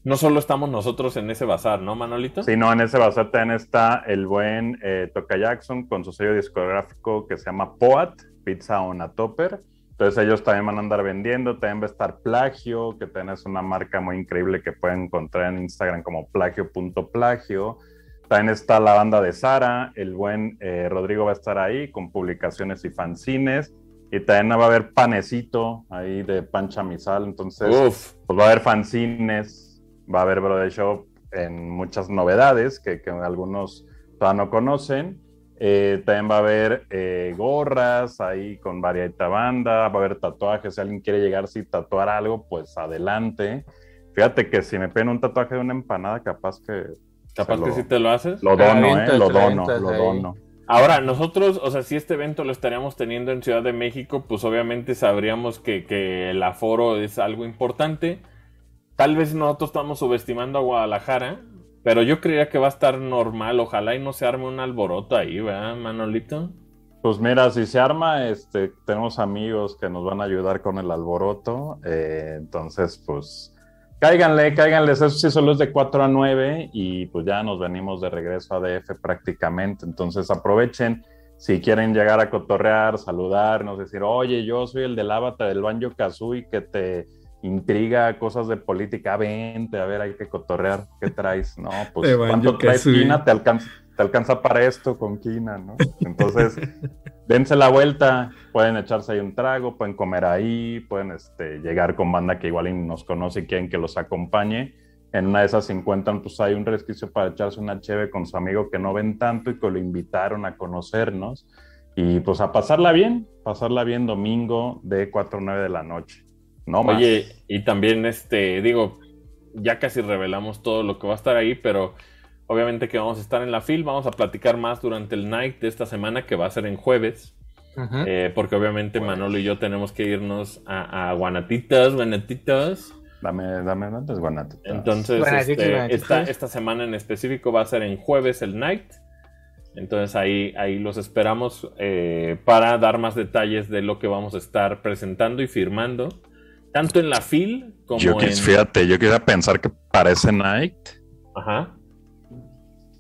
no solo estamos nosotros en ese bazar, ¿no, Manolito? Sí, no, en ese bazar también está el buen eh, Toca Jackson con su sello discográfico que se llama Poat, Pizza on a Topper. Entonces ellos también van a andar vendiendo, también va a estar Plagio, que es una marca muy increíble que pueden encontrar en Instagram como plagio.plagio. También está la banda de Sara, el buen eh, Rodrigo va a estar ahí con publicaciones y fanzines. Y también va a haber panecito ahí de pancha misal, entonces Uf, pues va a haber fanzines, va a haber Brother Shop en muchas novedades que, que algunos todavía no conocen. Eh, también va a haber eh, gorras ahí con variedad banda, va a haber tatuajes. Si alguien quiere llegar sin tatuar algo, pues adelante. Fíjate que si me piden un tatuaje de una empanada, capaz que capaz que lo- sí te lo haces. lo dono, avientas, ¿eh? Lo dono, lo dono. Ahora, nosotros, o sea, si este evento lo estaríamos teniendo en Ciudad de México, pues obviamente sabríamos que, que el aforo es algo importante. Tal vez nosotros estamos subestimando a Guadalajara, pero yo creería que va a estar normal. Ojalá y no se arme un alboroto ahí, ¿verdad, Manolito? Pues mira, si se arma, este, tenemos amigos que nos van a ayudar con el alboroto. eh, entonces, pues, cáiganle, cáiganle. Eso sí solo es de 4 a 9 y pues ya nos venimos de regreso a DF prácticamente. Entonces, aprovechen. Si quieren llegar a cotorrear, saludarnos, decir, oye, yo soy el del avatar del Banjo Kazooie que te intriga cosas de política, vente, a ver, hay que cotorrear, ¿qué traes? No, [laughs] pues, ¿cuánto traes. Kina? Te alcanza, te alcanza para esto con Kina, ¿no? Entonces, [laughs] dense la vuelta, pueden echarse ahí un trago, pueden comer ahí, pueden este, llegar con banda que igual nos conoce y quieren que los acompañe. En una de esas se encuentran, pues hay un resquicio para echarse una cheve con su amigo que no ven tanto y que lo invitaron a conocernos. Y pues a pasarla bien, pasarla bien domingo de 4 a 9 de la noche. No más. Oye, y también, este, digo, ya casi revelamos todo lo que va a estar ahí, pero obviamente que vamos a estar en la FIL, vamos a platicar más durante el night de esta semana, que va a ser en jueves, eh, porque obviamente Manolo y yo tenemos que irnos a, a Guanatitas, Guanatitas. Dame, dame antes, guanatitas. Entonces, Guanatitas, este, Guanatitas. esta, esta semana en específico va a ser en jueves el night. Entonces ahí, ahí los esperamos eh, para dar más detalles de lo que vamos a estar presentando y firmando, tanto en la FIL como Yo, en... quis- fíjate, yo quería pensar que parece Night. Ajá,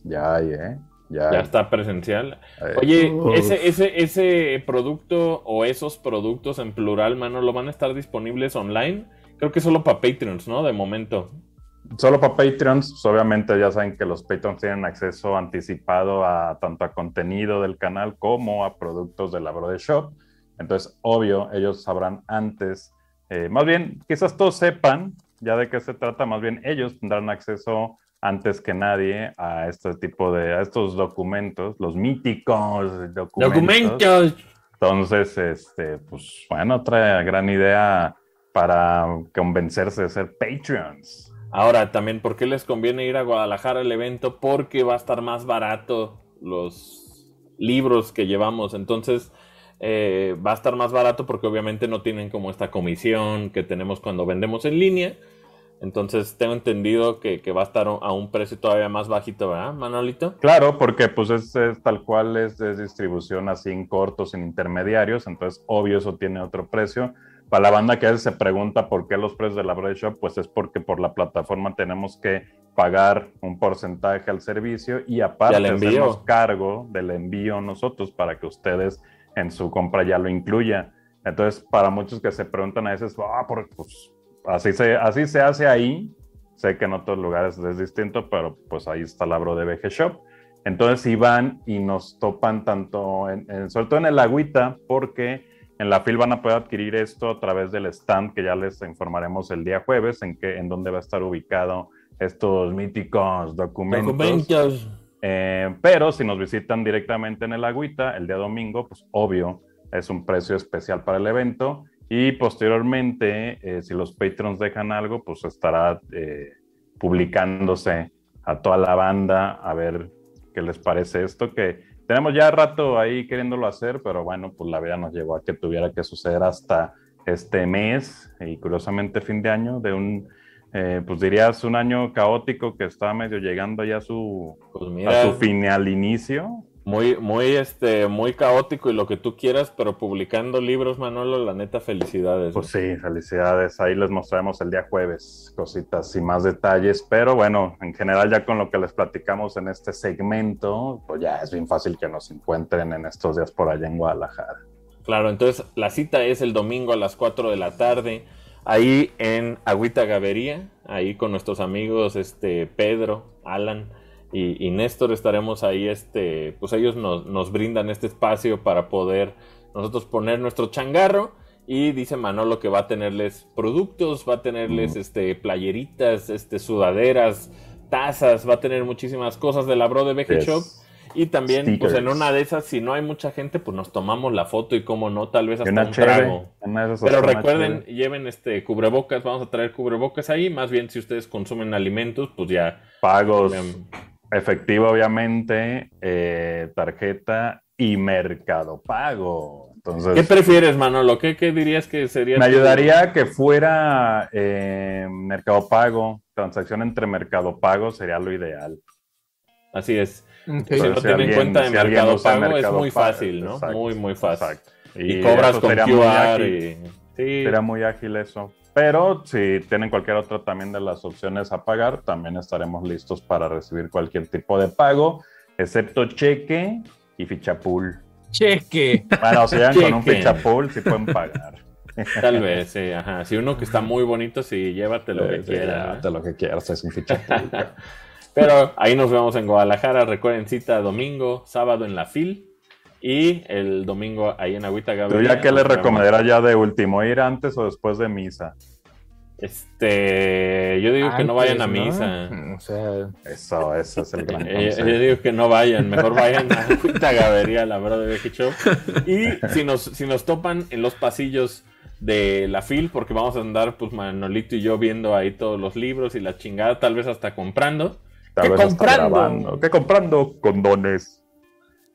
Ya hay, ¿eh? Ya, ya está presencial. Oye, Uf. ese, ese, ese producto o esos productos en plural, mano, ¿lo van a estar disponibles online? Creo que solo para Patreons, ¿no? De momento. Solo para Patreons, pues, obviamente ya saben que los Patreons tienen acceso anticipado a tanto a contenido del canal como a productos de la Brother Shop. Entonces, obvio, ellos sabrán antes, eh, más bien, quizás todos sepan ya de qué se trata, más bien ellos tendrán acceso antes que nadie a este tipo de, a estos documentos, los míticos documentos. Entonces, este, pues bueno, otra gran idea para convencerse de ser Patreons. Ahora, también, ¿por qué les conviene ir a Guadalajara al evento? Porque va a estar más barato los libros que llevamos. Entonces, eh, va a estar más barato porque obviamente no tienen como esta comisión que tenemos cuando vendemos en línea. Entonces, tengo entendido que, que va a estar a un precio todavía más bajito, ¿verdad, Manolito? Claro, porque pues es, es tal cual es de distribución así en cortos, sin intermediarios, entonces obvio eso tiene otro precio. Para la banda que a veces se pregunta por qué los precios de la Shop, pues es porque por la plataforma tenemos que pagar un porcentaje al servicio y aparte hacemos cargo del envío nosotros para que ustedes en su compra ya lo incluya. Entonces, para muchos que se preguntan a veces, ah, pues así se, así se hace ahí. Sé que en otros lugares es distinto, pero pues ahí está la Bro de BG Shop. Entonces, si van y nos topan tanto, en, en- sobre todo en el agüita, porque en la FIL van a poder adquirir esto a través del stand que ya les informaremos el día jueves, en, que, en dónde va a estar ubicado estos míticos documentos. Eh, pero si nos visitan directamente en el agüita el día domingo, pues obvio, es un precio especial para el evento. Y posteriormente, eh, si los patrons dejan algo, pues estará eh, publicándose a toda la banda a ver qué les parece esto, que tenemos ya rato ahí queriéndolo hacer, pero bueno, pues la vida nos llevó a que tuviera que suceder hasta este mes y curiosamente fin de año de un, eh, pues dirías un año caótico que está medio llegando ya a su, Pues a su fin al inicio. muy, muy, este, muy caótico y lo que tú quieras, pero publicando libros, Manolo, la neta, felicidades. Pues sí, felicidades. Ahí les mostraremos el día jueves cositas y más detalles. Pero bueno, en general ya con lo que les platicamos en este segmento, pues ya es bien fácil que nos encuentren en estos días por allá en Guadalajara. Claro, entonces la cita es el domingo a las 4 de la tarde, ahí en Agüita Gavería, ahí con nuestros amigos este, Pedro, Alan y, y Néstor estaremos ahí, este, pues ellos nos, nos brindan este espacio para poder nosotros poner nuestro changarro y dice Manolo que va a tenerles productos, va a tenerles este, playeritas, este, sudaderas, tazas, va a tener muchísimas cosas de la Bro de Yes. Shop. Y también, pues en una de esas, si no hay mucha gente, pues nos tomamos la foto y cómo no, tal vez hasta una un chévere. trago. una Pero recuerden, chévere. lleven este cubrebocas, vamos a traer cubrebocas ahí. Más bien, si ustedes consumen alimentos, pues ya. Pagos, vean, efectivo obviamente, eh, tarjeta y mercado pago. Entonces, ¿Qué prefieres, Manolo? ¿Qué, qué dirías que sería? Me ayudaría que fuera eh, Mercado Pago, transacción entre Mercado Pago sería lo ideal. Así es. Ok. Si no Entonces, tienen alguien- cuenta de si Mercado Pago, es muy Pago, fácil, ¿no? exacto, muy, muy fácil. exacto. Y, cobras con sería muy QR ágil, y. Sí. Sería muy ágil eso. Pero si tienen cualquier otra también de las opciones a pagar, también estaremos listos para recibir cualquier tipo de pago, excepto cheque y fichapool. Cheque. Bueno, si llegan con un Cheque. fichapool, sí pueden pagar. Tal vez, sí, ajá. Si uno que está muy bonito, sí, llévate lo que Sí, sí, quieras. llévate lo que quieras, es un fichapool. [laughs] Pero ahí nos vemos en Guadalajara. Recuerden cita domingo, sábado en la FIL y el domingo ahí en Agüita ¿Tú Gabriel. ya qué le recomendarías ya de último? ¿Ir antes o después de misa? Este, yo digo que no vayan a misa. ¿no? O sea, Eso, ese es el gran Eh, consejo. yo digo que no vayan, mejor [laughs] vayan a Agüita Gavería, la verdad de Show. Y si nos, si nos topan en los pasillos de la FIL, porque vamos a andar, pues Manolito y yo viendo ahí todos los libros y la chingada, tal vez hasta comprando. Tal ¿Qué vez hasta comprando? grabando. ¿Qué comprando? Condones.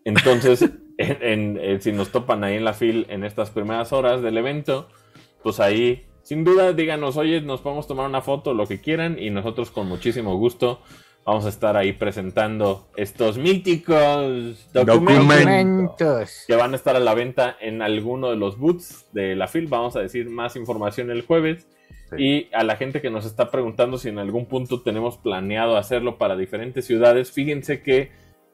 Entonces, [laughs] en- en- eh, si nos topan ahí en la FIL en estas primeras horas del evento, pues ahí, sin duda, díganos, oye, nos podemos tomar una foto, lo que quieran, y nosotros con muchísimo gusto vamos a estar ahí presentando estos míticos documentos Documentos. que van a estar a la venta en alguno de los booths de la FIL. Vamos a decir más información el jueves. Y a la gente que nos está preguntando si en algún punto tenemos planeado hacerlo para diferentes ciudades, fíjense que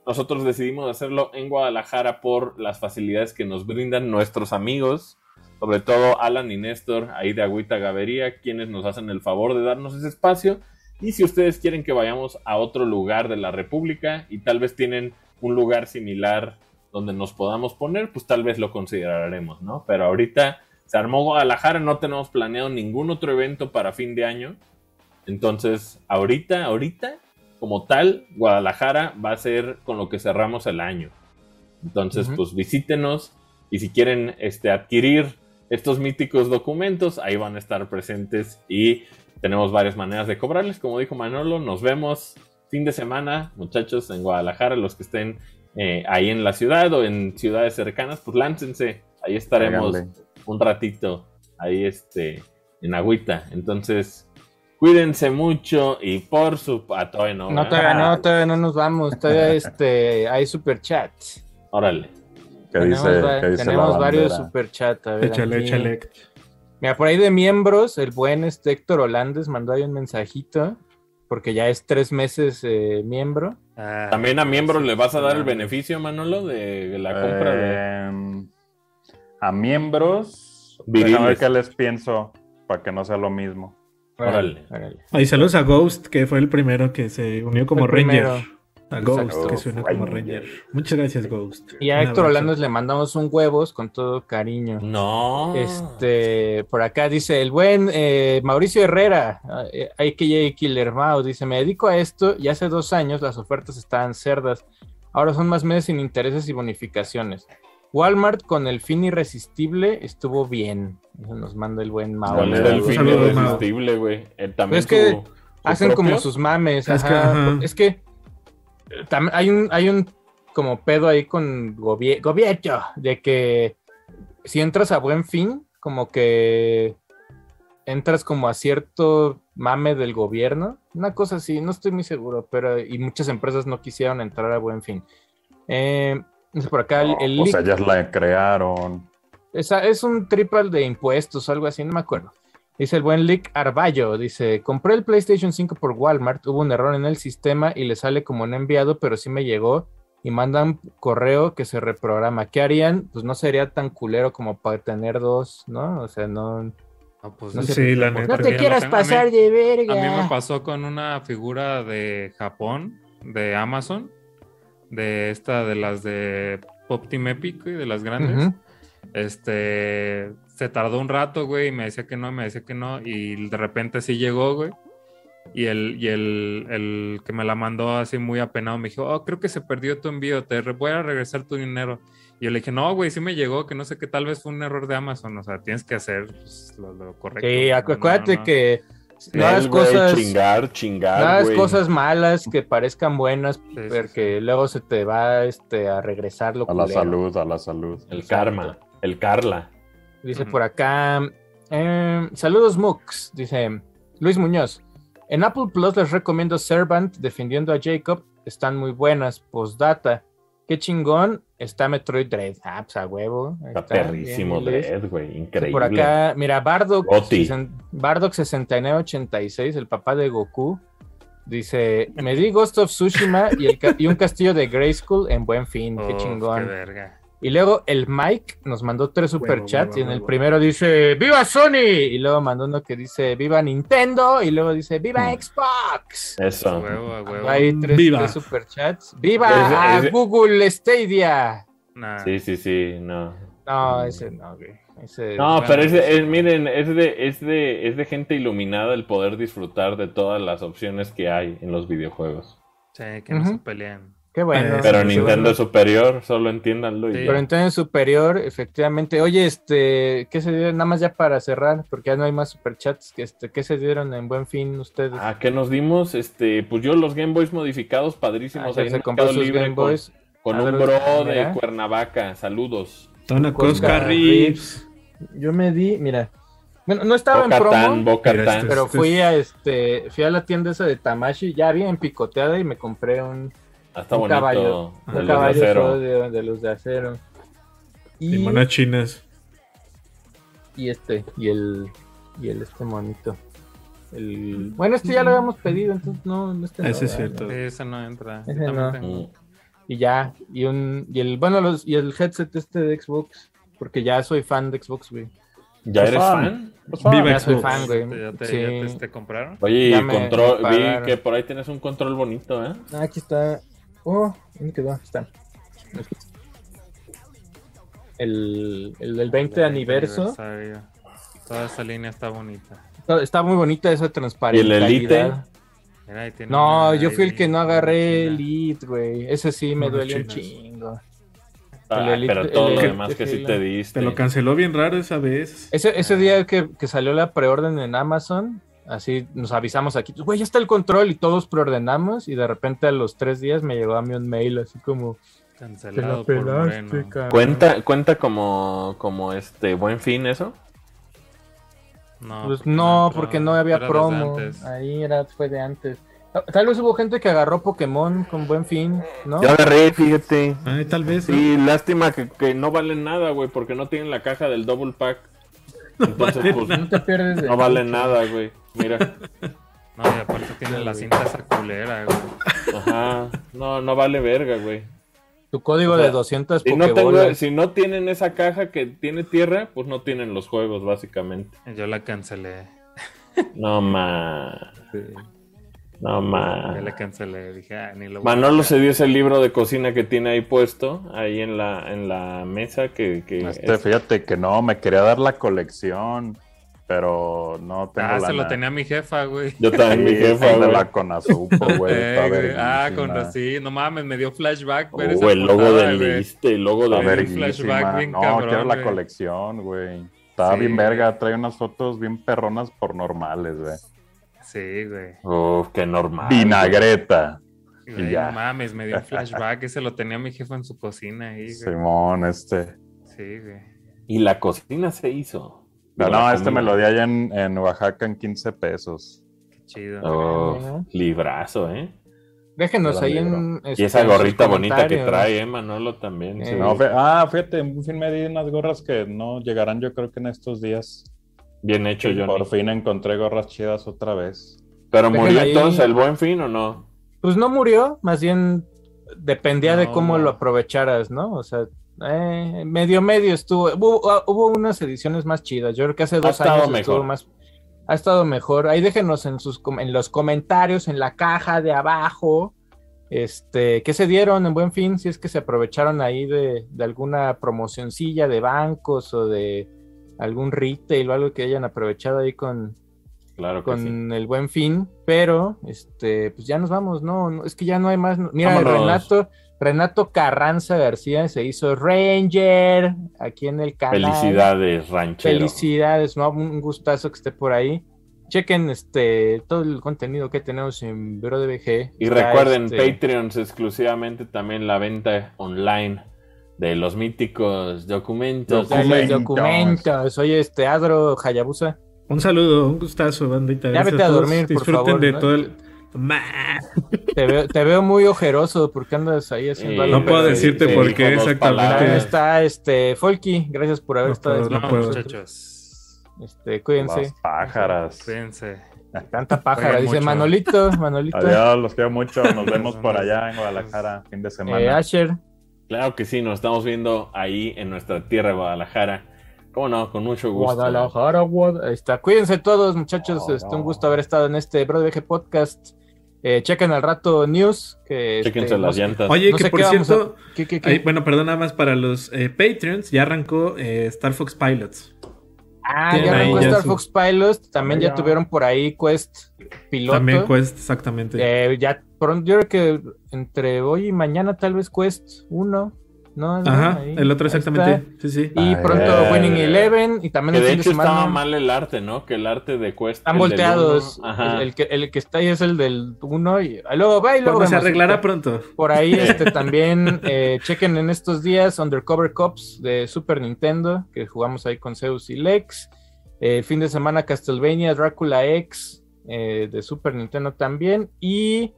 nosotros decidimos hacerlo en Guadalajara por las facilidades que nos brindan nuestros amigos, sobre todo Alan y Néstor, ahí de Agüita Gavería, quienes nos hacen el favor de darnos ese espacio. Y si ustedes quieren que vayamos a otro lugar de la República y tal vez tienen un lugar similar donde nos podamos poner, pues tal vez lo consideraremos, ¿no? Pero ahorita se armó Guadalajara, no tenemos planeado ningún otro evento para fin de año. Entonces, ahorita, ahorita, como tal, Guadalajara va a ser con lo que cerramos el año. Entonces, pues visítenos y si quieren este, adquirir estos míticos documentos, ahí van a estar presentes y tenemos varias maneras de cobrarles. Como dijo Manolo, nos vemos fin de semana, muchachos, en Guadalajara, los que estén eh, ahí en la ciudad o en ciudades cercanas, pues láncense. Ahí estaremos Háganle. Un ratito, ahí este, en agüita. Entonces, cuídense mucho y por su... Ah, todavía no. No, todavía no, todavía no nos vamos. Todavía [laughs] este, hay superchats. Órale. ¿Qué Tenemos, dice, va- qué dice la tenemos varios superchats. a ver, Échale, aquí. échale. Mira, por ahí de miembros, el buen este Héctor Holandes mandó ahí un mensajito, porque ya es tres meses eh, miembro. Ah, También a miembros le vas a dar el sí. beneficio, Manolo, de la compra de... A miembros, Viriles. déjame ver qué les pienso para que no sea lo mismo. Órale. órale. Ahí saludos a Ghost, que fue el primero que se unió como El Ranger. primero. A Ghost, Exacto. que se unió como Ranger. Muchas gracias, Ghost. Y a Héctor abrazo. Holandes le mandamos un huevos con todo cariño. No. Este, por acá dice el buen eh, Mauricio Herrera, eh, AKJ Killer Mao, dice, me dedico a esto y hace dos años las ofertas estaban cerdas, ahora son más meses sin intereses y bonificaciones. Walmart con el fin irresistible estuvo bien. Eso nos manda el buen Mao. ¿Cuál era el fin irresistible, güey? Eh, También Es que su- Hacen como sus mames. Es que, ajá. Es que, eh, hay un, hay un como pedo ahí con gobier- gobierno de que si entras a buen fin, como que entras como a cierto mame del gobierno, una cosa así, no estoy muy seguro, pero y muchas empresas no quisieron entrar a buen fin. Eh, dice por acá el, No, el pues leak- ellas la crearon. esa- es un triple de impuestos, algo así, no me acuerdo. Dice el buen Lick Arballo, dice, compré el PlayStation 5 por Walmart, hubo un error en el sistema y le sale como no enviado, pero sí me llegó y mandan correo que se reprograma. ¿Qué harían? Pues no sería tan culero como para tener dos, ¿no? O sea, no... No, pues, No Sí, la neta. No te quieras. A mí- pasar de A verga. mí me pasó con una figura de Japón, de Amazon, de esta, de las de Pop Team Epic, güey, de las grandes. Este, se tardó un rato, güey, y me decía que no, me decía que no, y de repente sí llegó, güey. Y el, y el, el que me la mandó así muy apenado me dijo, oh, creo que se perdió tu envío, te voy a regresar tu dinero. Y yo le dije, no, güey, sí me llegó, que no sé qué, tal vez fue un error de Amazon, o sea, tienes que hacer pues, lo, lo correcto. Sí, No, acuérdate no, no. que Hagas güey, cosas... Chingar, chingar, No hagas güey. cosas malas que parezcan buenas, sí, porque luego se te va este, a regresar lo A la culero. salud, a la salud. El karma, el Carla. Dice por acá, eh, saludos Mux, dice Luis Muñoz. En Apple Plus les recomiendo Servant defendiendo a Jacob, están muy buenas, postdata. Qué chingón está Metroid Dread. Ah, pues a huevo. Está está, perrísimo. Dredd, güey. Increíble. Por acá, mira, Bardock, Bardock 6986, el papá de Goku, dice, me di Ghost of Tsushima y, el ca- y un castillo de Grayskull en buen fin, qué Uf, chingón. Qué verga. Y luego el Mike nos mandó tres superchats huevo, y en el primero dice ¡Viva Sony! Y luego mandó uno que dice ¡Viva Nintendo! Y luego dice ¡Viva Hmm. Xbox! Eso. huevo, a huevo. Hay tres, Viva. tres superchats. ¡Viva Ese- ese- Google Stadia! Nah. Sí, sí, sí, no. No, ese no, güey. Ese- No, bueno, pero es, de- sí. es- miren, es de, es, de, es de gente iluminada el poder disfrutar de todas las opciones que hay en los videojuegos. Sí, que no se peleen. Que Qué bueno. Eh, Pero Sí, Nintendo bueno. superior, solo entiéndanlo. y Sí. ya. Pero entonces superior, efectivamente. Oye, este, ¿qué se dieron? Nada más ya para cerrar, porque ya no hay más superchats. Que este, ¿Qué se dieron en buen fin ustedes? Ah, ¿qué nos dimos? Este, pues yo los Game Boys modificados, Ah, padrísimos. ya ahí se compró sus Libre Game con- Boys. Con, A un bro mira. de Cuernavaca. Saludos. Tona Cosca Reeves. Yo me di, mira. Bueno, no estaba en promo, Mira, Bocatán. este- pero este fui es- a este, fui a la tienda esa de Tamashi, ya bien picoteada y me compré un, Está un bonito. caballo, de un los de caballo de, de los de acero. Y Y, chinas. y este, y el, y el este monito. El, bueno, este ya lo habíamos pedido, entonces no, no este no, Ese es ¿verdad? cierto. Ese no entra. Ese no. tengo. Mm. Y ya, y un, y el, bueno, los, y el headset este de Xbox, porque ya soy fan de Xbox, güey. ¿Ya eres fan. fan? Pues. Viva Ya soy fan, güey. ¿Ya te, Sí. ya te- te compraron? Oye, Ya control, vi que por ahí tienes un control bonito, ¿eh? Ah, aquí está. Oh, ¿dónde quedó? Está. El, el del 20 aniverso. aniversario. Toda esa línea está bonita. Está, está muy bonita esa transparencia. ¿Y el Elite? Mira, No, yo fui el que no agarré. Elite, güey. Ese sí me duele un chingo. Ah, El Elite- pero todo el lo demás que sí te diste. Te lo canceló bien raro esa vez. Ese, ese día que, que salió la preorden en Amazon, así nos avisamos aquí, güey, ya está el control y todos preordenamos y de repente a los tres días me llegó a mí un mail así como, te la Cancelado por pelaste, Moreno. cabrón". ¿Cuenta, cuenta como, como este buen fin eso? No, Pues porque no, porque no había promo. antes. Ahí era, fue de antes. Tal vez hubo gente que agarró Pokémon con buen fin, ¿no? Yo agarré, fíjate. Ay, tal vez. ¿no? Sí, lástima que, que no valen nada, güey, porque no tienen la caja del double pack. Entonces, valen pues, No te pierdes de no vale mucho. nada, güey. Mira. No, y aparte tiene la cinta esa culera, güey. Ajá. No, no vale verga, güey. Tu código O sea, de 200 Si no, tengo, si no tienen esa caja que tiene tierra, pues no tienen los juegos, básicamente. Yo la cancelé. No ma. No Ya ma. la cancelé. Dije, ah, ni lo voy a Manolo se dio ese libro de cocina que tiene ahí puesto, ahí en la, en la mesa que, que Este, es- fíjate que no, me quería dar la colección, pero no tengo Ah, la se lo tenía mi jefa, güey. yo también mi jefa, güey. la con Azupo, güey. [laughs] Eh, güey. Ah, con. Sí, no mames, me dio flashback. ver esa Oh, el logo del güey. Liste, el logo un verguísima. flashback bien no, cabrón, quiero la güey. colección, güey. Está Sí, bien güey. verga, trae unas fotos bien perronas por normales, güey. Sí, güey. Uf, qué normal. Vinagreta. Güey, ya. No mames, me dio un [laughs] flashback. Ese lo tenía mi jefa en su cocina ahí, güey. Simón, este. Sí, güey. Y la cocina se hizo. No, no, este me lo di allá en, en Oaxaca en 15 pesos. Qué chido. Oh, librazo, ¿eh? Déjenos ahí en. Y este, esa sus gorrita bonita que trae, eh, Manolo también. sí. Eh, No, ah, fíjate, en fin me di unas gorras que no llegarán yo creo que en estos días. Bien hecho, Johnny. Por fin encontré gorras chidas otra vez. Pero murió ahí. entonces el buen fin o no? Pues no murió, más bien dependía de cómo no. lo aprovecharas, ¿no? O sea, eh, medio medio estuvo. Hubo, ah, hubo unas ediciones más chidas. Yo creo que hace dos años estuvo más. Ha estado mejor. Ahí déjenos en sus com- en los comentarios, en la caja de abajo. Este, ¿qué se dieron en buen fin? Si es que se aprovecharon ahí de, de alguna promocioncilla de bancos o de algún retail o algo que hayan aprovechado ahí con, Claro con sí. el buen fin, pero este, pues ya nos vamos, no, no, es que ya no hay más. Mira, Vámonos. Renato, Renato Carranza García se hizo Ranger aquí en el canal. Felicidades, ranchero. Felicidades, ¿no? Un gustazo que esté por ahí. Chequen este todo el contenido que tenemos en Bro de BG. Y recuerden, este, Patreons exclusivamente también la venta online de los míticos documentos. ya los Documentos. documentos. Oye, este Adro Hayabusa. Un saludo, un gustazo, bandita. Ya vete a dormir, por Disfruten favor, de ¿no? todo el. Te veo, te veo muy ojeroso porque andas ahí haciendo Eh, algo. No puedo decirte sí, por qué exactamente. Ahí palabras. está este Folky, gracias por haber No estado puedo, aquí no puedo. muchachos. Este, cuídense. Las pájaras. Cuídense. Tanta pájara, dice mucho. Manolito, Manolito. Adiós, los quiero mucho. Nos vemos por allá en Guadalajara, fin de Eh, semana. Asher, Claro que sí, nos estamos viendo ahí en nuestra tierra, Guadalajara. ¿Cómo no? Con mucho gusto. Guadalajara, Guad- Ahí está. Cuídense todos, muchachos. Oh, este, no. un gusto haber estado en este Bro de VG Podcast. Eh, chequen al rato news. Que, este, Chéquense no las llantas. Oye, No que por cierto, ¿Qué, qué, qué? ahí- bueno, perdón, nada más para los eh, Patreons, ya arrancó eh, Star Fox Pilots. Ah, tienen ya arrancó ya Star su- Fox Pilots. También ya Ya. tuvieron por ahí Quest piloto. También Quest, exactamente. Eh, ya pronto, yo creo que entre hoy y mañana tal vez Quest 1, ¿no? Ajá, Ahí- el otro exactamente. Sí, sí. Y Ah, pronto eh. Winning Eleven y también Que el de fin de hecho estaba semana. mal el arte, ¿no? Que el arte de Quest. Están volteados. uno, ajá. El, el que, el que está ahí es el del 1 y luego va y luego Cuando se vemos. arreglará pronto. Por ahí este, también [laughs] eh, chequen en estos días Undercover Cops de Super Nintendo, que jugamos ahí con Zeus y Lex. Eh, fin de semana Castlevania Drácula X eh, de Super Nintendo también. Y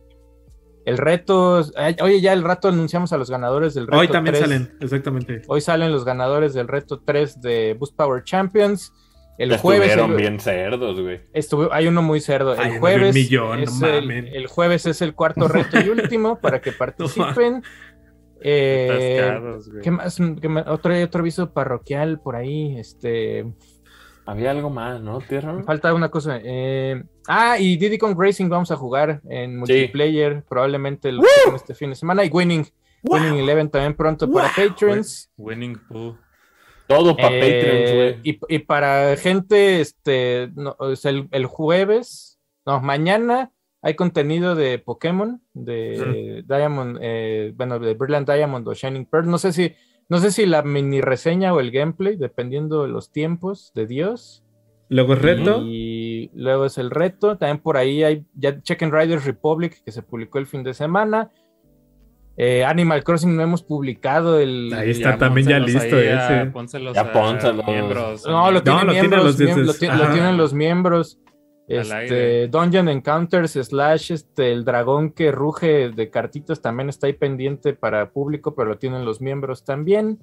el reto, ay, oye, ya el rato anunciamos a los ganadores del reto. Hoy también 3. salen, exactamente. Hoy salen los ganadores del reto 3 de Boost Power Champions. El jueves estuvieron el- bien cerdos, güey. Estuvo- hay uno muy cerdo. El jueves, un millón, es no el, jueves es el cuarto reto y último para que [laughs] participen. Eh. ¿Qué más? ¿Qué más? Otro, otro aviso parroquial por ahí. Este, Había algo más, ¿no, Tierra? falta una cosa. eh, ah, y Diddy Kong Racing vamos a jugar en multiplayer, probablemente este fin de semana. Y Winning, Winning Eleven también pronto para Patrons. Winning Pooh. Todo para Eh, Patreons, güey. y, y para gente, este, no, el, el jueves, no, mañana hay contenido de Pokémon, de Diamond, eh, bueno, de Brilliant Diamond o Shining Pearl. No sé si, no sé si la mini reseña o el gameplay, dependiendo de los tiempos de Dios. Luego es reto. Y luego es el reto. También por ahí hay ya Check Riders Republic, que se publicó el fin de semana. Eh, Animal Crossing no hemos publicado el. Ahí está también ya listo ahí a- ese. pónselos Ya a miembros. No, lo No, tienen lo tienen miembros, los miem- dioses. lo, ti- lo Ajá. tienen los miembros. Este. Dungeon Encounters slash este, el dragón que ruge de cartitas también está ahí pendiente para público, pero lo tienen los miembros también.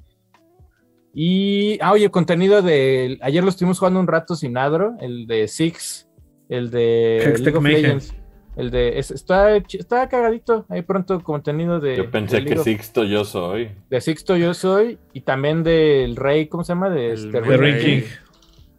Y, ah, oye, contenido de, ayer lo estuvimos jugando un rato sin Adro, el de Six, el de League of. Legends, el de, es- está, está cagadito, ahí pronto contenido de, Yo pensé de que Sixto yo soy. de Sixto yo soy, y también del Rey, ¿cómo se llama? De El este, Rey Rey. King.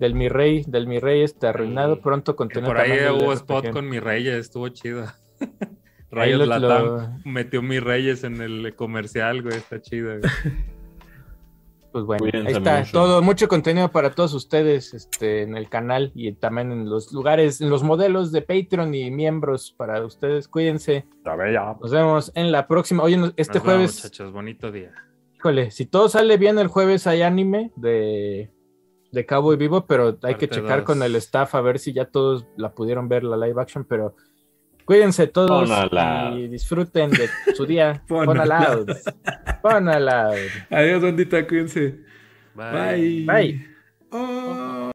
Del mi rey, del mi rey este arruinado, El- pronto contenido por ahí hubo RPG. spot con mi Reyes, estuvo chido. [laughs] Rayos lo- Latam lo- metió mi Reyes en el comercial, güey, está chido. güey. [laughs] pues bueno, Cuídense ahí está mucho. todo, mucho contenido para todos ustedes este, en el canal y también en los lugares, en los modelos de Patreon y miembros para ustedes. Cuídense. Nos vemos en la próxima. Oye, este Nos vemos, jueves, muchachos, bonito día. híjole, si todo sale bien el jueves hay anime de, de Cowboy Vivo, pero hay que checar dos. con el staff a ver si ya todos la pudieron ver la live action, pero cuídense todos Ponala. y disfruten de su día. Ponala. Ponala. Ponala. Adiós, bandita, cuídense. Bye. Bye. Bye. Oh.